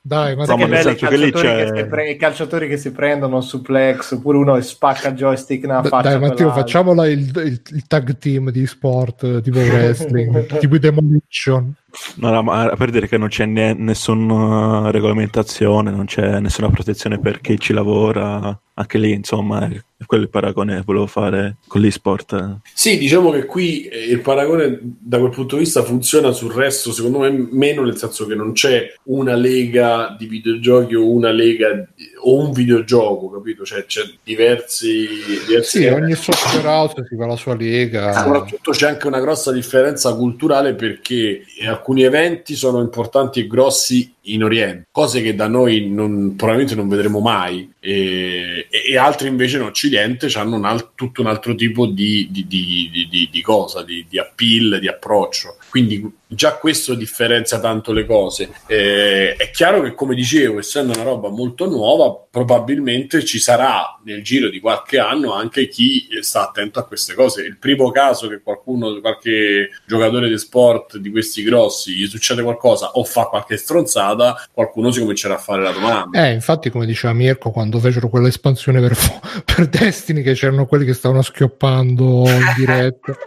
Dai, ma No, Che belli i che calciatori che, si pre- i calciatori che si prendono suplex oppure uno spacca il joystick nella faccia dai, Matteo, facciamola il, il- il tag team di sport tipo wrestling, tipo i Demolition. No, ma per dire che non c'è ne- nessuna regolamentazione, non c'è nessuna protezione per chi ci lavora, anche lì, insomma, è quello il paragone che volevo fare con l'e-sport. Sì, diciamo che qui eh, il paragone da quel punto di vista funziona sul resto, secondo me meno, nel senso che non c'è una lega di videogiochi o una lega o un videogioco, capito? Cioè c'è diversi, diversi Sì, ogni software house si fa la sua lega. Soprattutto c'è anche una grossa differenza culturale perché alcuni eventi sono importanti e grossi in Oriente, cose che da noi non- probabilmente non vedremo mai, e, e- e altri invece in Occidente hanno un al- tutto un altro tipo di, di- di- di- cosa, di, di appeal, di approccio. Quindi già questo differenzia tanto le cose. Eh, è chiaro che, come dicevo, essendo una roba molto nuova, probabilmente ci sarà nel giro di qualche anno anche chi sta attento a queste cose. Il primo caso che qualcuno, qualche giocatore di sport di questi grossi, gli succede qualcosa o fa qualche stronzata, qualcuno si comincerà a fare la domanda. Eh, infatti, come diceva Mirko, quando fecero quell'espansione per, per Destiny, che c'erano quelli che stavano schioppando in diretta.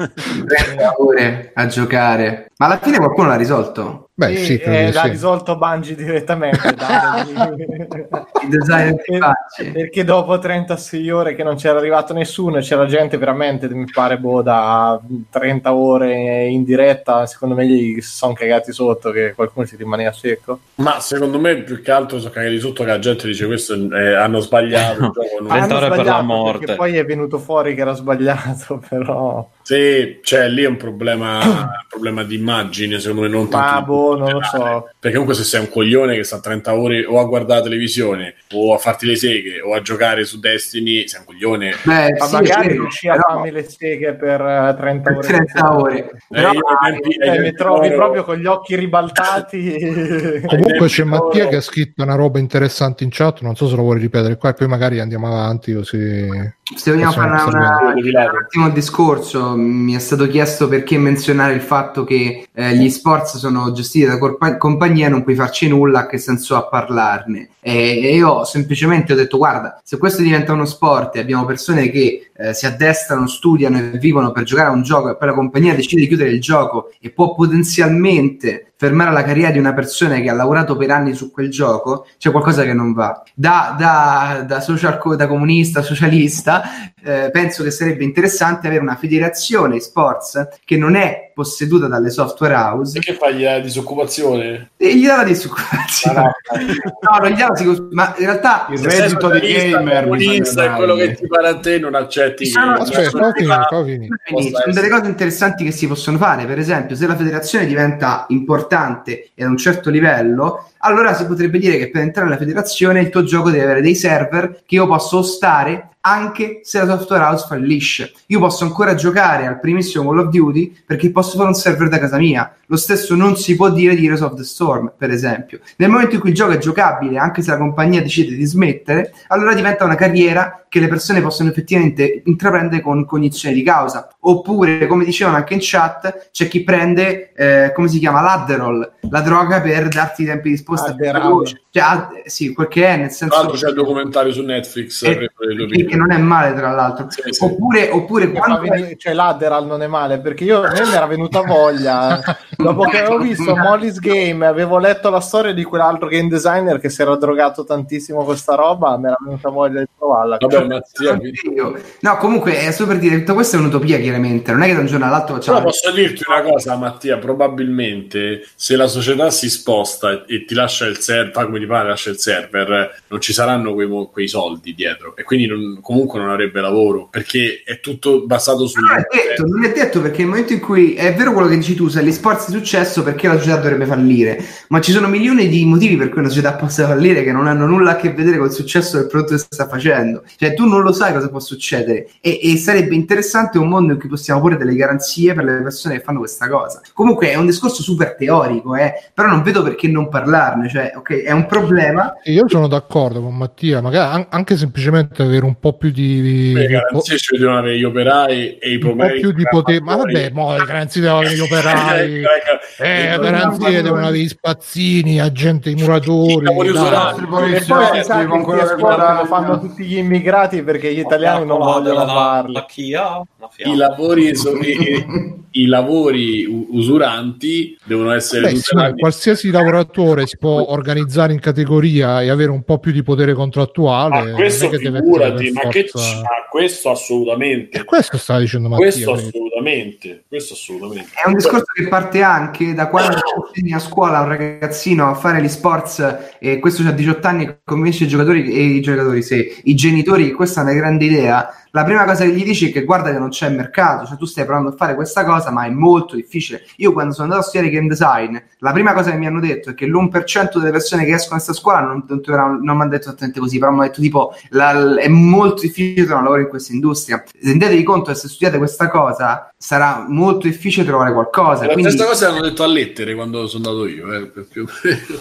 A giocare. Ma alla fine qualcuno l'ha risolto. Beh, Sì, eh, l'ha sì. risolto Bungie direttamente perché, perché dopo 36 ore che non c'era arrivato nessuno e c'era gente veramente mi pare boh da 30 ore in diretta secondo me gli sono cagati sotto che qualcuno ci rimaneva secco Ma secondo me più che altro sono cagati sotto che la gente dice questo eh, hanno sbagliato. il gioco non- Ah, 20 ore per la sbagliato, morte. poi è venuto fuori che era sbagliato però Sì, cioè lì è un problema, un problema di immagine, secondo me non tanto di- boh non lo so Perché comunque se sei un coglione che sta 30 ore o a guardare la televisione o a farti le seghe o a giocare su Destiny, sei un coglione. Beh, ma sì, magari riuscì a però- farmi le seghe per eh, 30 Per ore 30 ore. Però- io ai tempi- Eh, mi trovi loro- proprio con gli occhi ribaltati Comunque c'è Mattia che ha scritto una roba interessante in chat, non so se lo vuoi ripetere qua e poi magari andiamo avanti così. Se vogliamo fare una- un attimo il discorso, mi è stato chiesto perché menzionare il fatto che eh, gli sports sono gestiti da corpa- compagnia non puoi farci nulla, che senso ha parlarne? E, e io semplicemente ho detto: guarda, se questo diventa uno sport e abbiamo persone che eh, si addestrano, studiano e vivono per giocare a un gioco e poi la compagnia decide di chiudere il gioco e può potenzialmente fermare la carriera di una persona che ha lavorato per anni su quel gioco, c'è qualcosa che non va. Da, da, da, social, co- da comunista, socialista, eh, penso che sarebbe interessante avere una federazione sports che non è posseduta dalle software house E che fai la disoccupazione? e gli dà la disoccupazione. Ah, no, non gli dà la disoccupazione, ma in realtà Il reddito di socialista, gamer comunista è quello che ti pare a te, non accetti sono- che Aspetta, sono delle cose interessanti che si possono fare, per esempio, se la federazione diventa importante e ad un certo livello, allora si potrebbe dire che per entrare nella federazione il tuo gioco deve avere dei server che io posso ostare anche se la software house fallisce. Io posso ancora giocare al primissimo Call of Duty perché posso fare un server da casa mia. Lo stesso non si può dire di Heroes of the Storm, per esempio. Nel momento in cui il gioco è giocabile, anche se la compagnia decide di smettere, allora diventa una carriera che le persone possono effettivamente intraprendere con cognizione di causa. Oppure, come dicevano anche in chat, c'è chi prende, eh, come si chiama, l'Adderall, la droga per darti i tempi di risposta più Adderall. Cioè, ad- sì, quel che è, nel Tra senso l'altro c'è il documentario su Netflix. Due che, non è male, tra l'altro. Sì, sì. Oppure, oppure fa quando... venire- cioè l'Adderall non è male perché io a me mi era venuta voglia dopo che avevo visto Molly's Game avevo letto la storia di quell'altro game designer che si era drogato tantissimo con sta roba mi era venuta voglia di provarla Vabbè, Mattia, Io. No, comunque è super dire, tutto questo è un'utopia, chiaramente. Non è che da un giorno all'altro facciamo. Però posso dirti una cosa, Mattia, probabilmente se la società si sposta e, ti lascia il server, fa come ti pare, lascia il server, non ci saranno quei, quei soldi dietro e quindi non- comunque non avrebbe lavoro perché è tutto basato sul... Non è detto, non è detto perché nel momento in cui è vero quello che dici tu, se gli sport è successo perché la società dovrebbe fallire, ma ci sono milioni di motivi per cui una società possa fallire che non hanno nulla a che vedere col successo del prodotto che sta facendo. Cioè tu non lo sai cosa può succedere e, e sarebbe interessante un mondo in cui possiamo porre delle garanzie per le persone che fanno questa cosa. Comunque è un discorso super teorico, eh, però non vedo perché non parlarne, cioè ok, è un problema. Io sono d'accordo con Mattia, magari an- anche semplicemente avere un po' più di, Le garanzie ci devono avere gli operai e i un po' problemi... più di potere. Ma vabbè, mo, le garanzie devono avere gli operai. Eh, le garanzie devono avere gli spazzini, agenti, i muratori. e poi si poliziotti sa che con quello che lo fanno tutti gli immigrati perché gli italiani non vogliono farli I lavori, esu- i, lavori usuranti devono essere Beh, qualsiasi lavoratore si può organizzare in categoria e avere un po' più di potere contrattuale. Ma non questo è che deve figurati, ma, che forza- c- ma questo assolutamente. E questo stava dicendo Mattia. Questo assolutamente, questo assolutamente. È un discorso che parte anche da quando insegni a scuola un ragazzino a fare gli sports e questo ha 18 anni e convince i giocatori e i giocatori, sì, i genitori che questa è una grande idea. La prima cosa che gli dici è che guarda che non c'è mercato, cioè tu stai provando a fare questa cosa, ma è molto difficile. Io quando sono andato a studiare game design, la prima cosa che mi hanno detto è che l'1% delle persone che escono da questa scuola non, non, non mi hanno detto esattamente così, però mi hanno detto tipo la- è molto difficile trovare un lavoro in questa industria. Rendetevi conto che se studiate questa cosa sarà molto difficile trovare qualcosa. La quindi- stessa cosa l'hanno detto a lettere quando sono andato io. Eh, per più-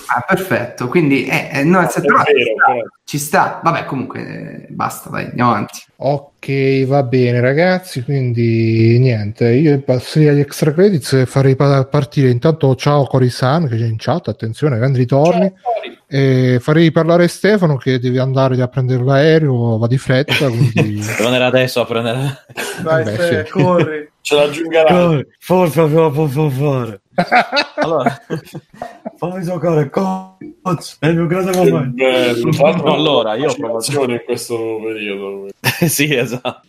Ah, perfetto, quindi eh, eh, no, se- È però ci vero, sta, ci sta. Vabbè, comunque eh, basta, dai, andiamo avanti. Ok, va bene ragazzi, quindi niente, io passerei agli extra credits e farei pa- partire intanto ciao Corisan che c'è in chat, attenzione, grandi ritorni, e farei parlare Stefano che deve andare a prendere l'aereo, va di fretta, quindi... Devo andare adesso a prendere. Dai, Beh, Ste, sì. corri Ce l'aggiungerà. Forza, forza, forza, forza. allora, fammi giocare, coach, è il mio grande momento. bello. Allora, io ho provazione in questo periodo. sì, esatto.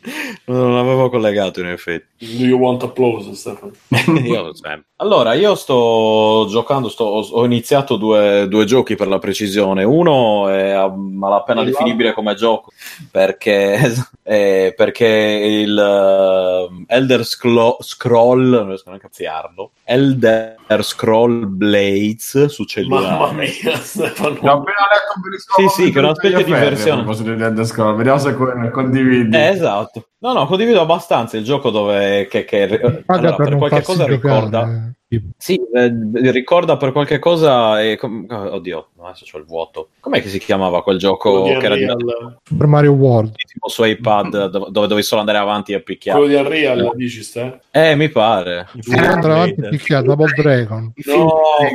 Non l'avevo collegato in effetti. Do you want applause, Stefano? Io sempre. Allora, io sto giocando, sto- ho, iniziato due, due giochi per la precisione. Uno è a malapena definibile come gioco perché, eh, perché il eh, Elder Sclo- Scroll, non riesco neanche a cazziarlo, Elder Scroll Blades su cellulare. Mamma mia, Stefano. Ho appena letto un bellissimo Sì, sì, che è una specie di versione. Vediamo se co- condividi. Eh, esatto. No, no, condivido abbastanza il gioco dove che, che- allora, per per qualche cosa giocare. ricorda Sì, eh, ricorda per qualche cosa. E com- oddio, adesso c'ho il vuoto. Com'è che si chiamava quel gioco di che era diventato Super Mario World. tipo su iPad dove, dove dovevi solo andare avanti e picchiare? Quello di Unreal, dici, Ste? Eh, mi pare. Andare avanti e picchiare Double Dragon. No,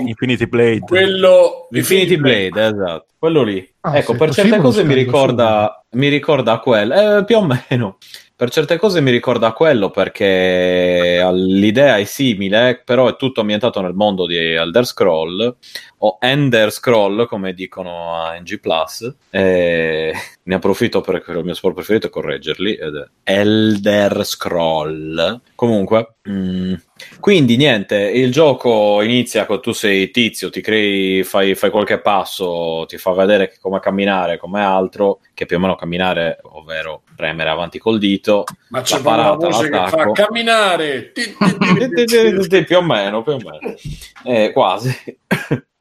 Infinity Blade. quello... Infinity Blade, esatto, quello lì. Ah, ecco, sì, per certe cose mi ricorda, mi ricorda a quello, eh, più o meno. Per certe cose mi ricorda quello perché l'idea è simile, però è tutto ambientato nel mondo di Elder Scroll o Ender Scroll, come dicono a NG Plus. E ne approfitto perché il mio sport preferito è correggerli ed è Elder Scroll. Comunque, mm, quindi niente, il gioco inizia con tu sei tizio, ti crei, fai, fai qualche passo, ti fa vedere come camminare, come altro, che più o meno camminare, ovvero premere avanti col dito. Ma c'è La una voce che fa l'attacco. camminare. Più o meno, più o meno. Eh, quasi.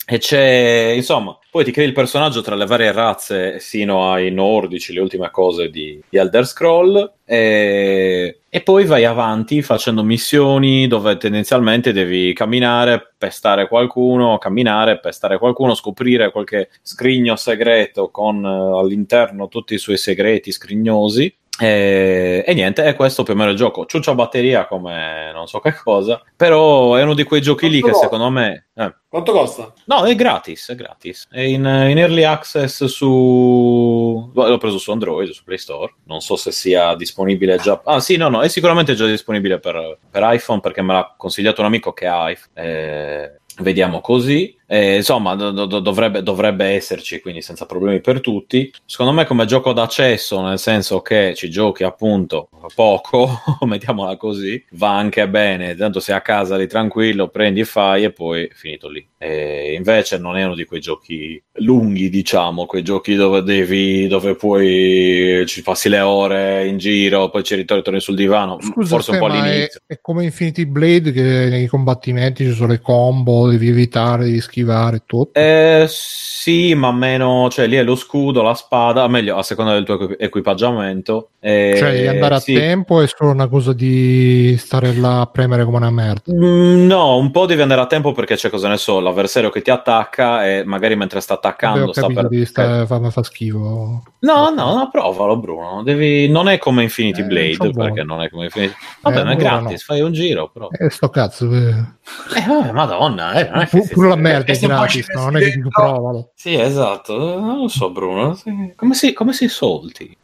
E c'è, insomma, poi ti crei il personaggio tra le varie razze sino ai nordici, le ultime cose di, di Elder Scroll, e, e poi vai avanti facendo missioni dove tendenzialmente devi camminare, pestare qualcuno, camminare, pestare qualcuno, scoprire qualche scrigno segreto con eh, all'interno tutti i suoi segreti scrignosi. E, e niente, è questo più o meno il gioco. Ciuccia batteria come non so che cosa, però è uno di quei giochi lì che Quanto secondo me... eh, Quanto costa? No, è gratis, è gratis. È in, in early access su... L'ho preso su Android, su Play Store. Non so se sia disponibile già... Ah sì, no, no, è sicuramente già disponibile per, per iPhone perché me l'ha consigliato un amico che ha iPhone. Eh, vediamo così. Eh, insomma, do- do- dovrebbe, dovrebbe esserci, quindi senza problemi per tutti. Secondo me come gioco d'accesso, nel senso che ci giochi appunto poco, mettiamola così, va anche bene. Tanto sei a casa lì tranquillo, prendi, fai e poi finito lì. E invece non è uno di quei giochi lunghi, diciamo, quei giochi dove devi, dove puoi ci passi le ore in giro, poi ci ritorni, torni sul divano. Scusa, forse un po' ma è, all'inizio. è come Infinity Blade che nei combattimenti ci sono le combo, devi evitare, devi schivare tutto. Eh, sì, ma meno, cioè lì è lo scudo, la spada, meglio a seconda del tuo equi- equipaggiamento. Eh, cioè, devi andare a sì. tempo è solo una cosa di stare là a premere come una merda. Mm, No, un po' devi andare a tempo perché c'è cosa ne so, l'avversario che ti attacca e magari mentre sta attaccando sta per... devi stare, fa, fa schifo. No, no, no, provalo Bruno, devi... non è come Infinity Eh, Blade non perché voglia. non è come Infinity Vabbè, Eh, è allora gratis, no. fai un giro però. Eh, sto cazzo. eh. Eh, vabbè, madonna, eh, non è che Pure la merda è se poi gratis, no? non è che dentro- provalo. Sì, esatto, non lo so Bruno, come si, come si solti?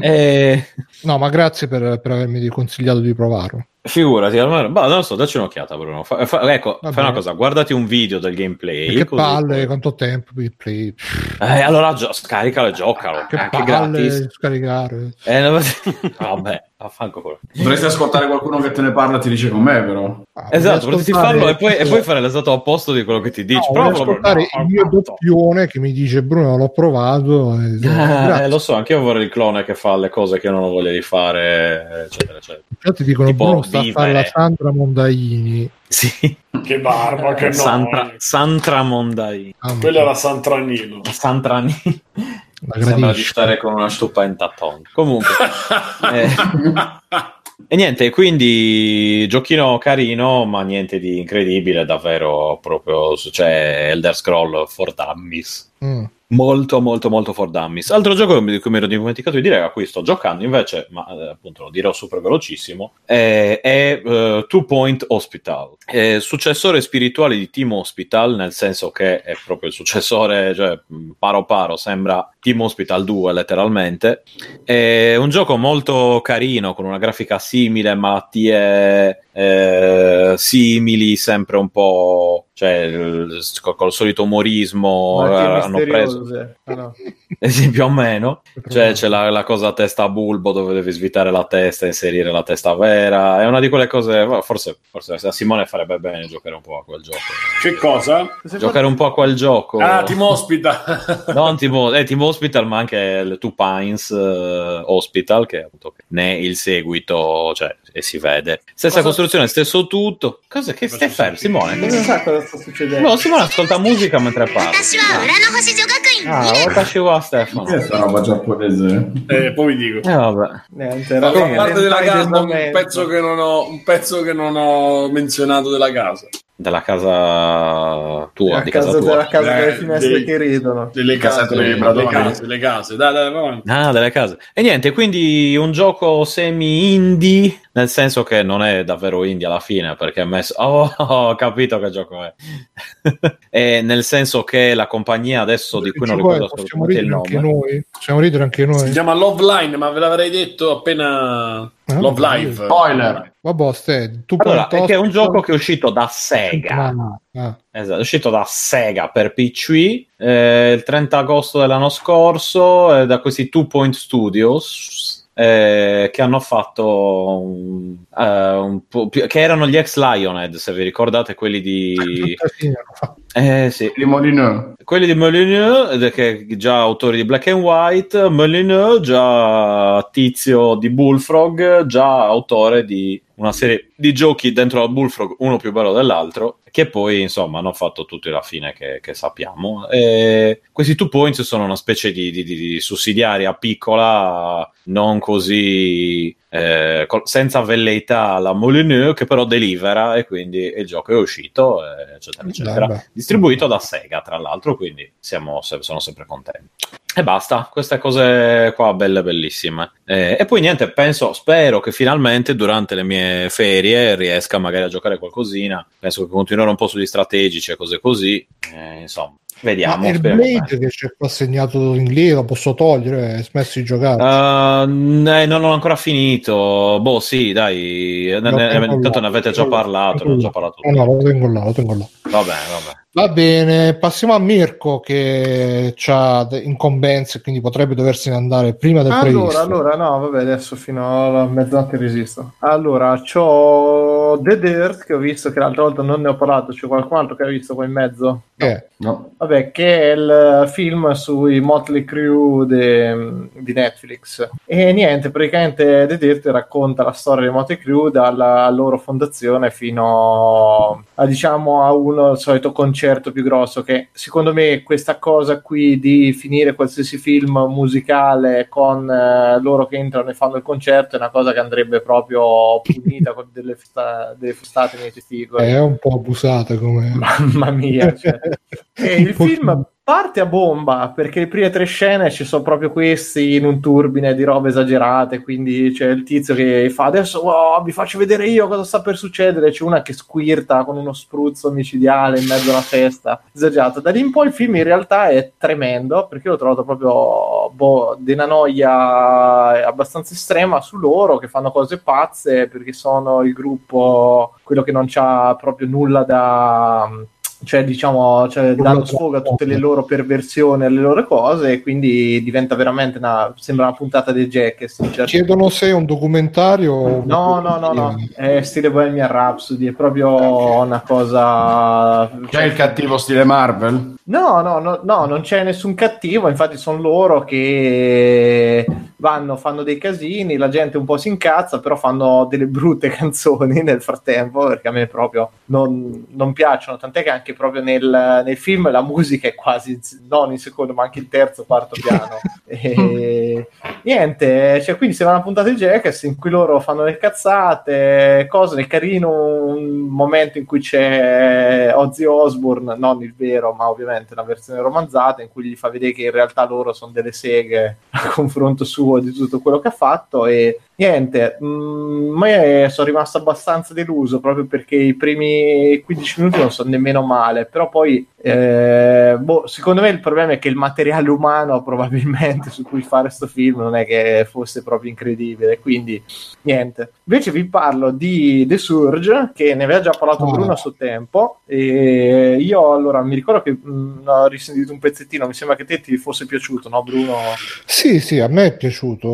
Eh, No, ma grazie per, per avermi consigliato di provarlo. Figurati, almeno, bah, non lo so, dacci un'occhiata, Bruno. Fa- fa- ecco, Va fai una cosa, guardati un video del gameplay. che così palle, poi- quanto tempo per il play. Eh, allora gio- scaricalo e giocalo. Che è anche palle gratis. scaricare. Eh, no, vabbè, affanculo. Dovresti ascoltare qualcuno che te ne parla e ti dice con me, però. Ah, Esatto, voglio potresti ascoltare- farlo e poi, e poi fare l'esatto opposto di quello che ti dici. No, Però voglio proprio- ascoltare no, il mio no, doppione che mi dice Bruno l'ho provato eh, Eh, grazie. lo so, anche io vorrei il clone che fa le cose che io non ho voglia di fare, eccetera, eccetera. Infatti dicono tipo Bruno sta a fare la Sandra Mondaini Sì, Che barba, che no. Santra, eh. Santra Mondai. Ah, Quello era Santranilo. Santra la Sembra di stare con una stupenda ton. Comunque, eh, e niente, quindi giochino carino, ma niente di incredibile, davvero proprio. Cioè, Elder Scroll for Dummies. Mm. Molto molto molto for dummies. Altro gioco di cui mi ero dimenticato di dire a cui sto giocando invece ma eh, appunto lo dirò super velocissimo è, è eh, Two Point Hospital. È successore spirituale di Team Hospital nel senso che è proprio il successore cioè mh, paro paro sembra Team Hospital 2 letteralmente. È un gioco molto carino con una grafica simile malattie eh, simili sempre un po' cioè il- col, col solito umorismo eh, hanno preso. Ah, no. eh sì, più o meno. Cioè, c'è la, la cosa a testa a bulbo dove devi svitare la testa e inserire la testa vera. È una di quelle cose. Forse, forse a Simone farebbe bene giocare un po' a quel gioco. Che cosa? Giocare un po' a quel gioco. Ah, Team Hospital. Non Team, eh, Team Hospital, ma anche il Two Pines eh, Hospital, che appunto ne è il seguito, cioè, e si vede. Stessa Cosa- costruzione, stesso tutto. Cosa che stai fermo? Simone? Non sa cosa sta succedendo? Boh, no, Simone ascolta musica mentre parla. Ah, Watashi wa Stefano. Che è sta roba giapponese? Eh, poi vi dico. Eh, vabbè. Niente, allora, a parte della casa, un pezzo, che non ho, un pezzo che non ho menzionato della casa. Della casa tua, di casa, casa tua. Della casa eh, delle finestre dei, che ridono. Delle case, delle case, delle case. Dai, dai, vai. Ah, delle case. E niente, quindi un gioco semi-indie nel senso che non è davvero indie alla fine, perché è messo... Oh, ho capito che gioco è. e nel senso che la compagnia adesso, di cui non ricordo assolutamente il nome... noi. Possiamo ridere anche Si noi. chiama Love Line, ma ve l'avrei detto appena Ah, Love Live. Spoiler! Vabbè, stai, tu Allora, è che è un gioco che è uscito da Sega. Ah, Esatto, è uscito da Sega per PC eh, il 30 agosto dell'anno scorso eh, da questi Two Point Studios eh, che hanno fatto un, eh, un po' più- che erano gli ex Lionhead se vi ricordate quelli di eh sì Di Molineux. quelli di Molyneux è che già autori di Black and White Molyneux già tizio di Bullfrog già autore di una serie di giochi dentro al Bullfrog uno più bello dell'altro che poi insomma hanno fatto tutti la fine che, che sappiamo. E questi two points sono una specie di- di- di sussidiaria piccola non così eh, col- senza velleità alla Molyneux che però delivera e quindi il gioco è uscito eh, eccetera eccetera. Vabbè. distribuito da Sega tra l'altro quindi siamo, sono sempre contenti. E basta, queste cose qua belle bellissime. Eh, e poi niente, penso, spero che finalmente durante le mie ferie riesca magari a giocare qualcosina. Penso che continuerò un po' sugli strategici e cose così Eh, insomma, vediamo Ma il speriamo bene. Blade che c'è qua segnato in lì lo posso togliere, hai smesso di giocare. Uh, eh, non ho ancora finito. Boh, sì, dai. Ne, ne- intanto là. ne avete già parlato. Ne ho già parlato. Oh, no, lo tengo là, lo tengo là. Va bene, va bene. Passiamo a Mirko che ha incombenze, quindi potrebbe doversene andare prima del Allora, previsto. allora, no, vabbè, adesso fino alla mezzanotte resisto. Allora, c'ho The Dirt che ho visto che l'altra volta non ne ho parlato, c'è qualcun altro che ha visto qua in mezzo? Eh, No. Vabbè, che è il film sui Motley Crue de- di Netflix. E niente, praticamente The Dirt racconta la storia dei Motley Crue dalla loro fondazione fino a, diciamo, a uno, il solito concerto più grosso che secondo me questa cosa qui di finire qualsiasi film musicale con eh, loro che entrano e fanno il concerto è una cosa che andrebbe proprio punita con delle, festa- delle fustate nei testicoli. è un po' abusata come... Mamma mia, cioè. E il film parte a bomba perché le prime tre scene ci sono proprio questi in un turbine di robe esagerate. Quindi c'è il tizio che fa adesso wow, vi faccio vedere io cosa sta per succedere. C'è una che squirta con uno spruzzo micidiale in mezzo alla festa, esagerato. Da lì in poi il film in realtà è tremendo perché l'ho trovato proprio boh, di una noia abbastanza estrema su loro che fanno cose pazze perché sono il gruppo, quello che non c'ha proprio nulla da cioè diciamo cioè, danno sfogo a tutte le loro perversioni alle loro cose e quindi diventa veramente una sembra una puntata dei Jackass in certi- Chiedono se è un documentario o- no no no no. è stile Bohemian Rhapsody è proprio una cosa C'è il cattivo stile Marvel? No, no, no, no, non c'è nessun cattivo, infatti sono loro che vanno, fanno dei casini, la gente un po' si incazza, però fanno delle brutte canzoni nel frattempo, perché a me proprio non, non piacciono, tant'è che anche proprio nel, nel film la musica è quasi non in secondo ma anche in terzo quarto piano. E niente cioè, quindi sembra una puntata di Jackass in cui loro fanno le cazzate cose è carino un momento in cui c'è Ozzy Osbourne non il vero ma ovviamente la versione romanzata in cui gli fa vedere che in realtà loro sono delle seghe a confronto suo di tutto quello che ha fatto e niente, mh, ma sono rimasto abbastanza deluso proprio perché i primi 15 minuti non sono nemmeno male, però poi eh, boh, secondo me il problema è che il materiale umano probabilmente su cui fare questo film non è che fosse proprio incredibile, quindi niente. Invece vi parlo di The Surge, che ne aveva già parlato Oh. Bruno a suo tempo, e io allora mi ricordo che mh, ho risentito un pezzettino, mi sembra che te ti fosse piaciuto, no Bruno? Sì, sì, a me è piaciuto.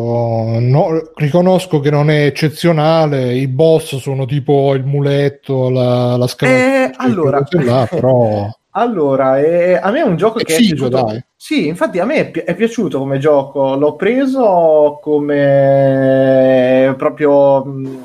No, riconosco che non è eccezionale. I boss sono tipo il muletto, la, la scala. Eh, allora. là, però Allora, eh, a me è un gioco È che figo, è piaciuto. dai. Sì, infatti a me è, pi- è piaciuto come gioco. L'ho preso come proprio mh,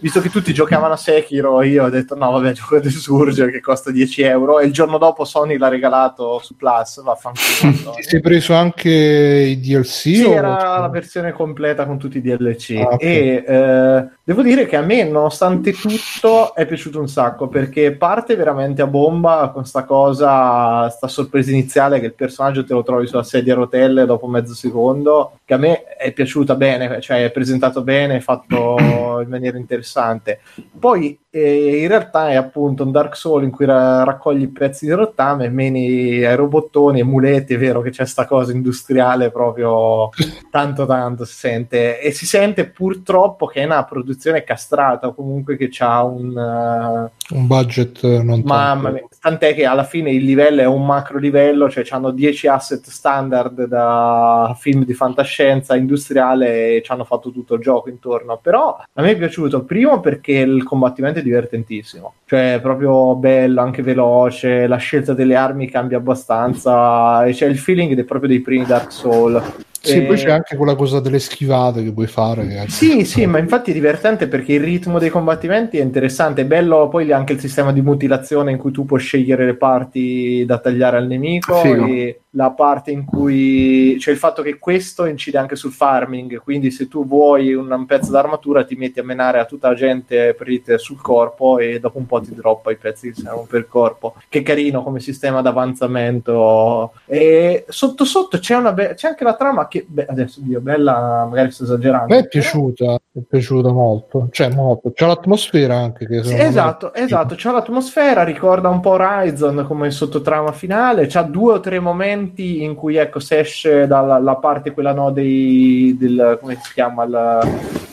visto che tutti giocavano a Sekiro, io ho detto no, vabbè, gioco di Surge che costa 10 euro. E il giorno dopo Sony l'ha regalato su Plus. Vaffanculo. ti sei preso anche i DLC? Sì, o- era la versione completa con tutti i DLC. Ah, ok. E eh, devo dire che a me, nonostante tutto, è piaciuto un sacco perché parte veramente a bomba con sta cosa, sta sorpresa iniziale che il personaggio te lo trovi sulla sedia a rotelle dopo mezzo secondo. Che a me è piaciuta bene, cioè è presentato bene, è fatto in maniera interessante. Poi eh, in realtà è appunto un Dark Soul in cui ra- raccogli pezzi di rottame, meni ai robottoni e muleti, è vero che c'è sta cosa industriale proprio tanto tanto si sente. E si sente purtroppo che è una produzione castrata o comunque che ha un eh, un budget non mamma tanto. mia, tant'è che alla fine il livello è un macro livello cioè hanno 10 asset standard da film di fantascienza industriale e ci hanno fatto tutto il gioco intorno. Però a me è piaciuto primo perché il combattimento è divertentissimo cioè è proprio bello anche veloce la scelta delle armi cambia abbastanza e c'è il feeling dei, proprio dei primi Dark Soul Sì, E- poi c'è anche quella cosa delle schivate che puoi fare. che- sì, sì, ma infatti è divertente perché il ritmo dei combattimenti è interessante, è bello poi anche il sistema di mutilazione in cui tu puoi scegliere le parti da tagliare al nemico Figo. e la parte in cui c'è il fatto che questo incide anche sul farming, quindi se tu vuoi un, pezzo d'armatura ti metti a menare a tutta la gente per il- sul corpo e dopo un po' ti droppa i pezzi che servono per il corpo. Che carino come sistema d'avanzamento. E sotto sotto c'è, una be- c'è anche la trama che, beh, adesso Dio, bella, magari sto A esagerando. me è piaciuta, è piaciuta molto. Cioè, molto. C'è l'atmosfera anche che Sì, secondo me- esatto, esatto, c'ha l'atmosfera, ricorda un po' Horizon come sottotrama finale, c'ha due o tre momenti in cui ecco si esce dalla la parte quella no dei del come si chiama il,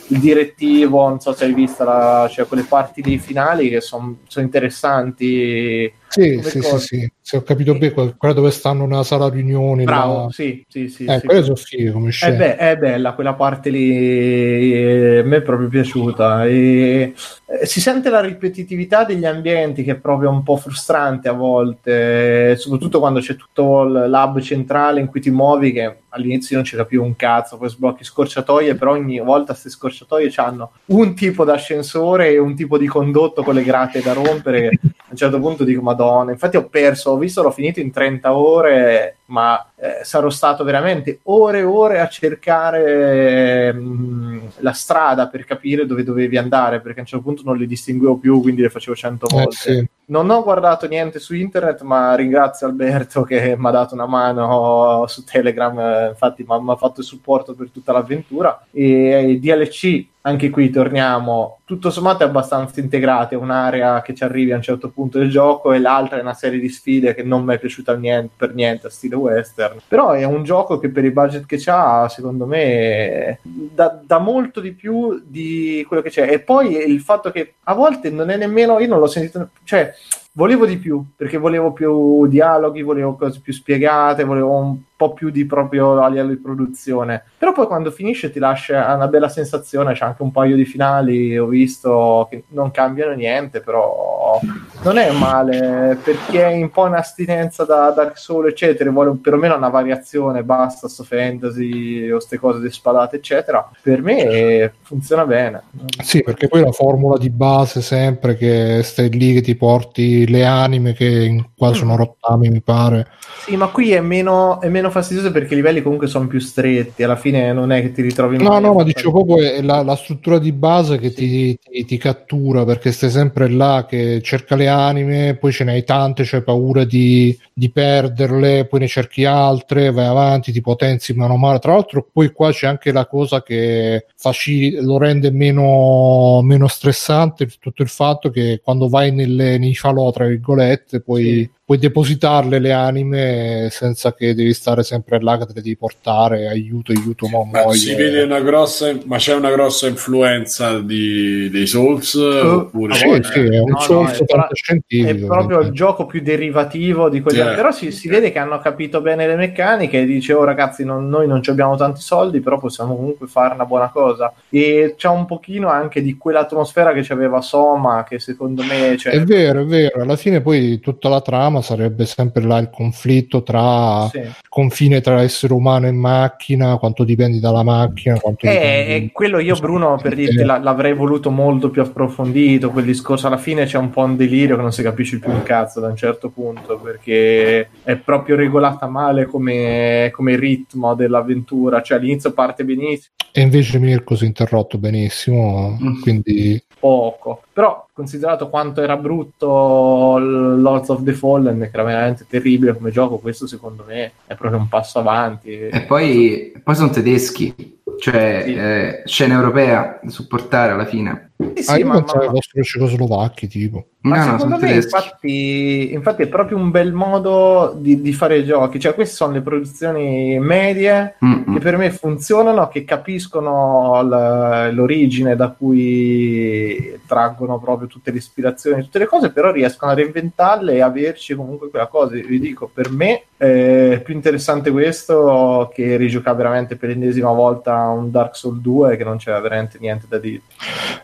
il direttivo, non so se hai visto la, cioè quelle parti dei finali che sono interessanti. Sì, sì, sì, sì. Se ho capito bene, quella dove stanno nella sala riunioni. Bravo, là. sì, sì, sì. Eh, sì. quelle sono fighe come Eh scena. beh, è bella quella parte lì, eh, a me è proprio piaciuta. E, eh, si sente la ripetitività degli ambienti che è proprio un po' frustrante a volte, soprattutto quando c'è tutto il lab centrale in cui ti muovi, che all'inizio non c'era più un cazzo, poi sblocchi scorciatoie, però ogni volta queste scorciatoie hanno un tipo d'ascensore e un tipo di condotto con le grate da rompere. a un certo punto dico, Madonna, infatti ho perso, ho visto, l'ho finito in 30 ore, ma eh, sarò stato veramente ore e ore a cercare mm, la strada per capire dove dovevi andare, perché a un certo punto non le distinguevo più, quindi le facevo 100 Eh, volte. sì. Non ho guardato niente su internet, ma ringrazio Alberto che mi ha dato una mano su Telegram, eh, infatti mi ha fatto il supporto per tutta l'avventura. E i DLC, anche qui torniamo, tutto sommato è abbastanza integrati, è un'area che ci arrivi a un certo punto del gioco e l'altra è una serie di sfide che non mi è piaciuta niente- per niente a stile western. Però è un gioco che per il budget che c'ha, secondo me, dà, dà molto di più di quello che c'è. E poi il fatto che a volte non è nemmeno, io non l'ho sentito, cioè volevo di più perché volevo più dialoghi, volevo cose più spiegate, volevo un po' più di proprio a livello di produzione. Però poi quando finisce ti lascia una bella sensazione, c'è anche un paio di finali, ho visto che non cambiano niente, però non è male perché è un po' in astinenza da Dark Souls eccetera vuole un- perlomeno una variazione basta sto fantasy o ste cose di spadate eccetera per me funziona bene Sì, perché poi la formula di base sempre che stai lì che ti porti le anime che in- qua sono rottami mi pare. sì ma qui è meno, è meno fastidioso perché i livelli comunque sono più stretti alla fine non è che ti ritrovi No, no, ma fare- dicevo proprio è la, la struttura di base che ti, ti- ti cattura perché stai sempre là che cerca le anime, poi ce ne hai tante, c'hai paura di, di perderle, poi ne cerchi altre, vai avanti, ti potenzi mano a mano. Tra l'altro, poi qua c'è anche la cosa che facil- lo rende meno, meno stressante tutto il fatto che quando vai nelle, nei falò, tra virgolette, puoi, Sì. Puoi depositarle le anime senza che devi stare sempre là che te le devi portare, aiuto, aiuto, muoio. si vede una grossa, ma c'è una grossa influenza di- dei Souls? oppure Sì, eh, sì, è un No, no, solso è pro- è proprio il gioco più derivativo di quelli Sì. però si, si vede che hanno capito bene le meccaniche e dice oh ragazzi non- noi non ci abbiamo tanti soldi però possiamo comunque fare una buona cosa e c'è un pochino anche di quell'atmosfera che c'aveva Soma che secondo me cioè, È vero, è vero. Alla fine poi tutta la trama sarebbe sempre là il conflitto tra sì. Confine tra essere umano e macchina, quanto dipendi dalla macchina, quanto Eh, eh, quello io Bruno per dirti la- l'avrei voluto molto più approfondito quel discorso. Alla fine c'è un po' un delirio che non si capisce più un cazzo da un certo punto perché è proprio regolata male come, come ritmo dell'avventura. Cioè all'inizio parte benissimo. E invece Mirko si è interrotto benissimo, Mm. quindi poco. Però considerato quanto era brutto Lords of the Fallen che era veramente terribile come gioco questo secondo me è proprio un passo avanti E poi, poi sono tedeschi, cioè Sì. eh, scena europea da supportare alla fine. Sì, sì, ah, io ma- pensavo vostri cecoslovacchi, tipo. Ma No, secondo me, infatti, infatti, è proprio un bel modo di, di fare i giochi. Cioè, queste sono le produzioni medie Mm, mm. che per me funzionano, che capiscono l- l'origine da cui traggono proprio tutte le ispirazioni, tutte le cose, però riescono a reinventarle e averci comunque quella cosa. Vi dico, per me è più interessante questo che rigiocare veramente per l'ennesima volta un Dark Souls 2 che non c'era veramente niente da dire.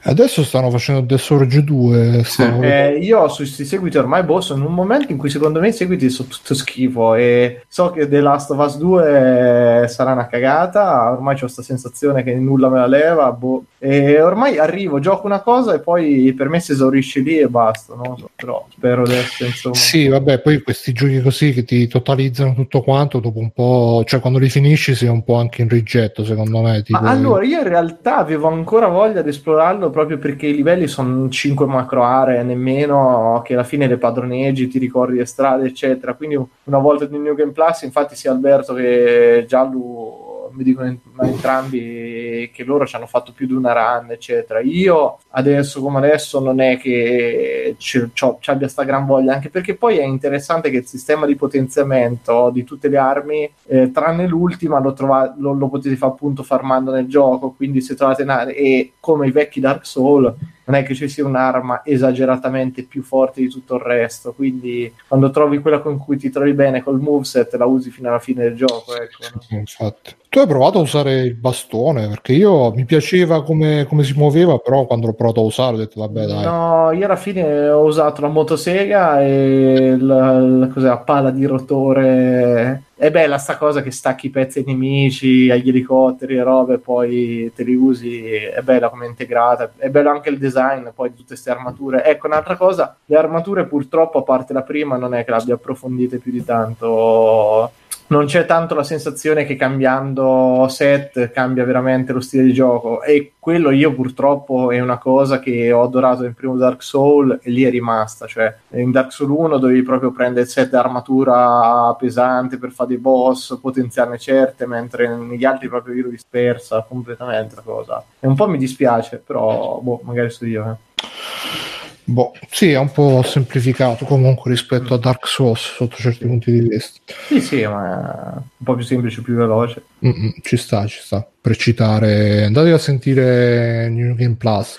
Adesso stanno facendo The Surge 2. stanno- Eh, io su questi seguiti ormai boh, sono in un momento in cui secondo me i seguiti sono tutto schifo e so che The Last of Us 2 sarà una cagata, ormai ho questa sensazione che nulla me la leva, boh. e ormai arrivo, gioco una cosa e poi per me si esaurisce lì e basta, non so, però spero adesso insomma. Sì, vabbè, poi questi giochi così che ti totalizzano tutto quanto, dopo un po', cioè quando li finisci sei un po' anche in rigetto, secondo me. Tipo, Ma allora io in realtà avevo ancora voglia di esplorarlo proprio perché i livelli sono 5 macro aree, nemmeno che alla fine le padroneggi, ti ricordi le strade, eccetera. Quindi una volta di New Game Plus, infatti sia Alberto che Giallo mi dicono ent- entrambi che loro ci hanno fatto più di una run, eccetera. Io adesso come adesso non è che ci, abbia sta gran voglia, anche perché poi è interessante che il sistema di potenziamento di tutte le armi, eh, tranne l'ultima, lo, trova- lo, lo potete fare appunto farmando nel gioco, quindi se trovate una- e come i vecchi Dark Souls non è che ci sia un'arma esageratamente più forte di tutto il resto, quindi quando trovi quella con cui ti trovi bene col moveset la usi fino alla fine del gioco, ecco. no? Infatti. Tu hai provato a usare il bastone perché io mi piaceva come, come si muoveva, però quando l'ho provato a usare ho detto vabbè dai. No, io alla fine ho usato la motosega e la, la, la pala di rotore. È bella sta cosa che stacchi i pezzi ai nemici, agli elicotteri e robe, poi te li usi, è bella come integrata, è bello anche il design poi di tutte queste armature. Ecco, un'altra cosa, le armature purtroppo, a parte la prima, non è che l'abbia approfondite più di tanto. Non c'è tanto la sensazione che cambiando set cambia veramente lo stile di gioco e quello io purtroppo è una cosa che ho adorato nel primo Dark Soul e lì è rimasta, cioè in Dark Soul 1 dovevi proprio prendere set armatura pesante per fare dei boss, potenziarne certe, mentre negli altri proprio io l'ho dispersa completamente la cosa. E un po' mi dispiace, però boh, magari so io. Eh. Boh, sì, è un po' semplificato comunque rispetto a Dark Souls sotto certi punti di vista. Sì, sì, ma è un po' più semplice, più veloce. Mm-mm, ci sta, ci sta. Per citare, andate a sentire New Game Plus.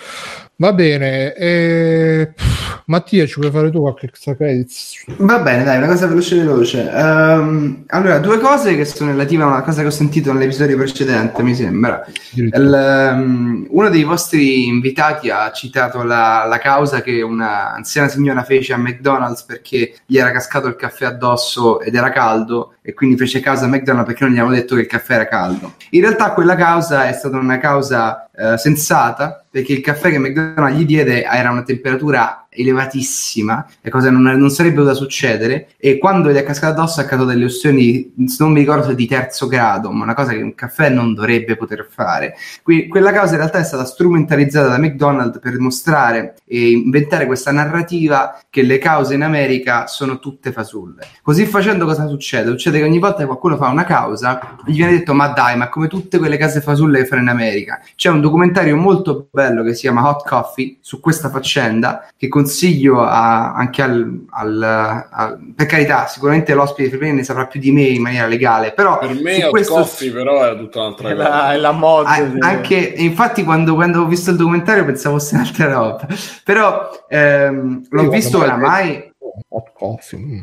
Va bene, e... pff, Mattia, ci vuoi fare tu qualche extra credits? Va bene, dai, una cosa veloce veloce. Ehm, allora, due cose che sono relative a una cosa che ho sentito nell'episodio precedente, mi sembra. Il, ehm, uno dei vostri invitati ha citato la, la causa che una anziana signora fece a McDonald's perché gli era cascato il caffè addosso ed era caldo e quindi fece causa a McDonald's perché non gli avevano detto che il caffè era caldo. In realtà quella causa è stata una causa eh, sensata perché il caffè che McDonald's gli diede era a una temperatura elevatissima e cosa non, non sarebbe dovuta succedere e quando gli è cascato addosso ha caduto delle ustioni non mi ricordo se di terzo grado ma una cosa che un caffè non dovrebbe poter fare. Quindi, quella causa in realtà è stata strumentalizzata da McDonald's per mostrare e inventare questa narrativa che le cause in America sono tutte fasulle. Così facendo cosa succede? succede che ogni volta che qualcuno fa una causa gli viene detto ma dai ma come tutte quelle case fasulle che fanno in America? C'è un documentario molto bello che si chiama Hot Coffee su questa faccenda che consiglio a- anche al, al- al- per carità sicuramente l'ospite di Free ne saprà più di me in maniera legale però Per me su Hot questo- Coffee però era tutta un'altra È cosa. la, è la mod. a- di- anche infatti quando, quando ho visto il documentario pensavo fosse un'altra roba però ehm, l'ho Io visto oramai Hot coffee. mm.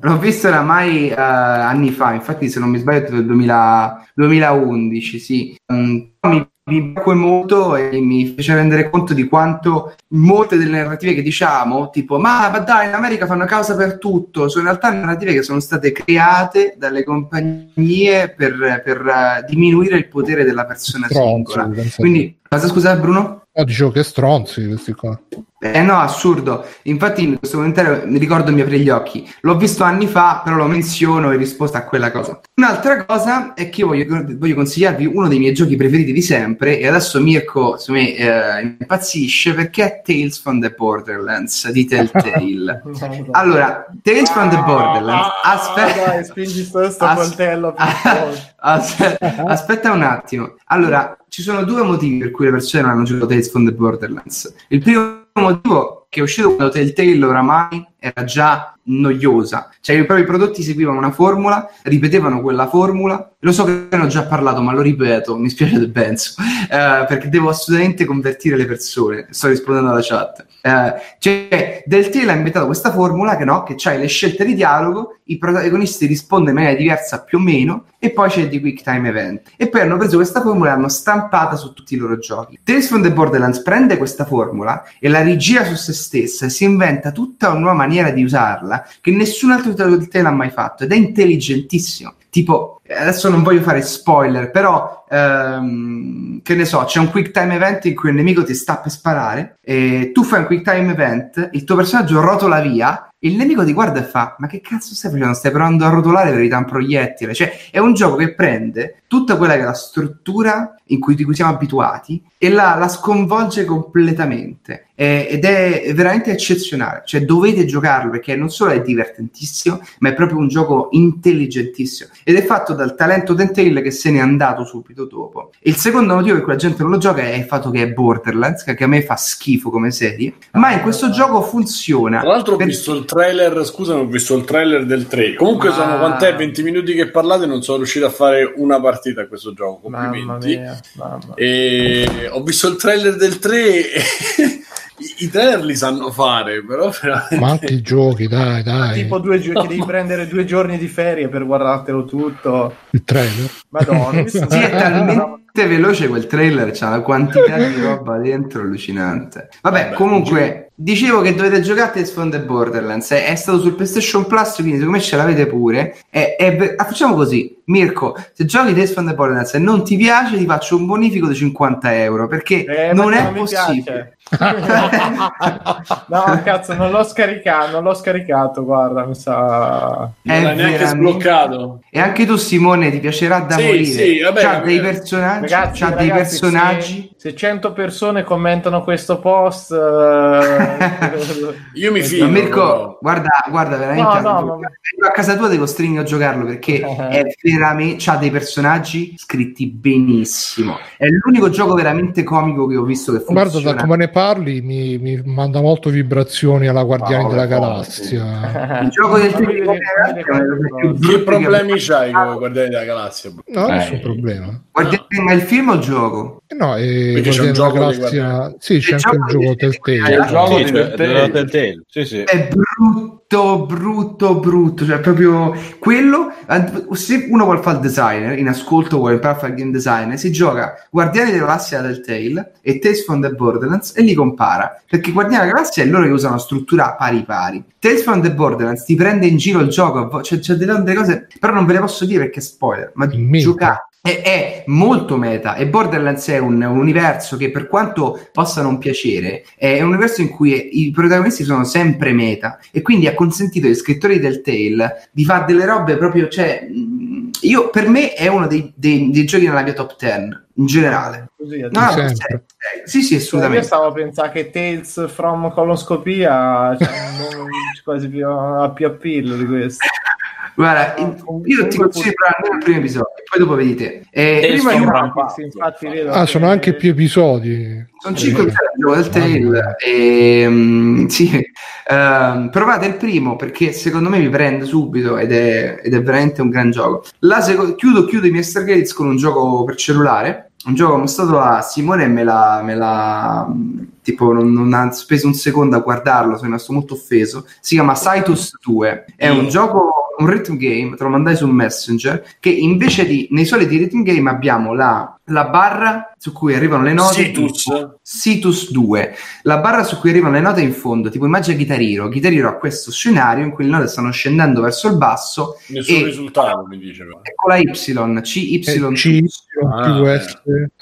L'ho visto oramai eh, anni fa, infatti se non mi sbaglio è del 2000 2011, sì. Mm, mi, mi piacque molto e mi fece rendere conto di quanto molte delle narrative che diciamo, tipo ma, ma dai, in America fanno causa per tutto, sono in realtà narrative che sono state create dalle compagnie per, per, eh, diminuire il potere della persona singola. Quindi, cosa scusa Bruno? No, dicevo che stronzi questi qua. Eh no, assurdo. Infatti in questo commentario mi ricordo mi aprì gli occhi. L'ho visto anni fa, però lo menziono in risposta a quella cosa. Un'altra cosa è che io voglio, voglio consigliarvi uno dei miei giochi preferiti di sempre e adesso Mirko secondo me eh, impazzisce perché è Tales from the Borderlands di Telltale. allora, Tales from the Borderlands, Ah, aspetta... dai, spingi sto, sto As- coltello. Ah. Aspetta, aspetta un attimo. Allora, ci sono due motivi per cui le persone non hanno giocato Tales from the Borderlands. Il primo motivo che è uscito quando Telltale oramai era già noiosa, cioè i propri prodotti seguivano una formula, ripetevano quella formula. Lo so che ne ho già parlato, ma lo ripeto, mi spiace del penso, eh, perché devo assolutamente convertire le persone. Sto rispondendo alla chat. Eh, cioè, Telltale ha inventato questa formula che no, che c'hai le scelte di dialogo, i protagonisti rispondono in maniera diversa più o meno, e poi c'è di Quick Time Event. E poi hanno preso questa formula e l'hanno stampata su tutti i loro giochi. Tales from the Borderlands prende questa formula e la rigira su se stessa e si inventa tutta una nuova maniera di usarla che nessun altro titolo di Telltale ha mai fatto ed è intelligentissimo. Tipo, adesso non voglio fare spoiler, però ehm, che ne so, c'è un quick time event in cui il nemico ti sta per sparare e tu fai un quick time event, il tuo personaggio rotola via il nemico ti guarda e fa: Ma che cazzo stai facendo? Stai provando a rotolare per evitare un proiettile? Cioè, è un gioco che prende tutta quella che è la struttura in cui, di cui siamo abituati e la, la sconvolge completamente. Eh, ed è veramente eccezionale. Cioè, dovete giocarlo perché non solo è divertentissimo, ma è proprio un gioco intelligentissimo. Ed è fatto dal talento Telltale che se n'è andato subito dopo. Il secondo motivo per cui la gente non lo gioca è il fatto che è Borderlands, che a me fa schifo come serie, ma in questo gioco funziona. Tra l'altro ho Per- visto il trailer, scusami, ho visto il trailer del 3. Comunque Ma- sono quant'è? 20 minuti che parlate non sono riuscito a fare una partita a questo gioco. Mamma Complimenti. mia, mamma. E ho visto il trailer del 3 e i, i trailer li sanno fare, però veramente- Ma anche i giochi, dai, dai. Tipo due giorni, che devi prendere due giorni di ferie per guardartelo tutto. Il trailer. Madonna, mi Sì, è talmente veloce quel trailer, c'ha una quantità di roba dentro allucinante. Vabbè, Vabbè, comunque, dicevo che dovete giocare a Tales from the Borderlands. È, è stato sul PlayStation Plus, quindi secondo me ce l'avete pure. È- è ah, facciamo così, Mirko, se giochi Tales from the Borderlands e non ti piace, ti faccio un bonifico di 50 euro, perché Eh, ma non è mi possibile. no, cazzo, non l'ho scaricato, non l'ho scaricato, guarda, mi sa... non È l'hai neanche veramente- sbloccato. E anche tu, Simone, ti piacerà da Sì, morire. sì, vabbè, c'ha vabbè. dei personaggi, Ragazzi, c'ha dei ragazzi, personaggi. Se, se 100 persone commentano questo post... eh, Io mi Ma fido. Mirko, guarda, guarda, veramente No, no, arrivo a casa tua ti costringo a giocarlo perché è veramente, ha dei personaggi scritti benissimo. È l'unico gioco veramente comico che ho visto che funziona. Guarda, da come ne parli mi, mi manda molto vibrazioni alla Guardiani Paolo, della Paolo, Galassia. Il gioco del più Che problemi c'hai con i Guardiani della Galassia? No, Eh. nessun problema. Guardiani, ma il film o il gioco? Eh no, e Perché c'è Guardiani un della gioco Galassia... Sì, c'è Il anche il gioco Telltale. È il gioco Sì, Telltale. Sì, sì. È brutto, brutto, brutto. Cioè, proprio quello. Se uno vuole fare il designer, in ascolto vuole imparare a fare il game designer, si gioca Guardiani della Galassia del Tale e Tales from the Borderlands e li compara. Perché Guardiani della Galassia è loro che usano una struttura pari pari. Tales from the Borderlands ti prende in giro il gioco, vo- c'è, c'è delle, delle cose, però non ve le posso dire perché è spoiler. Ma giocate. È, è molto meta e Borderlands è un, un universo che per quanto possa non piacere è un universo in cui i protagonisti sono sempre meta e quindi ha consentito agli scrittori del Tale di fare delle robe proprio cioè mh, io per me è uno dei, dei- dei giochi nella mia top 10 in generale. Così, no, no, sì sì Io assolutamente. Stavo a pensare che Tales from Coloscopia cioè, non, quasi più, ha più appeal di questo. guarda in- io ti consiglio di provare almeno il primo episodio e poi dopo vedi te Eh, prima. Sì, infatti, vedo Ah, sono che- anche più episodi. Sono 5 Eh, episodi del. Tale e mm, sì, ehm, provate il primo perché secondo me vi prende subito ed è, ed è veramente un gran gioco. La seco- chiudo, chiudo i miei Stargates con un gioco per cellulare, un gioco che ho mostrato a Simone e me l'ha, me l'ha, mm, tipo non, non ha speso un secondo a guardarlo, sono rimasto molto offeso. Si chiama Cytus 2, è un gioco, un rhythm game, te lo mandai su Messenger, che invece di, nei soliti rhythm game abbiamo la, la barra su cui arrivano le note. Situs. Situs 2, la barra su cui arrivano le note in fondo, tipo immagina. Guitar Hero ha questo scenario in cui le note stanno scendendo verso il basso Nessun E- risultato mi dice. però. e con la Y, C, Y, Eh, C, Ah,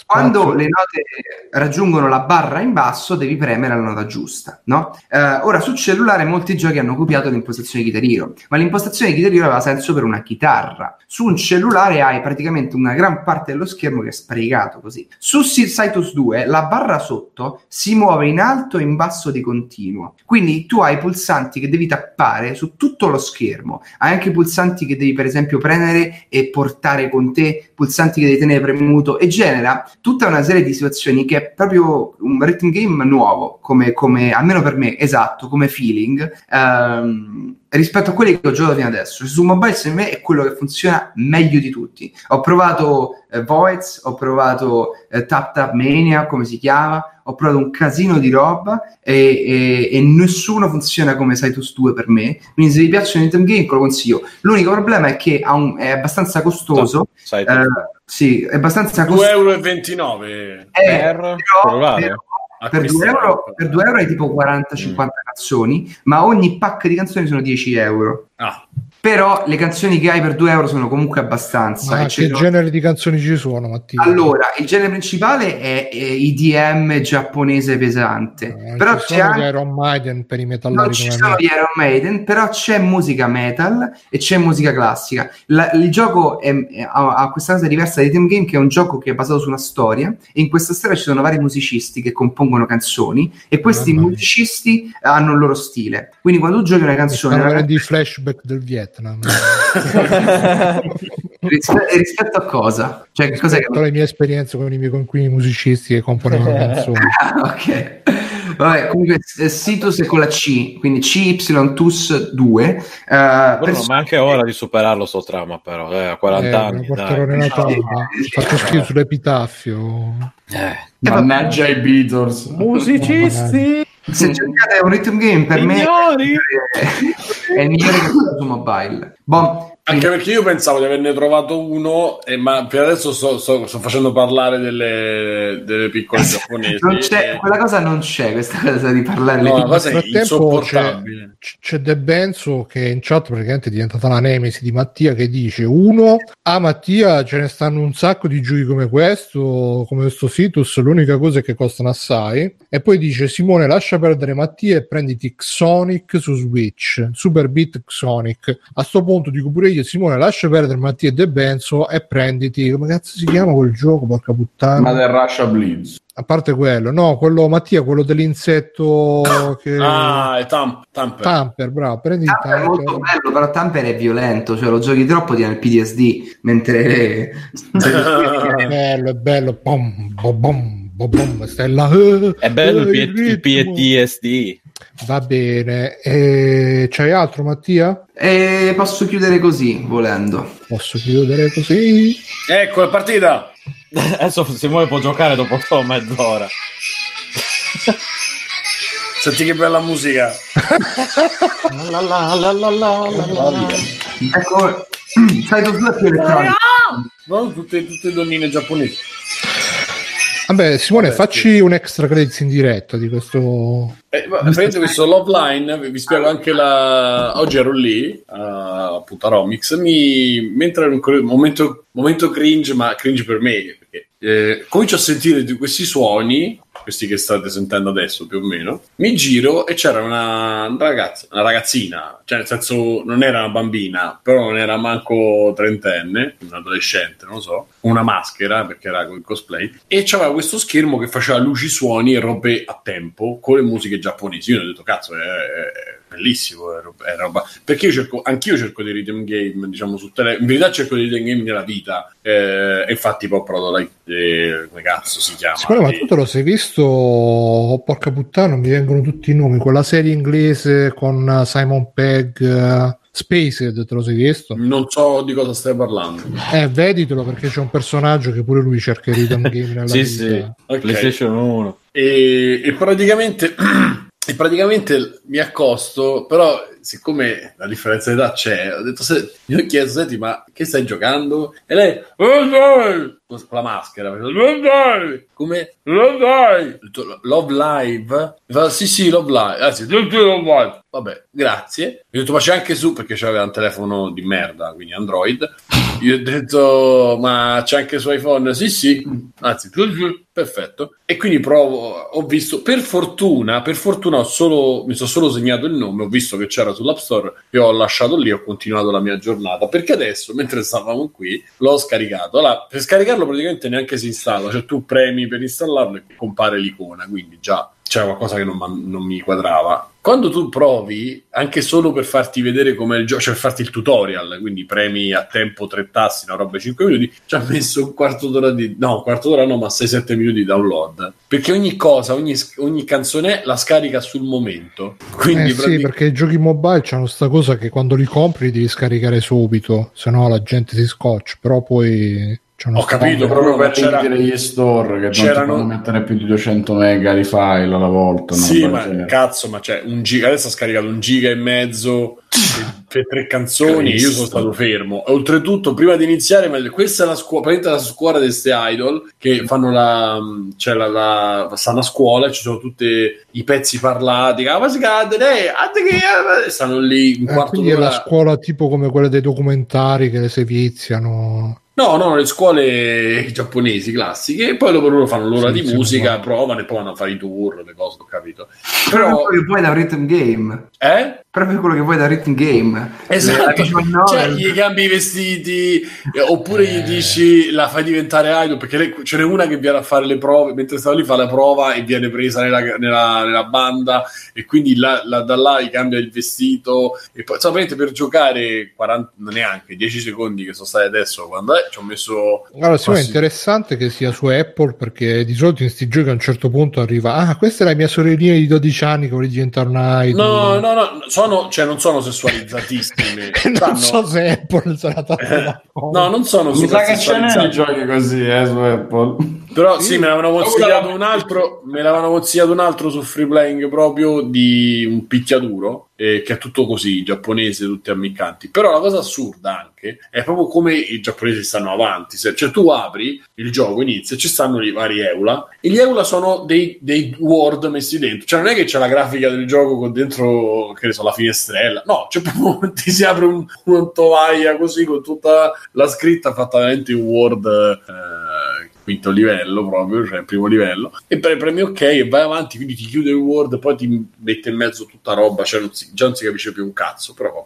quando le note raggiungono la barra in basso devi premere la nota giusta, no? Eh, ora su cellulare molti giochi hanno copiato l'impostazione Hero, ma l'impostazione di Guitar Hero aveva senso per una chitarra. Su un cellulare hai praticamente una gran parte dello schermo che è sprecato così. Su Si- Cytus 2 la barra sotto si muove in alto e in basso di continuo. Quindi tu hai pulsanti che devi tappare su tutto lo schermo, hai anche pulsanti che devi per esempio premere e portare con te, pulsanti che devi tenere premuto e genera tutta una serie di situazioni che è proprio un rhythm game nuovo, come, come almeno per me, esatto, come feeling. ehm, rispetto a quelli che ho giocato fino adesso. Su mobile secondo me è quello che funziona meglio di tutti. Ho provato eh, Voids, ho provato eh, Tap Tap Mania, come si chiama, ho provato un casino di roba e, e- e nessuno funziona come Cytus 2 per me. Quindi se vi piacciono i rhythm game ve lo consiglio. L'unico problema è che ha un- è abbastanza costoso. Eh, sì, è abbastanza 2,29 costoso. euro. Eh, per però-? Per 2 euro, per 2 euro hai tipo 40-50 canzoni, ma ogni pack di canzoni sono 10 euro. Ah, Però le canzoni che hai per 2 euro sono comunque abbastanza. Ma e che genere di canzoni ci sono, Mattia? Allora, il genere principale è, è IDM giapponese pesante, Eh, però c'è anche gli Iron Maiden per i metallari non ci sono gli Iron Maiden, però c'è musica metal e c'è musica classica. La- il gioco è- ha, ha questa cosa diversa di Team Game, che è un gioco che è basato su una storia, e in questa storia ci sono vari musicisti che compongono canzoni, e questi musicisti hanno il loro stile. Quindi quando tu giochi una canzone, una di flashback del Vietnam. rispe- rispetto a cosa? Cioè, che cos'è che le mie esperienze con i miei coinquilini musicisti che componevano canzoni. Ah, ok. Vabbè, comunque eh, Situs è con la C, quindi CYTUS 2. eh, Bruno, pers- ma anche ora di superarlo sto trama, però, eh, a 40 Eh, anni. lo porterò dai. nella tomba. Fatto schifo sull'epitaffio. Eh, Mannaggia i Beatles. Musicisti! Se cercate un rhythm game per me Signori! è, è il migliore che su mobile. Boh, Anche perché io pensavo di averne trovato uno, e- ma per adesso sto, sto- sto facendo parlare delle, delle piccole giapponesi. non c'è, e- quella cosa non c'è, questa cosa di parlare. No, la cosa frattempo insopportabile. C- C'è De Benzo che in chat praticamente è diventata la nemesi di Mattia che dice uno, ah Mattia ce ne stanno un sacco di giochi come questo, come questo Situs, l'unica cosa è che costano assai e poi dice Simone lascia perdere Mattia e prenditi Xonic su Switch, Super Beat Xonic. A sto punto dico pure meglio Simone lascia perdere Mattia De Benzo e prenditi come cazzo si chiama quel gioco porca puttana Ma del Russia Blitz. a parte quello no quello Mattia quello dell'insetto che Ah, è Tam- Tamper. Tamper bravo prendi Tamper è molto Tamper bello, però Tamper è violento, cioè lo giochi troppo ti ha il PTSD, mentre è bello è bello bom bom bom bom stai là eh, È bello eh, il, ritmo. PTSD. Va bene e c'hai altro Mattia? e posso chiudere così, volendo. posso chiudere così? Ecco, è partita. Adesso Simone può giocare dopo solo mezz'ora. Senti che bella musica. La la la la la la la la. Ecco, sai tu più elettronico. No, tutte, tutte donnine giapponesi. Vabbè, Simone, Vabbè, facci un extra credits in diretta di questo. Eh, ma questo Love Line, vi- vi spiego anche la... Oggi ero lì, a- appunto a Romix, mi... mentre ero in quel momento, momento cringe, ma cringe per me, perché eh, comincio a sentire di questi suoni, questi che state sentendo adesso più o meno, mi giro e c'era una ragazza, una ragazzina, cioè nel senso non era una bambina, però non era manco trentenne, un adolescente, non lo so, una maschera perché era con il cosplay, e c'aveva questo schermo che faceva luci, suoni e robe a tempo con le musiche giapponesi. Io ho detto, cazzo, è, è bellissimo, è roba, è roba- Perché io cerco, anch'io cerco dei rhythm game, diciamo, su tele... In verità cerco dei rhythm game nella vita, eh, infatti poi ho provato, la- eh, come cazzo si chiama? Simone, ma Eh, tu te lo sei visto? Oh, porca puttana, non mi vengono tutti i nomi. Quella serie inglese con Simon Pegg, uh, Spaced, te lo sei visto? Non so di cosa stai parlando. Eh, veditelo perché c'è un personaggio che pure lui cerca i rhythm game nella Sì, vita. sì. Ok. PlayStation 1. E, e praticamente, e praticamente mi accosto, però siccome la differenza di età c'è, ho detto, se, io ho chiesto, senti, ma che stai giocando? E lei, "Oh, dai!" con la maschera, faceva, "Oh, dai!" come, "Oh, dai!" Love Live? Mi fa, sì, sì, Love Live, anzi, sì, sì, Love Live. Vabbè, grazie. Gli ho detto, ma c'è anche su, perché c'aveva un telefono di merda, quindi Android. Gli ho detto, ma c'è anche su iPhone? Sì, sì, anzi, perfetto. E quindi provo, ho visto, per fortuna, per fortuna solo, mi sono solo segnato il nome, ho visto che c'era sull'App Store e ho lasciato lì, ho continuato la mia giornata, perché adesso, mentre stavamo qui, l'ho scaricato. Allora, per scaricarlo praticamente neanche si installa, cioè tu premi per installarlo e compare l'icona, quindi già c'è qualcosa che non, non mi quadrava. Quando tu provi, anche solo per farti vedere come il gioco, cioè per farti il tutorial, quindi premi a tempo tre tassi, una roba 5 minuti, ci ha messo un quarto d'ora di... no, un quarto d'ora no, ma 6-7 minuti di download. Perché ogni cosa, ogni, ogni canzone la scarica sul momento. Quindi Eh sì, pratic- perché i giochi mobile c'hanno sta cosa che quando li compri li devi scaricare subito, se no la gente si scoccia, però poi Ho capito, proprio per c'era... degli store che non c'erano- ti fanno mettere più di 200 mega di file alla volta. Sì, ma c'è- cazzo, ma c'è un giga. Adesso ha scaricato un giga e mezzo per, tre canzoni. e Io sono stato fermo. E oltretutto, prima di iniziare, ma questa è la scuola, praticamente la scuola di queste idol che fanno la. Cioè, la, la- stanno a scuola, ci sono tutti i pezzi parlati. "Ah, ma si cade, eh, ante che-" Stanno lì un Eh, quarto quindi è d'ora. la scuola tipo come quelle dei documentari che le seviziano. No, no, le scuole giapponesi classiche, e poi dopo loro fanno l'ora Sì, di musica, no. provano e poi vanno a fare i tour, le cose, ho capito. Però, da un rhythm game. eh? Proprio quello che vuoi da rhythm game. Esatto, cioè gli cambi i vestiti eh, oppure gli dici la fai diventare idol perché lei- ce n'è una che viene a fare le prove mentre stava lì fa la prova e viene presa nella, nella- nella banda e quindi la- la- da là gli cambia il vestito e poi solamente per giocare 40, neanche 10 secondi che sono stati adesso quando è, ci ho messo Allora, sì, è interessante che sia su Apple perché di solito in questi giochi a un certo punto arriva Ah, questa è la mia sorellina di 12 anni che vuole diventare una idol. no no no sono, cioè, non sono sessualizzatissime non Stanno- so se Apple sarà Eh, no non sono Mi sa che ce n'è di giochi così, eh, su Apple. Però sì, me l'avevano consigliato un altro, me l'avevano consigliato un altro su Free Playing proprio di un picchiaduro, eh, che è tutto così, giapponese, tutti ammiccanti. Però la cosa assurda anche è proprio come i giapponesi stanno avanti. Se- cioè tu apri il gioco, inizia, ci stanno i vari Eula, e gli Eula sono dei, dei Word messi dentro. Cioè non è che c'è la grafica del gioco con dentro, che ne so, la finestrella. No, c'è proprio, ti si apre un, un tovaglia così con tutta la scritta fatta veramente in Word... eh, quinto livello proprio, cioè primo livello, e pre- premi ok e vai avanti, quindi ti chiude il Word, poi ti mette in mezzo tutta roba, cioè non si- già non si capisce più un cazzo, però.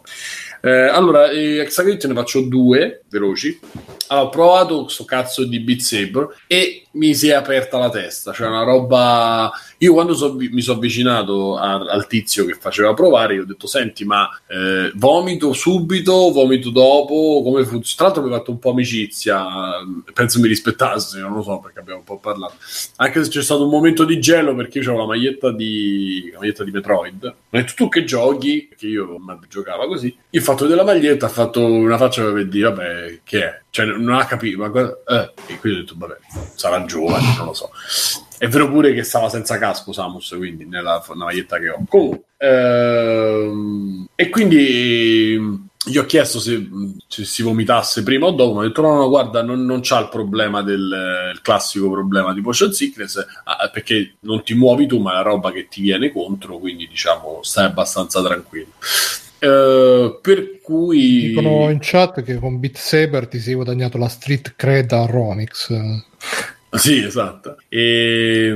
Eh, allora, eh, Hexagrid ne faccio due veloci. Allora, ho provato questo cazzo di Beat Saber e mi si è aperta la testa, cioè una roba... Io quando so- mi sono avvicinato a- al tizio che faceva provare, io ho detto, senti, ma eh, vomito subito, vomito dopo, come funziona? Tra l'altro mi ha fatto un po' amicizia, penso mi rispettasse, non lo so perché abbiamo un po' parlato. Anche se c'è stato un momento di gelo perché io avevo la maglietta di, la maglietta di Metroid. Ho detto, tu che giochi? Perché io ma, giocava così. Ho fatto della maglietta, ha fatto una faccia per dire, vabbè, che è? Cioè, non ha capito, ma cosa... Eh. E quindi ho detto, vabbè, sarà giovane, non lo so. È vero pure che stava senza casco Samus, quindi nella, nella maglietta che ho. Comunque, ehm, e quindi gli ho chiesto se, se si vomitasse prima o dopo, mi ha detto no, no, guarda, non, non c'ha il problema del il classico problema di potion sickness, ah, perché non ti muovi tu, ma è la roba che ti viene contro, quindi diciamo stai abbastanza tranquillo. Eh, per cui... Dicono in chat che con Beat Saber ti sei guadagnato la street cred a Ronix. Sì, esatto. E,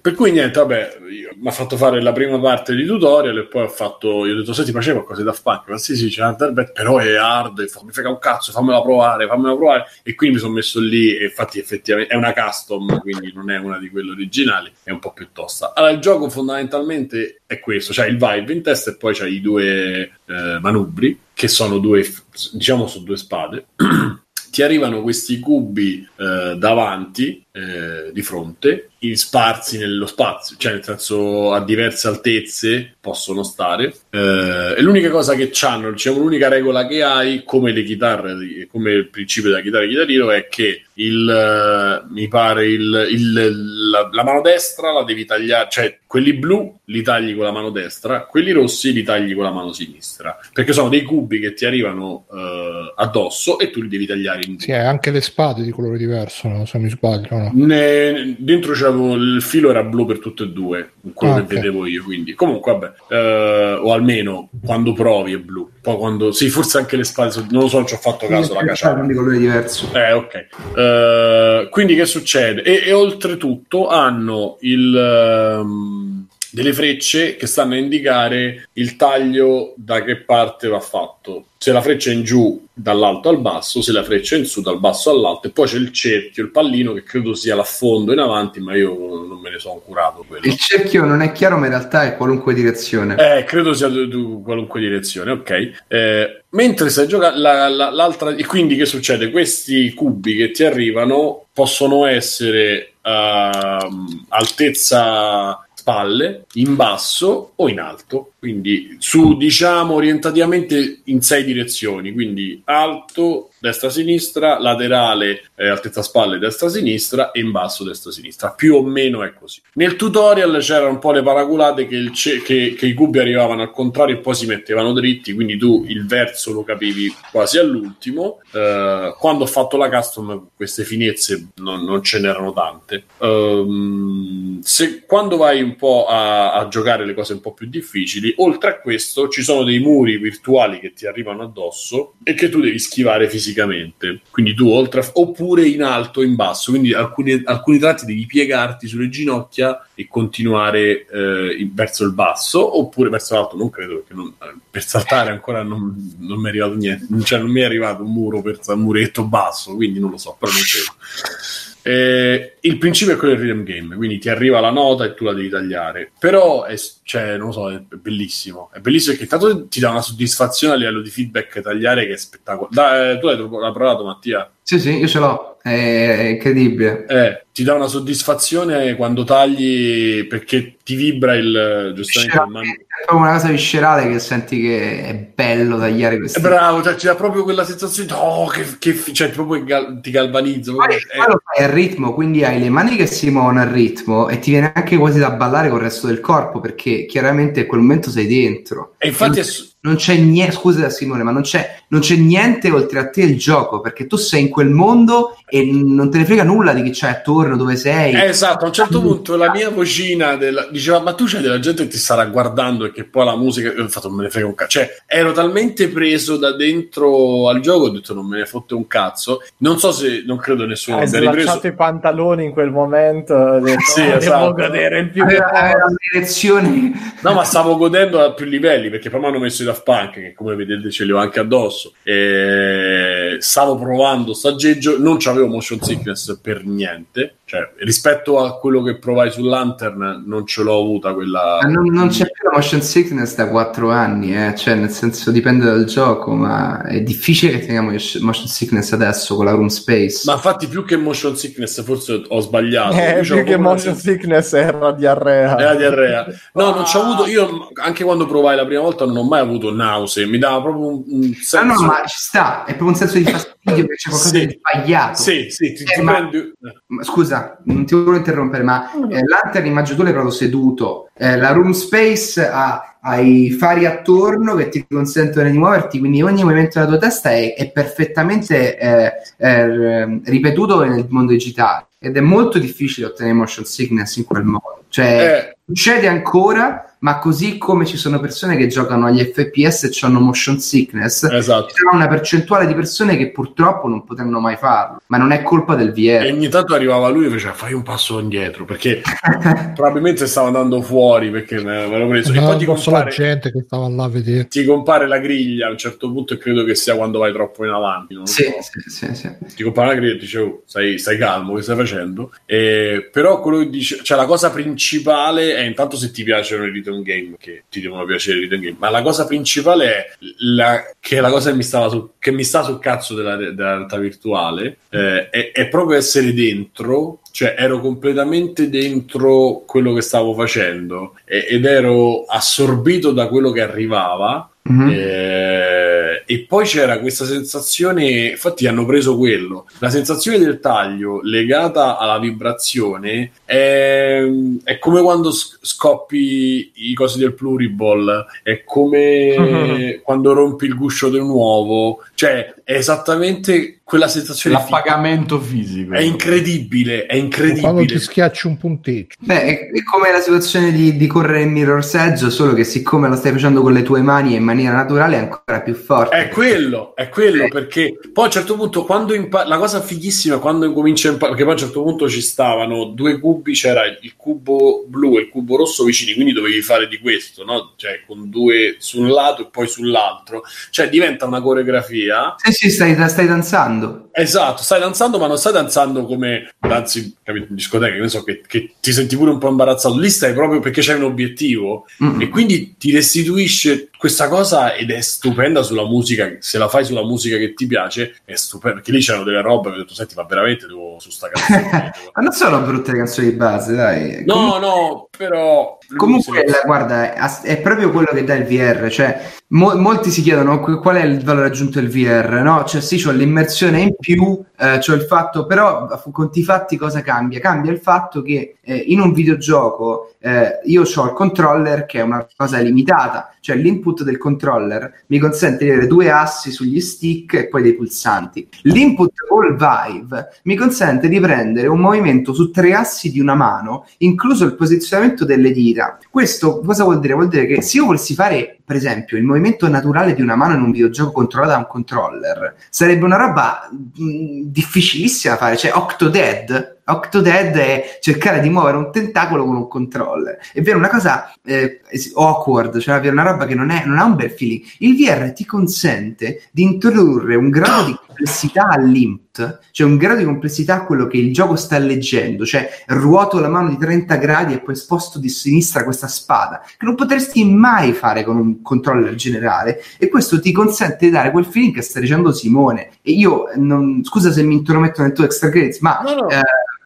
per cui niente, vabbè, mi ha fatto fare la prima parte di tutorial e poi ho fatto, io ho detto, se ti faceva qualcosa da Punk, ma sì, sì, c'è Underbet, però è hard, e fa- mi frega un cazzo, fammela provare, fammela provare. E quindi mi sono messo lì, e infatti effettivamente è una custom, quindi non è una di quelle originali, è un po' più tosta. Allora, il gioco fondamentalmente è questo, c'è il vibe in testa e poi c'è i due eh, manubri, che sono due, diciamo, su due spade. ti arrivano questi cubi eh, davanti, eh, di fronte, in- sparsi nello spazio, cioè nel senso a diverse altezze possono stare. Eh, e l'unica cosa che hanno, diciamo, l'unica regola che hai, come le chitarre, come il principio della chitarra chitarrino, è che il, eh, mi pare il, il- la, la mano destra la devi tagliare, cioè quelli blu li tagli con la mano destra, quelli rossi li tagli con la mano sinistra, perché sono dei cubi che ti arrivano eh, addosso e tu li devi tagliare in due. Sì, anche le spade di colore diverso, no? se mi sbaglio. No? Ne- dentro c'avevo il filo era blu per tutte e due, quello Ah, che ok. vedevo io. Quindi, comunque, vabbè, eh, o almeno quando provi è blu. Poi quando sì, forse anche le spade, sono- non lo so, non ci ho fatto caso la cacciata. di colore diverso. Eh, ok. Eh, quindi che succede? E, e oltretutto hanno il, ehm, delle frecce che stanno a indicare il taglio da che parte va fatto. Se la freccia è in giù dall'alto al basso, se la freccia è in su dal basso all'alto, e poi c'è il cerchio, il pallino che credo sia l'affondo in avanti, ma io non me ne sono curato quello. Il cerchio non è chiaro, ma in realtà è qualunque direzione. Eh, credo sia di di qualunque direzione, ok. Eh, mentre stai giocando, la- la- l'altra, e quindi che succede? Questi cubi che ti arrivano possono essere ehm, altezza spalle, in basso o in alto, quindi su diciamo orientativamente in sei direzioni, quindi alto, destra-sinistra, laterale, eh, altezza spalle, destra-sinistra e in basso, destra-sinistra, più o meno è così. Nel tutorial c'erano un po' le paraculate che, ce- che- che i cubi arrivavano al contrario e poi si mettevano dritti, quindi tu il verso lo capivi quasi all'ultimo. Eh, quando ho fatto la custom queste finezze non, non ce n'erano tante. Ehm, se, quando vai un po' a, a giocare le cose un po' più difficili, oltre a questo ci sono dei muri virtuali che ti arrivano addosso e che tu devi schivare fisicamente. Quindi tu oltre a, oppure in alto in basso, quindi alcuni, alcuni tratti devi piegarti sulle ginocchia e continuare eh, verso il basso oppure verso l'alto, non credo perché non- eh, per saltare ancora non, non mi è arrivato niente, cioè non mi è arrivato un muro per un muretto basso, quindi non lo so, però non credo. Eh, il principio è quello del rhythm game, quindi ti arriva la nota e tu la devi tagliare. Però è, cioè, non so, è bellissimo. È bellissimo perché intanto ti dà una soddisfazione a livello di feedback tagliare che è spettacolare. Eh, tu l'hai provato, Mattia? Sì, sì, io ce l'ho, è incredibile. Eh, ti dà una soddisfazione quando tagli perché ti vibra il giustamente il man- È proprio una cosa viscerale che senti che è bello tagliare È questi. bravo, cioè, ti dà proprio quella sensazione, oh, che, che cioè, proprio gal- ti galvanizza. Poi lo fai al ritmo, quindi hai le mani che si muovono al ritmo e ti viene anche quasi da ballare col resto del corpo perché chiaramente in quel momento sei dentro. E infatti è su- non c'è niente, scusa Simone, ma non c'è, non c'è niente oltre a te il gioco perché tu sei in quel mondo e non te ne frega nulla di chi c'è attorno dove sei. Eh, esatto, a un certo punto la mia vocina della- diceva: Ma tu c'hai della gente che ti starà guardando e che poi la musica. Io ho fatto, non me ne frega un cazzo. Cioè, ero talmente preso da dentro al gioco, ho detto, non me ne fotte un cazzo. Non so se, non credo nessuno Hai abbia ripreso. slacciato i pantaloni in quel momento. Detto, Sì, "Oh, devo esatto. godere il più Aveva, aveva posso". un'erezione. No, ma stavo godendo a più livelli perché poi mi hanno messo i Daft Punk, che come vedete ce li ho anche addosso. E stavo provando sto aggeggio, non c'avevo motion sickness per niente. Cioè, rispetto a quello che provai su Lantern, non ce l'ho avuta quella. Ma non, non c'è più la motion sickness da 4 anni, eh. cioè nel senso dipende dal gioco, ma è difficile che teniamo motion sickness adesso con la room space. Ma infatti, più che motion sickness, forse ho sbagliato. Eh, più che motion sickness era diarrea. Era diarrea. No, non ci ho avuto. Io anche quando provai la prima volta non ho mai avuto nausea. Mi dava proprio un, un Ah, senso. no, ma ci sta, è proprio un senso di fastidio che c'è qualcosa Sì. di sbagliato. Sì, sì, ti, Eh, ti ma- prendi- Ma Scusa, non ti volevo interrompere, ma eh, Lantern immagino tu l'hai proprio seduto. Eh, la room space ha, ha i fari attorno che ti consentono di muoverti, quindi ogni movimento della tua testa è, è perfettamente eh, eh, ripetuto nel mondo digitale. Ed è molto difficile ottenere motion sickness in quel modo. Cioè, Eh, succede ancora, ma così come ci sono persone che giocano agli FPS e hanno motion sickness, esatto. c'è una percentuale di persone che purtroppo non potranno mai farlo, ma non è colpa del E VR. ogni tanto arrivava lui e faceva fai un passo indietro perché probabilmente stava andando fuori perché me, l'ho preso. E poi ti solo la compare, gente che stava là a vedere. ti compare la griglia a un certo punto e credo che sia quando vai troppo in avanti. Non Sì, so. sì, sì, sì. ti compare la griglia e ti dice "Oh, stai, stai calmo che stai facendo E- però quello che dice cioè la cosa principale è intanto se ti piacciono i return game che ti devono piacere i return game ma la cosa principale è la, che la cosa che mi stava su, che mi sta sul cazzo della, della realtà virtuale eh, è, è proprio essere dentro cioè ero completamente dentro quello che stavo facendo e- ed ero assorbito da quello che arrivava Mhm. eh, e poi c'era questa sensazione, infatti hanno preso quello, la sensazione del taglio legata alla vibrazione è, è come quando scoppi i cosi del pluriball, è come Mhm. quando rompi il guscio di un uovo, cioè è esattamente quella sensazione. L'appagamento fisico. È incredibile, è Quando incredibile. ti schiacci un punteggio. Beh, è, è come la situazione di, di correre in Mirror's Edge, solo che siccome lo stai facendo con le tue mani in maniera naturale è ancora più forte. È quello, è quello Eh. perché poi a un certo punto quando impa- la cosa fighissima è quando comincia a imparare, perché poi a un certo punto ci stavano due cubi, c'era il cubo blu e il cubo rosso vicini, quindi dovevi fare di questo, no? Cioè con due su un lato e poi sull'altro, cioè diventa una coreografia. Sì, sì, stai, stai danzando. Esatto, stai danzando, ma non stai danzando come danzi capito, in discoteca, che so, che, che ti senti pure un po' imbarazzato. Lì stai proprio perché c'hai un obiettivo Mm. e quindi ti restituisce questa cosa ed è stupenda sulla musica. Se la fai sulla musica che ti piace, è stupenda. Perché lì c'erano delle robe che ho detto, senti, ma veramente devo su sta canzone. Ma non sono brutte le canzoni di base, dai. no, no, però. Comunque, la- guarda, è, proprio quello che dà il VR. Cioè, mo- molti si chiedono qu- qual è il valore aggiunto del VR, no? Cioè, sì, c'ho l'immersione in più, eh, c'ho il fatto, però, conti fatti, cosa cambia? Cambia il fatto che eh, in un videogioco eh, io ho il controller che è una cosa limitata, cioè l'input del controller mi consente di avere due assi sugli stick e poi dei pulsanti. L'input col Vive mi consente di prendere un movimento su tre assi di una mano, incluso il posizionamento delle dita. Questo cosa vuol dire? Vuol dire che se io volessi fare, per esempio, il movimento naturale di una mano in un videogioco controllato da un controller, sarebbe una roba mh, difficilissima da fare, cioè Octodad. Octodad è cercare di muovere un tentacolo con un controller. È vero, una cosa eh, awkward, cioè avere una roba che non, è, non ha un bel feeling. Il VR ti consente di introdurre un grado di complessità all'IMT, cioè un grado di complessità a quello che il gioco sta leggendo, cioè ruoto la mano di 30 gradi e poi sposto di sinistra questa spada, che non potresti mai fare con un controller generale e questo ti consente di dare quel feeling che sta dicendo Simone. E io, non, scusa se mi intrometto nel tuo extra credits, ma No, no. eh,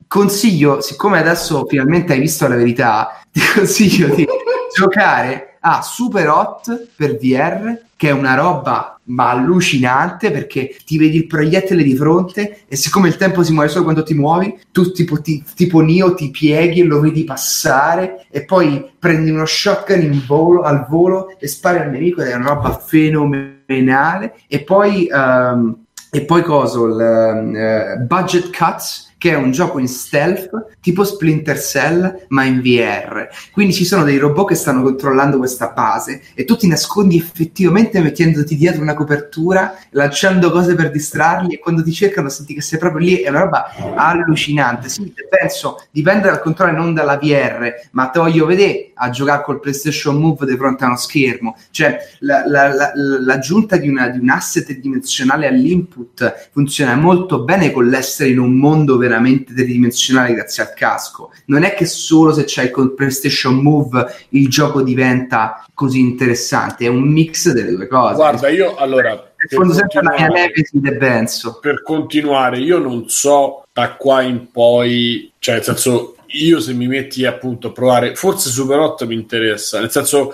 consiglio, siccome adesso finalmente hai visto la verità, ti consiglio di giocare a Super Hot per VR, che è una roba ma allucinante perché ti vedi il proiettile di fronte e siccome il tempo si muove solo quando ti muovi, tu tipo, ti, tipo Neo ti pieghi e lo vedi passare e poi prendi uno shotgun in volo, al volo e spari al nemico ed è una roba fenomenale. E poi... ehm, e poi coso, il eh, budget cuts, che è un gioco in stealth tipo Splinter Cell ma in VR. Quindi ci sono dei robot che stanno controllando questa base e tu ti nascondi effettivamente mettendoti dietro una copertura, lanciando cose per distrarli e quando ti cercano senti che sei proprio lì, è una roba allucinante. Sì, penso dipende dal controllo non dalla VR, ma te voglio vedere a giocare col PlayStation Move di fronte a uno schermo. Cioè, la, la, la, l'aggiunta di, una, di un asset dimensionale all'input funziona molto bene con l'essere in un mondo veramente tridimensionale grazie al casco. Non è che solo se c'hai col PlayStation Move il gioco diventa così interessante, è un mix delle due cose. Guarda, io allora Rispondo sempre alla mia continuare- Nemesis Benzo. per continuare, io non so da qua in poi, cioè nel senso, io se mi metti appunto a provare, forse Super 8 mi interessa, nel senso,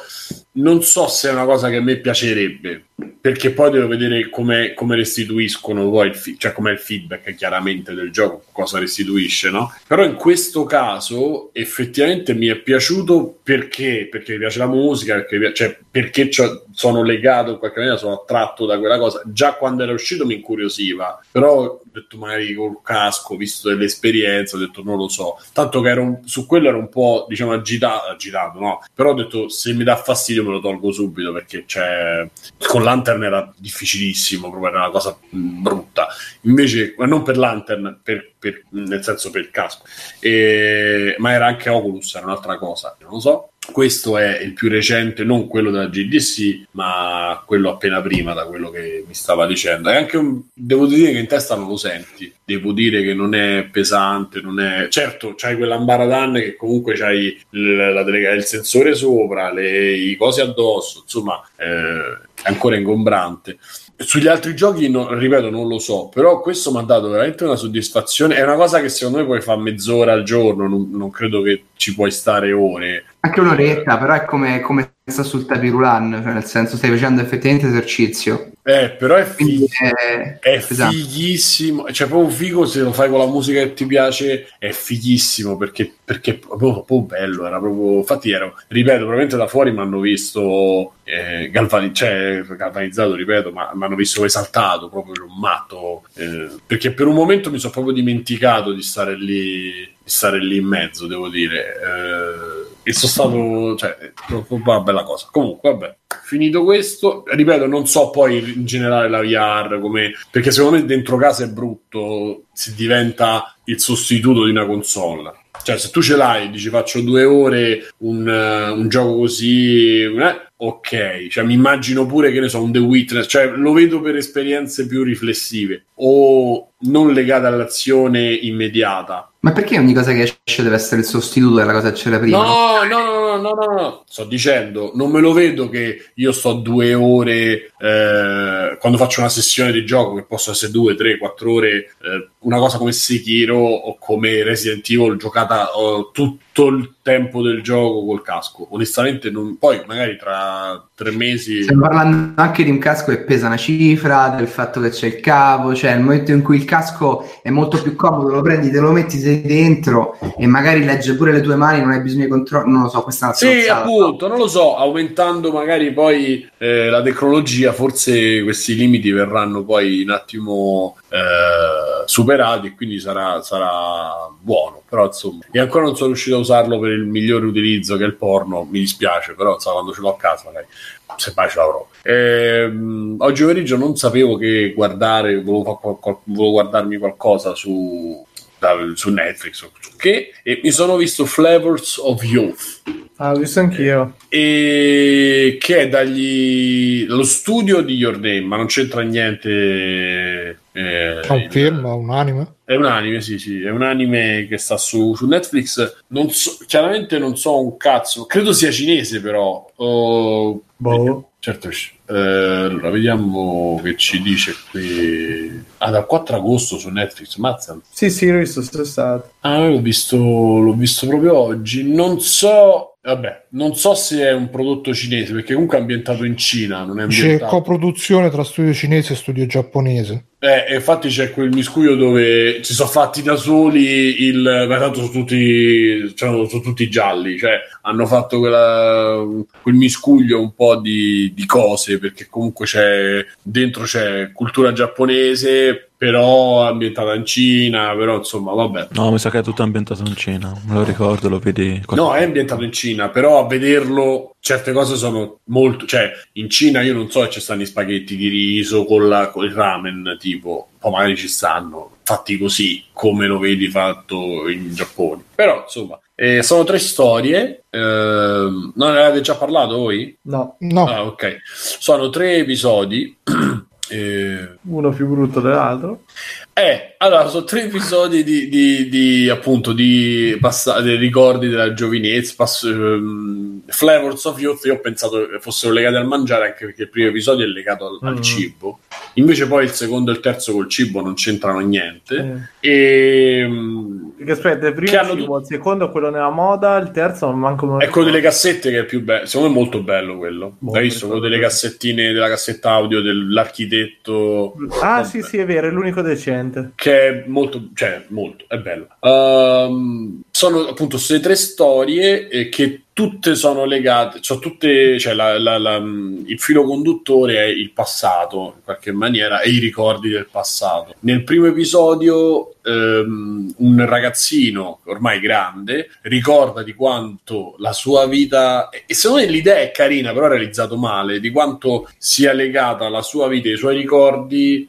non so se è una cosa che a me piacerebbe, perché poi devo vedere come, come restituiscono poi il, fi- cioè com'è il feedback chiaramente del gioco, cosa restituisce, no? Però in questo caso effettivamente mi è piaciuto perché, perché mi piace la musica, perché, mi pi- cioè, perché sono legato in qualche maniera, sono attratto da quella cosa. Già quando era uscito mi incuriosiva, però ho detto magari col casco, visto delle esperienze, ho detto non lo so. Tanto che ero un- su quello ero un po' diciamo agitato, agitato, no? Però ho detto se mi dà fastidio me lo tolgo subito perché c'è con Lantern era difficilissimo, proprio era una cosa brutta. Invece, ma non per Lantern, per- per- nel senso per il casco, E- ma era anche Oculus, era un'altra cosa, non lo so. Questo è il più recente, non quello della GDC, ma quello appena prima da quello che mi stava dicendo. È anche un, devo dire che in testa non lo senti, devo dire che non è pesante, non è... Certo, c'hai quell'ambaradan che comunque c'hai il, la telega- il sensore sopra, le, i cosi addosso, insomma, eh, è ancora ingombrante. Sugli altri giochi, no- ripeto, non lo so, però questo mi ha dato veramente una soddisfazione. È una cosa che secondo me puoi fare mezz'ora al giorno, non, non credo che ci puoi stare ore. Anche un'oretta, però è come, come sta sul tapirulan, cioè nel senso stai facendo effettivamente esercizio. Eh, però è figo. è, È esatto. fighissimo, cioè proprio figo se lo fai con la musica che ti piace, è fighissimo perché, perché è proprio, proprio bello, era proprio, infatti ero, ripeto, probabilmente da fuori mi hanno visto eh, galvani- cioè, galvanizzato, ripeto, ma mi hanno visto esaltato, proprio un matto, eh, perché per un momento mi sono proprio dimenticato di stare lì, di stare lì in mezzo, devo dire. Eh, e sono stato, cioè, una bella cosa. Comunque, vabbè, finito questo, ripeto, non so poi in generale la VR come, perché secondo me dentro casa è brutto se diventa il sostituto di una console. Cioè, se tu ce l'hai dici faccio due ore un, eh, un gioco così, eh, ok, cioè mi immagino pure che ne so, un The Witness, cioè lo vedo per esperienze più riflessive o non legate all'azione immediata. Ma perché ogni cosa che esce deve essere il sostituto della cosa che c'era prima? No, no, no, no, no, no, sto dicendo, non me lo vedo che io sto due ore eh, quando faccio una sessione di gioco, che posso essere due, tre, quattro ore, eh, una cosa come Sekiro o come Resident Evil giocata oh, tutto il tempo del gioco col casco. Onestamente, non, poi magari tra tre mesi. Stiamo parlando anche di un casco che pesa una cifra, del fatto che c'è il cavo, cioè nel momento in cui il casco è molto più comodo, lo prendi, te lo metti sei dentro e magari legge pure le tue mani, non hai bisogno di controllo, non lo so, questa è una Sì, appunto, non lo so, aumentando magari poi eh, la tecnologia, forse questi limiti verranno poi un attimo eh, superati e quindi sarà, sarà buono, però insomma, e ancora non sono riuscito a usarlo per il migliore utilizzo che è il porno, mi dispiace, però insomma, quando ce l'ho a casa magari se mai ce l'avrò. Ehm, oggi pomeriggio non sapevo che guardare, volevo, qual- volevo guardarmi qualcosa su, da- su Netflix che, e mi sono visto Flavors of Youth Ah, ho visto anch'io. e che è dagli lo studio di Your Name, ma non c'entra niente. Eh, È un il- film, un anime? È un anime, sì, sì, è un anime che sta su, su Netflix. Non so, chiaramente non so un cazzo, credo sia cinese, però. Oh, Boh. Certo, eh, allora vediamo che ci dice qui. Ah, dal 4 agosto su Netflix, mazza. Sì, sì, l'ho visto, sono stato. Ah, l'ho visto, l'ho visto proprio oggi. Non so, vabbè, non so se è un prodotto cinese, perché comunque è ambientato in Cina, non è C'è coproduzione tra studio cinese e studio giapponese. Eh, infatti c'è quel miscuglio dove si sono fatti da soli il... Ma tanto sono tutti, cioè, sono tutti gialli, cioè hanno fatto quella, quel miscuglio un po' di, di cose, perché comunque c'è dentro c'è cultura giapponese, però ambientata in Cina, però insomma, vabbè. No, mi sa che è tutto ambientato in Cina, me lo ricordo, lo vedi. No, è ambientato in Cina, però a vederlo certe cose sono molto... Cioè, in Cina io non so se ci stanno i spaghetti di riso con, la, con il ramen, tipo, poi magari ci stanno, fatti così, come lo vedi fatto in Giappone. Però, insomma, eh, sono tre storie. ehm, non ne avete già parlato voi? No, No, Ah, ok. Sono tre episodi. eh, uno più brutto dell'altro. Eh, allora, sono tre episodi di, di- di, appunto di passa- dei ricordi della giovinezza, pass- ehm, Flavors of Youth. Io ho pensato che fossero legati al mangiare, anche perché il primo episodio è legato al, al Mm. cibo. Invece, poi il secondo e il terzo col cibo non c'entrano niente. Eh. E mm, Perché aspetta, il Che primo hanno il tu- il secondo è quello nella moda, il terzo non manco è quello delle cassette che è più bello. Secondo me è molto bello quello. Boh, Hai visto quello delle cassettine della cassetta audio dell'architetto? Ah, Vabbè. sì, sì, è vero, è l'unico decente. Che è molto, cioè molto, è bello. Ehm, sono appunto queste tre storie eh, che tutte sono legate, cioè tutte, cioè la- la- la- il filo conduttore è il passato in qualche maniera e i ricordi del passato. Nel primo episodio ehm, un ragazzino ormai grande ricorda di quanto la sua vita e secondo me l'idea è carina però è realizzato male di quanto sia legata la sua vita e i suoi ricordi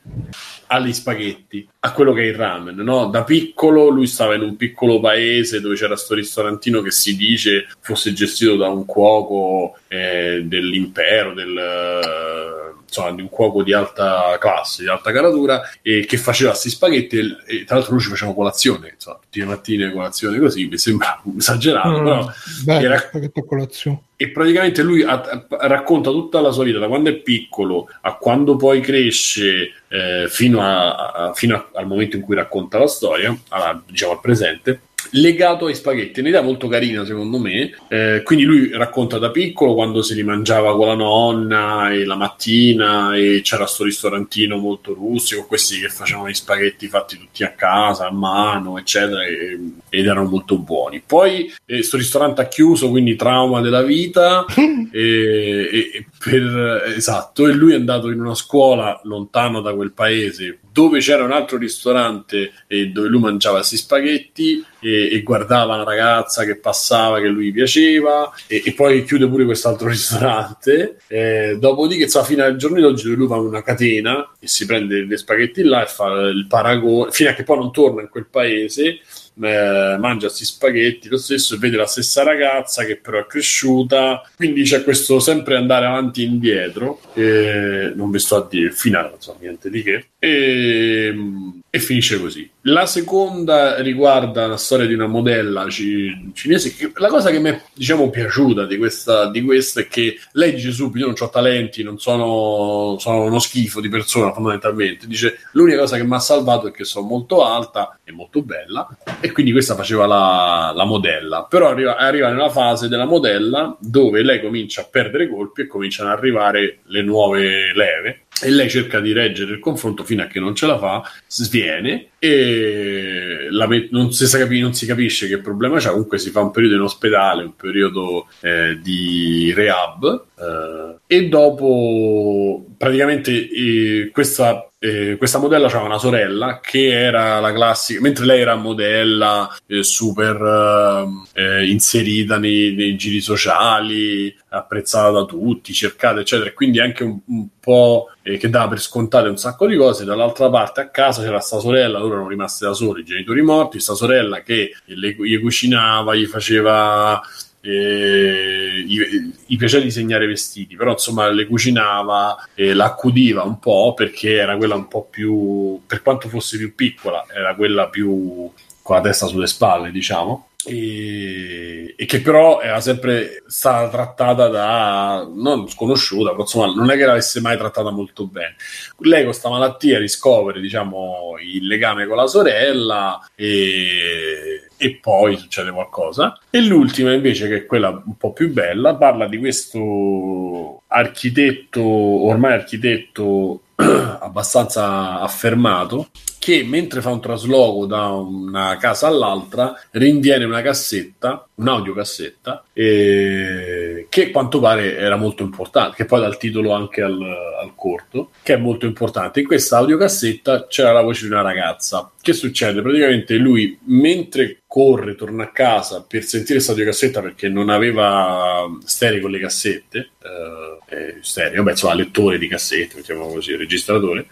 agli spaghetti, a quello che è il ramen, no? Da piccolo lui stava in un piccolo paese dove c'era sto ristorantino che si dice fosse gestito da un cuoco eh, dell'impero, del, insomma, di un cuoco di alta classe, di alta caratura, e che faceva questi spaghetti e, e tra l'altro lui ci faceva colazione, insomma, tutte le mattine colazione così, mi sembra esagerato, Mm. però bello, era- spaghetto a colazione. e praticamente lui ha- racconta tutta la sua vita da quando è piccolo a quando poi cresce eh, fino, a- a- fino a- al momento in cui racconta la storia diciamo al presente legato ai spaghetti, è un'idea molto carina secondo me. Eh, quindi lui racconta da piccolo quando se li mangiava con la nonna e la mattina e c'era sto ristorantino molto rustico questi che facevano gli spaghetti fatti tutti a casa a mano eccetera e- ed erano molto buoni. Poi eh, sto ristorante ha chiuso quindi trauma della vita e, e- e per, esatto, e lui è andato in una scuola lontano da quel paese dove c'era un altro ristorante e dove lui mangiava questi spaghetti e, e guardava una ragazza che passava che lui piaceva e, e poi chiude pure quest'altro ristorante. Eh, dopodiché insomma, fino al giorno di oggi lui va in una catena e si prende gli spaghetti là e fa il paragone fino a che poi non torna in quel paese eh, mangia questi spaghetti lo stesso e vede la stessa ragazza che però è cresciuta. Quindi c'è questo sempre andare avanti e indietro e non vi sto a dire il finale insomma niente di che. E, e finisce così. La seconda riguarda la storia di una modella ci- cinese che- la cosa che mi è diciamo piaciuta di questa, di questa è che lei dice subito io non ho talenti non sono, sono uno schifo di persona fondamentalmente dice l'unica cosa che mi ha salvato è che sono molto alta e molto bella e quindi questa faceva la, la modella. Però arriva, arriva nella fase della modella dove lei comincia a perdere colpi e cominciano ad arrivare le nuove leve e lei cerca di reggere il confronto fino a che non ce la fa, sviene e met- non, si capi- non si capisce che problema c'ha, comunque si fa un periodo in ospedale, un periodo eh, di rehab eh, e dopo praticamente eh, questa, eh, questa modella aveva una sorella che era la classica, mentre lei era modella eh, super eh, inserita nei, nei giri sociali, apprezzata da tutti, cercata, eccetera, quindi anche un, un po' eh, che dava per scontate un sacco di cose. Dall'altra parte a casa c'era sta sorella, loro erano rimaste da soli, i genitori morti, sta sorella che le, gli cucinava, gli faceva eh, gli, piaceva disegnare vestiti, però insomma le cucinava e la accudiva un po' perché era quella un po' più, per quanto fosse più piccola, era quella più con la testa sulle spalle, diciamo. E, e che però era sempre stata trattata da non sconosciuta, però insomma non è che l'avesse mai trattata molto bene. Lei con questa malattia riscopre diciamo il legame con la sorella e e poi succede qualcosa. E l'ultima invece, che è quella un po' più bella, parla di questo architetto, ormai architetto abbastanza affermato, che mentre fa un trasloco da una casa all'altra rinviene una cassetta, un'audiocassetta, eh, che quanto pare era molto importante, che poi dà il titolo anche al, al corto, che è molto importante. In questa audiocassetta c'era la voce di una ragazza. Che succede? Praticamente lui, mentre corre, torna a casa per sentire questa audiocassetta perché non aveva stereo con le cassette, eh, eh, stereo, beh, insomma, lettore di cassette, mettiamo così, registratore,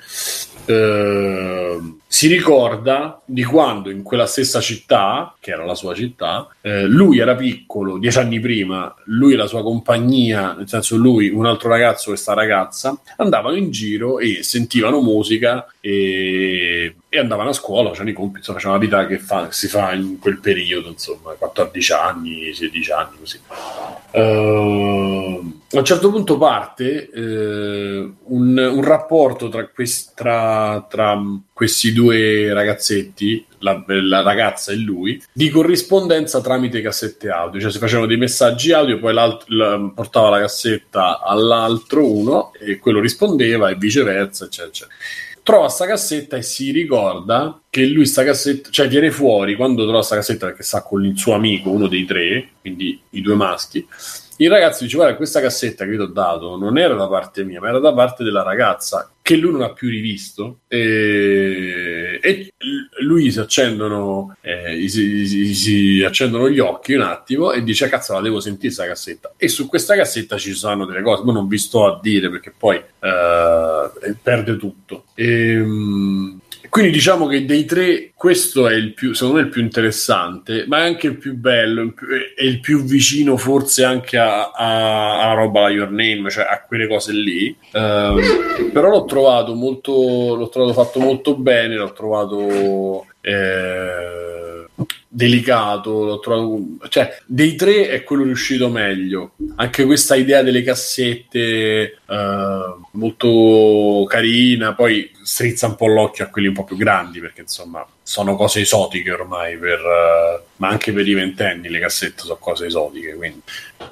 eh, si ricorda di quando in quella stessa città, che era la sua città, eh, lui era piccolo, dieci anni prima, lui e la sua compagnia, nel senso lui, un altro ragazzo e questa ragazza, andavano in giro e sentivano musica e, e andavano a scuola, facevano i compiti, insomma, facevano la vita che fa- si fa in quel periodo, insomma, 14 anni, 16 anni, così. Uh, a un certo punto parte eh, un, un, rapporto tra, quest, tra, tra, questi due ragazzetti, la, la, ragazza e lui, di corrispondenza tramite cassette audio, cioè si facevano dei messaggi audio, poi la, portava la cassetta all'altro uno e quello rispondeva e viceversa, eccetera, eccetera. Trova sta cassetta e si ricorda che lui sta cassetta, cioè viene fuori quando trova sta cassetta perché sta con il suo amico, uno dei tre, quindi i due maschi, il ragazzo dice guarda questa cassetta che io ti ho dato non era da parte mia ma era da parte della ragazza che lui non ha più rivisto. E, e lui si accendono eh, si, si, si, accendono gli occhi un attimo e dice cazzo la devo sentire questa cassetta. E su questa cassetta ci sono delle cose. Ma non vi sto a dire perché poi eh, perde tutto. E, quindi diciamo che dei tre questo è il più, secondo me il più interessante, ma è anche il più bello, è il più vicino forse anche a, a, alla roba la Your Name, cioè a quelle cose lì. Uh, però l'ho trovato molto, l'ho trovato fatto molto bene, l'ho trovato... Eh, delicato, l'ho trovato, cioè dei tre è quello riuscito meglio. Anche questa idea delle cassette uh, molto carina, poi strizza un po' l'occhio a quelli un po' più grandi perché insomma sono cose esotiche ormai per, uh, ma anche per i ventenni le cassette sono cose esotiche quindi.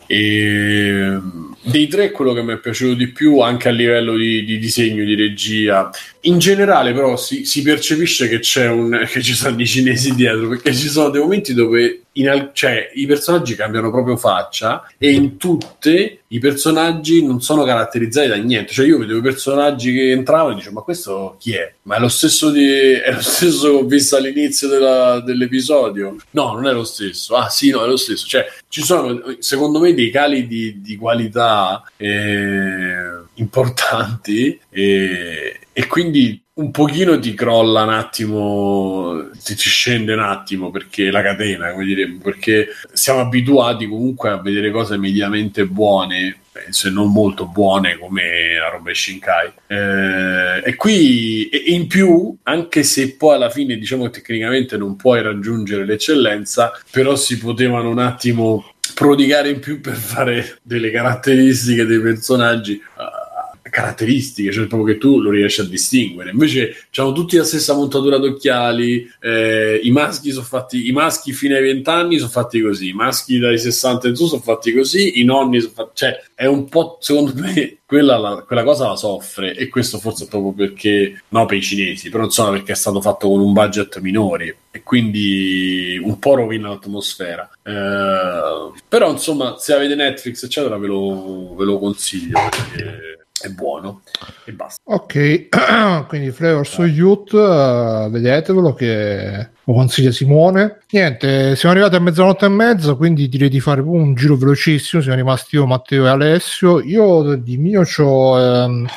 e dei tre quello che mi è piaciuto di più anche a livello di, di disegno di regia in generale però si, si percepisce che c'è un che ci sono i cinesi dietro perché ci sono dei momenti dove in, cioè, i personaggi cambiano proprio faccia e in tutte i personaggi non sono caratterizzati da niente. Cioè, io vedevo i personaggi che entravano e dicevo: Ma questo chi è? Ma è lo stesso, di, è lo stesso che ho visto all'inizio della, dell'episodio? No, non è lo stesso. Ah, sì, no, è lo stesso. Cioè, ci sono secondo me dei cali di, di qualità eh, importanti e, e quindi un pochino ti crolla un attimo, ti, ti, scende un attimo perché la catena, come diremmo, perché siamo abituati comunque a vedere cose mediamente buone, se non molto buone come la roba Shinkai. Eh, e qui, e in più, anche se poi alla fine diciamo tecnicamente non puoi raggiungere l'eccellenza, però si potevano un attimo prodigare in più per fare delle caratteristiche dei personaggi. Caratteristiche, cioè proprio che tu lo riesci a distinguere. Invece hanno tutti la stessa montatura d'occhiali, eh, i maschi sono fatti, i maschi fino ai 20 anni sono fatti così, i maschi dai 60 in su sono fatti così, i nonni sono fatti, cioè è un po', secondo me, quella, la, quella cosa la soffre e questo forse proprio perché, no per i cinesi, però insomma perché è stato fatto con un budget minore e quindi un po' rovina l'atmosfera. Eh, però insomma se avete Netflix eccetera ve lo, ve lo consiglio perché è buono e basta. Ok, quindi Flavor So Youth, uh, vedetevelo che lo consiglia Simone. Niente, siamo arrivati a mezzanotte e mezza, quindi direi di fare un giro velocissimo. Siamo rimasti io, Matteo e Alessio. Io di mio c'ho... Ehm,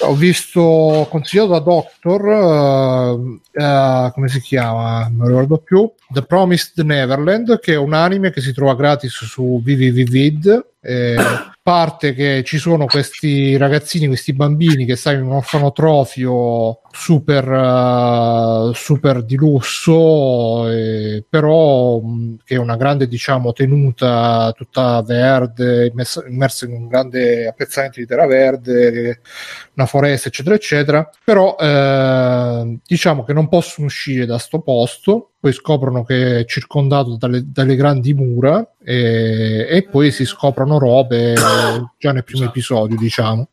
ho visto consigliato da Doctor uh, uh, come si chiama non ricordo più The Promised Neverland che è un anime che si trova gratis su VVVVid eh, parte che ci sono questi ragazzini, questi bambini che stanno in un orfanotrofio super, uh, super di lusso, eh, però mh, che è una grande diciamo, tenuta tutta verde, immersa, immersa in un grande appezzamento di terra verde, una foresta, eccetera, eccetera. Però eh, diciamo che non possono uscire da sto posto poi scoprono che è circondato dalle, dalle grandi mura e, e poi si scoprono robe già nel primo episodio, diciamo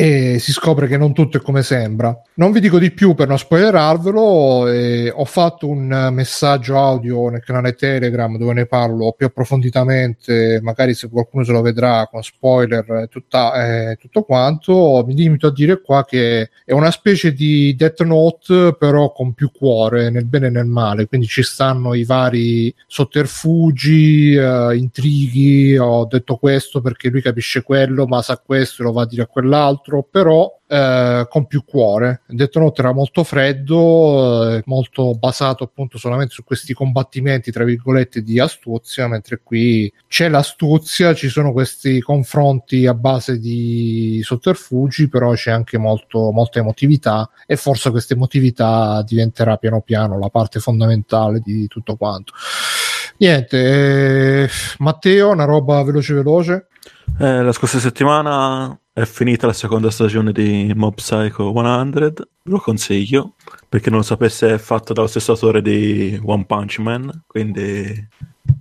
e si scopre che non tutto è come sembra. Non vi dico di più per non spoilerarvelo, eh, ho fatto un messaggio audio nel canale Telegram dove ne parlo più approfonditamente, magari se qualcuno se lo vedrà con spoiler e eh, tutto quanto, mi limito a dire qua che è una specie di Death Note però con più cuore, nel bene e nel male, quindi ci stanno i vari sotterfugi, eh, intrighi, ho detto questo perché lui capisce quello, ma sa questo e lo va a dire a quell'altro, però eh, con più cuore. Death Note era molto freddo, eh, molto basato appunto solamente su questi combattimenti, tra virgolette, di astuzia, mentre qui c'è l'astuzia, ci sono questi confronti a base di sotterfugi, però c'è anche molto, molta emotività e forse questa emotività diventerà piano piano la parte fondamentale di tutto quanto. Niente, eh, Matteo, una roba veloce veloce. Eh, la scorsa settimana è finita la seconda stagione di Mob Psycho 100, ve lo consiglio, perché non lo sapesse è fatto dallo stesso autore di One Punch Man, quindi,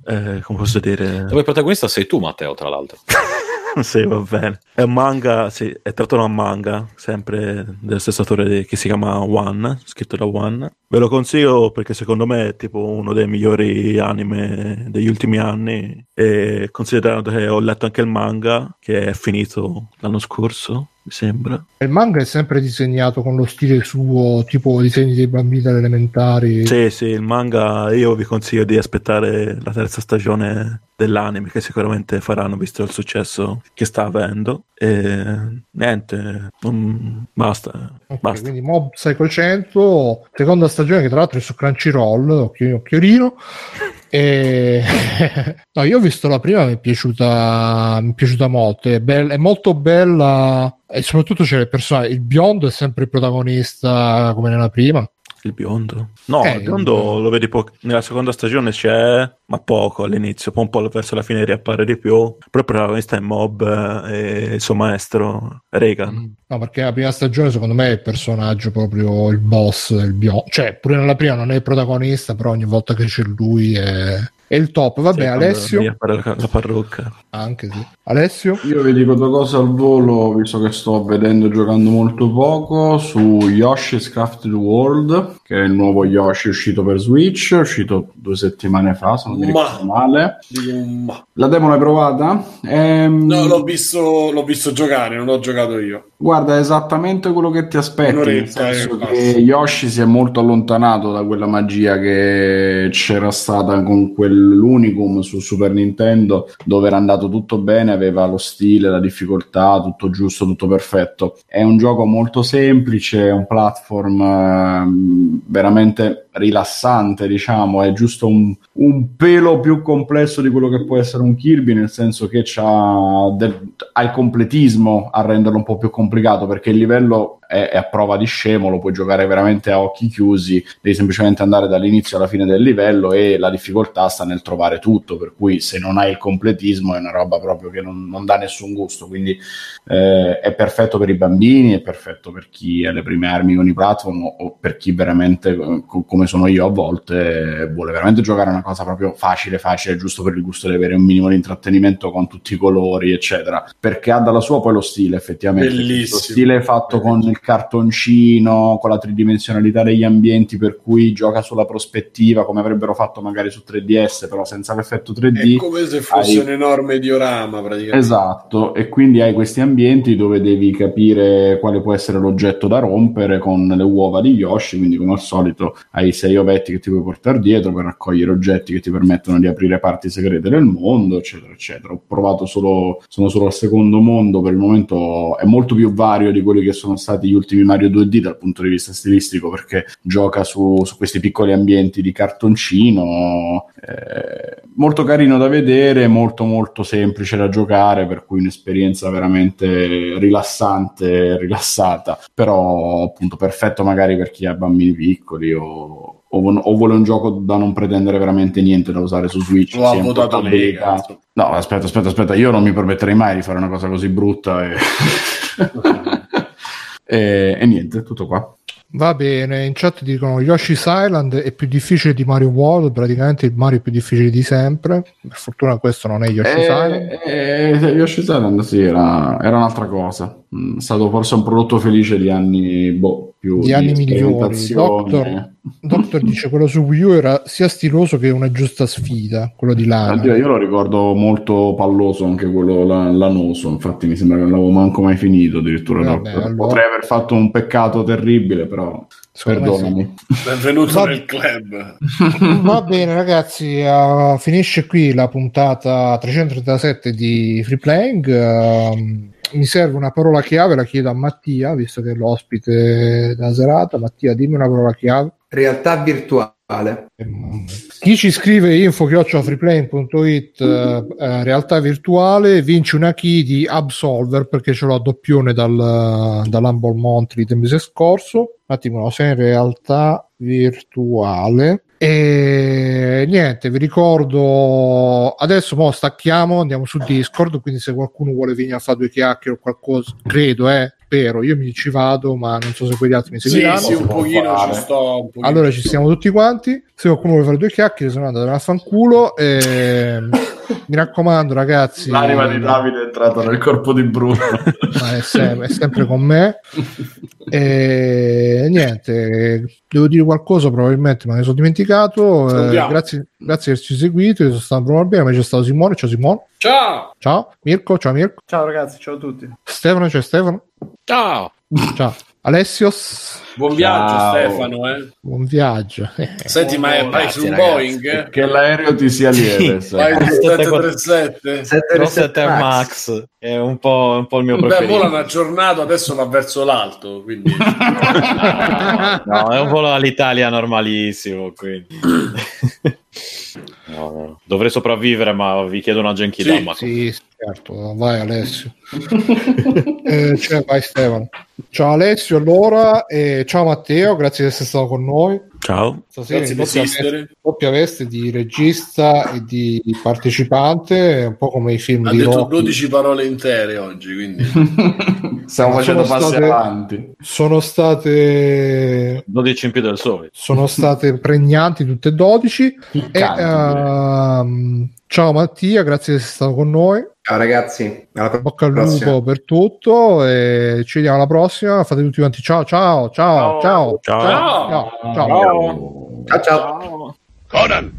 eh, come posso dire... Il protagonista sei tu, Matteo, tra l'altro. sì, va bene. È un manga, sì, è tratto da un manga, sempre dello stesso autore che si chiama One, scritto da One. Ve lo consiglio perché secondo me è tipo uno dei migliori anime degli ultimi anni e considerando che ho letto anche il manga che è finito l'anno scorso, mi sembra. Il manga è sempre disegnato con lo stile suo, tipo disegni dei bambini elementari. Sì, sì, il manga io vi consiglio di aspettare la terza stagione dell'anime che sicuramente faranno visto il successo che sta avendo. E niente, non- basta. Ok, basta. quindi Mob Psycho 100, seconda stagione che tra l'altro è su Crunchyroll, occhio, occhiolino. E... no, io ho visto la prima, mi è piaciuta, mi è piaciuta molto, è, bella- è molto bella e soprattutto c'è il personaggio, il biondo è sempre il protagonista come nella prima. Il biondo? No, Eh, il biondo lo vedi po- nella seconda stagione c'è, ma poco all'inizio, poi un po' verso la fine riappare di più. Però il protagonista è Mob eh, e il suo maestro Reagan. No, perché la prima stagione secondo me è il personaggio proprio il boss, il biondo, cioè pure nella prima non è il protagonista, però ogni volta che c'è lui è, è il top. Vabbè, Sì, Alessio, la, la parrucca. anche sì. Alessio? Io vi dico due cose al volo, visto che sto vedendo e giocando molto poco, su Yoshi's Crafted World, che è il nuovo Yoshi uscito per Switch, è uscito due settimane fa, se non mi Ma- ricordo male. Dico, ma- La demo l'hai provata? Ehm, No, l'ho visto, l'ho visto giocare, non l'ho giocato io. Guarda, è esattamente quello che ti aspetti, nel Un'oretta, senso eh, che basta. Yoshi si è molto allontanato da quella magia che c'era stata con quell'Unicum su Super Nintendo, dove era andato tutto bene, aveva lo stile, la difficoltà, tutto giusto, tutto perfetto. È un gioco molto semplice, è un platform ehm, veramente rilassante, diciamo, è giusto un, un pelo più complesso di quello che può essere un Kirby, nel senso che del- ha il completismo a renderlo un po' più complicato, perché il livello è, è a prova di scemo, lo puoi giocare veramente a occhi chiusi, devi semplicemente andare dall'inizio alla fine del livello e la difficoltà sta nel trovare tutto, per cui se non hai il completismo è una roba proprio che non, non dà nessun gusto, quindi eh, è perfetto per i bambini, è perfetto per chi ha le prime armi con i platform o, per chi veramente, eh, co- come sono io a volte, vuole veramente giocare una cosa proprio facile, facile, giusto per il gusto di avere un minimo di intrattenimento con tutti i colori, eccetera, perché ha dalla sua poi lo stile effettivamente. Bellissimo. Lo stile fatto con il cartoncino, con la tridimensionalità degli ambienti, per cui gioca sulla prospettiva come avrebbero fatto magari su 3DS, però senza l'effetto 3D. È come se fosse hai- un enorme diorama, praticamente. Esatto, e quindi hai questi ambienti dove devi capire quale può essere l'oggetto da rompere con le uova di Yoshi, quindi come al solito hai sei ovetti che ti puoi portare dietro per raccogliere oggetti che ti permettono di aprire parti segrete del mondo, eccetera, eccetera. Ho provato solo, sono solo al secondo mondo, per il momento è molto più vario di quelli che sono stati gli ultimi Mario 2D dal punto di vista stilistico, perché gioca su, su questi piccoli ambienti di cartoncino, eh, molto carino da vedere, molto molto semplice da giocare, per cui un'esperienza veramente rilassante, rilassata, però appunto perfetto magari per chi ha bambini piccoli o, o, o vuole un gioco da non pretendere veramente niente da usare su Switch. Lo ha votato cazzo. No, aspetta, aspetta, aspetta, io non mi permetterei mai di fare una cosa così brutta e, e, e niente, tutto qua. Va bene, in chat dicono Yoshi's Island è più difficile di Mario World, praticamente il Mario più difficile di sempre. Per fortuna questo non è Yoshi's Island. Eh, eh, Yoshi's Island sì, era, era un'altra cosa. Mm, È stato forse un prodotto felice di anni boh, più Di anni migliori. Doctor, Doctor dice quello su Wii U era sia stiloso che una giusta sfida, quello di Lana. Oddio, io lo ricordo molto palloso anche quello la- lanoso, infatti mi sembra che non l'avevo manco mai finito addirittura. Vabbè, allora- Potrei aver fatto un peccato terribile, però Perdonami. Benvenuto Va- nel club. Va bene ragazzi, uh, finisce qui la puntata 337 di Free Playing. Um, mi serve una parola chiave, la chiedo a Mattia, visto che è l'ospite della serata. Mattia, dimmi una parola chiave. Realtà virtuale. Chi ci scrive info freeplaying.it eh, eh, realtà virtuale vince una key di Absolver perché ce l'ho a doppione dal, dall'Humble Monthly del mese scorso. Un attimo, no, sei in realtà virtuale. E niente, vi ricordo adesso mo stacchiamo, andiamo su Discord, quindi se qualcuno vuole venire a fare due chiacchiere o qualcosa, credo, eh, spero, io mi ci vado, ma non so se quegli altri mi Sì, seguiranno. sì, un può pochino fare. ci sto. Un pochino Allora ci siamo tutti quanti. Se qualcuno vuole fare due chiacchiere, se no andate a fanculo. E... Mi raccomando, ragazzi. L'anima di Davide è entrata nel corpo di Bruno. Ma è, sem- è sempre con me. E niente, devo dire qualcosa, probabilmente me ne sono dimenticato. Eh, grazie, grazie per averci seguito. Io sono stato Bruno Albino, ma c'è stato Simone. Ciao Simone. Ciao! Ciao Mirko. Ciao Mirko. Ciao ragazzi, ciao a tutti. Stefano. C'è Stefano. Ciao! Ciao Alessios. Buon viaggio, Ciao. Stefano. Eh. Buon viaggio. Senti, ma è- vai su un ragazzi. Boeing? che l'aereo ti sia lieve. sai. Vai su 737. 737? 737 Max. Max è un po', un po' il mio Beh, preferito. l'hanno aggiornato, adesso va verso l'alto, quindi... No, è un volo all'Italia normalissimo, quindi. No. Dovrei sopravvivere, ma vi chiedo una Genki Sì. Sì, certo, vai Alessio. Eh, cioè, vai Stefano. Ciao Alessio, allora, e ciao Matteo, grazie di essere stato con noi. Ciao. Stasera Grazie in di doppia veste, doppia veste di regista e di partecipante, un po' come i film Ha di detto Rocky. 12 parole intere oggi, quindi... Stiamo facendo passi state- avanti. Sono state 12 in più del sole. sono state pregnanti tutte e 12 e, Piccanti, direi. ehm, ciao Mattia grazie di essere stato con noi Ciao ragazzi, alla bocca al prossima. lupo per tutto e ci vediamo alla prossima fate tutti quanti ciao ciao ciao ciao Ciao. ciao, ciao, ciao. Ciao ciao. Conan,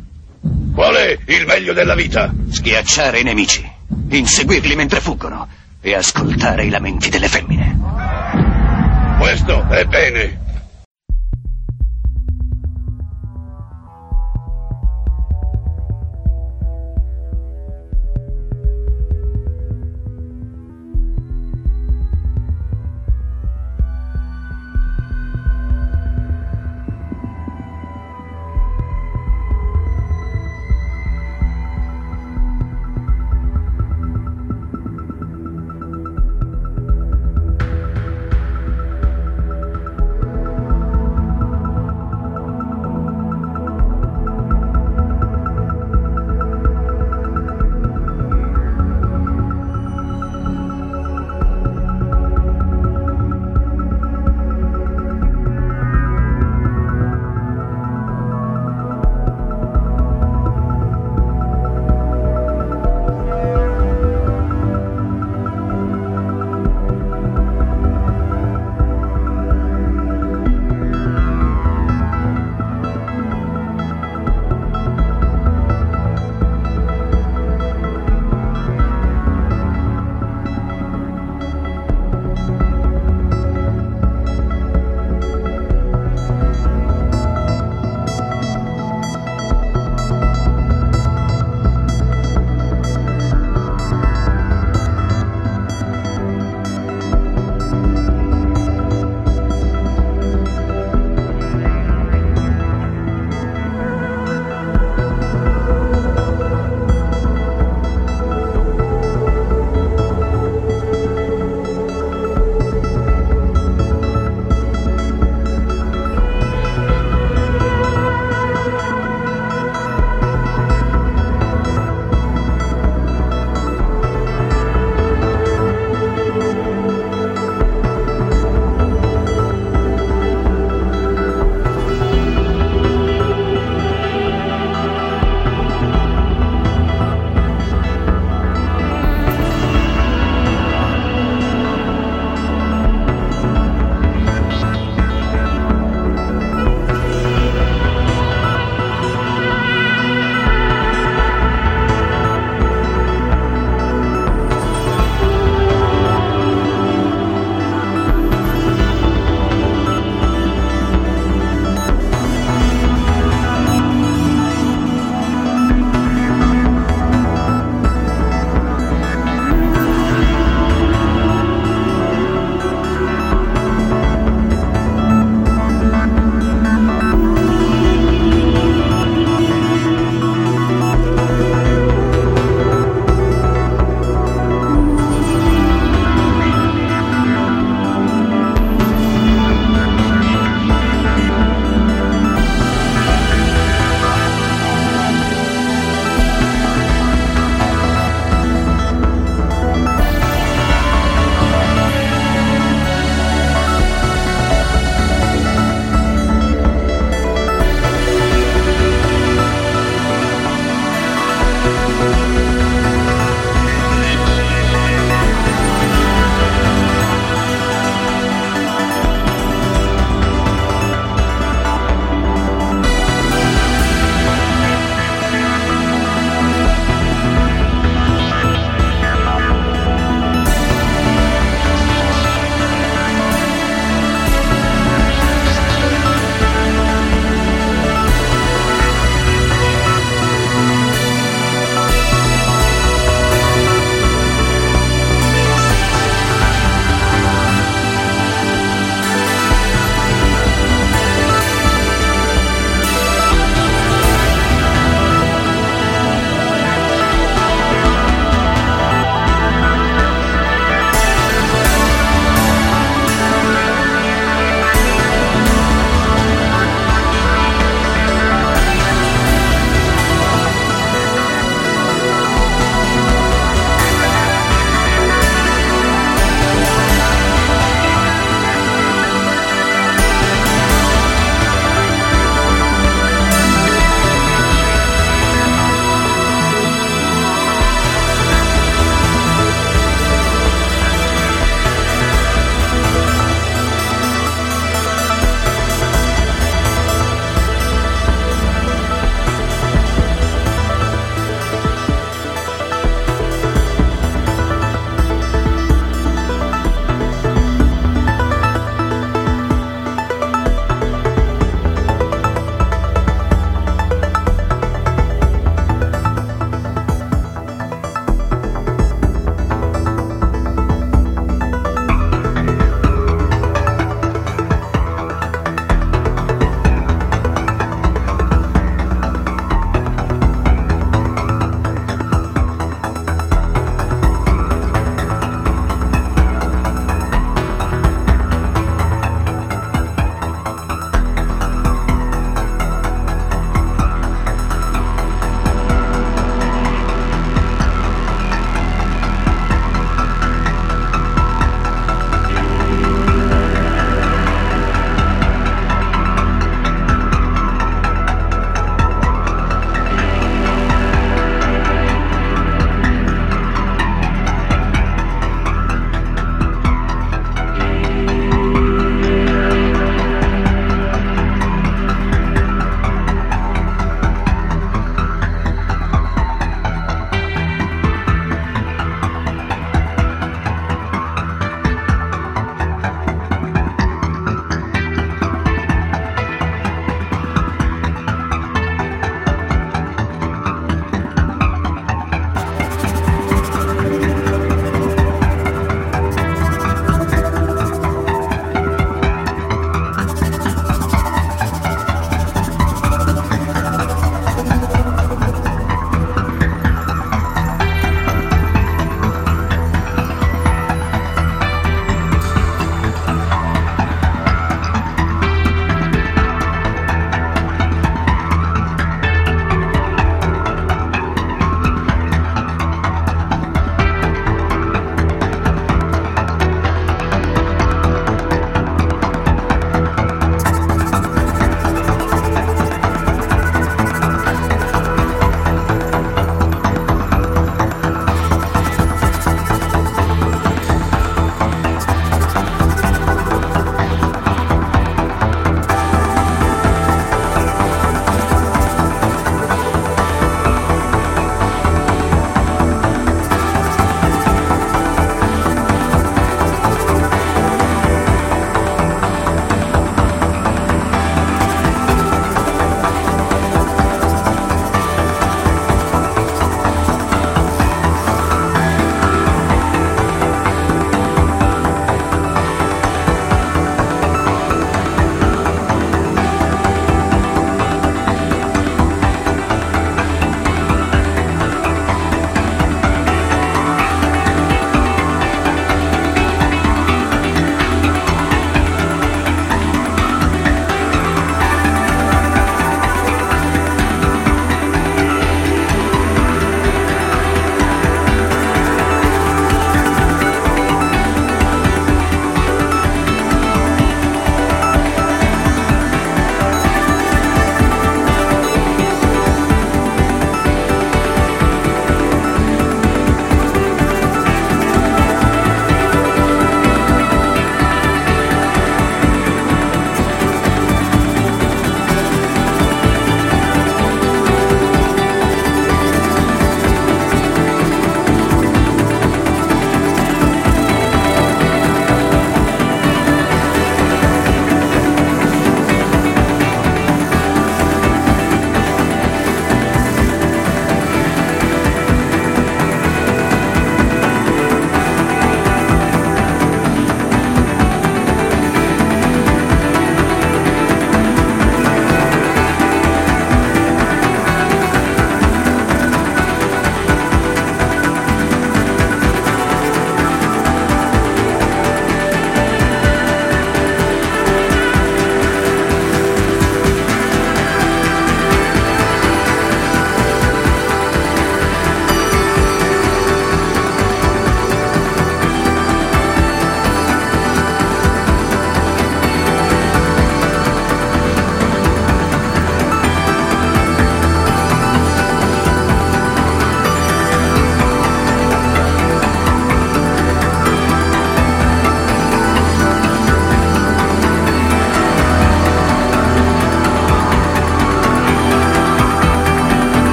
qual è il meglio della vita? Schiacciare i nemici, inseguirli mentre fuggono e ascoltare i lamenti delle femmine. Questo è bene.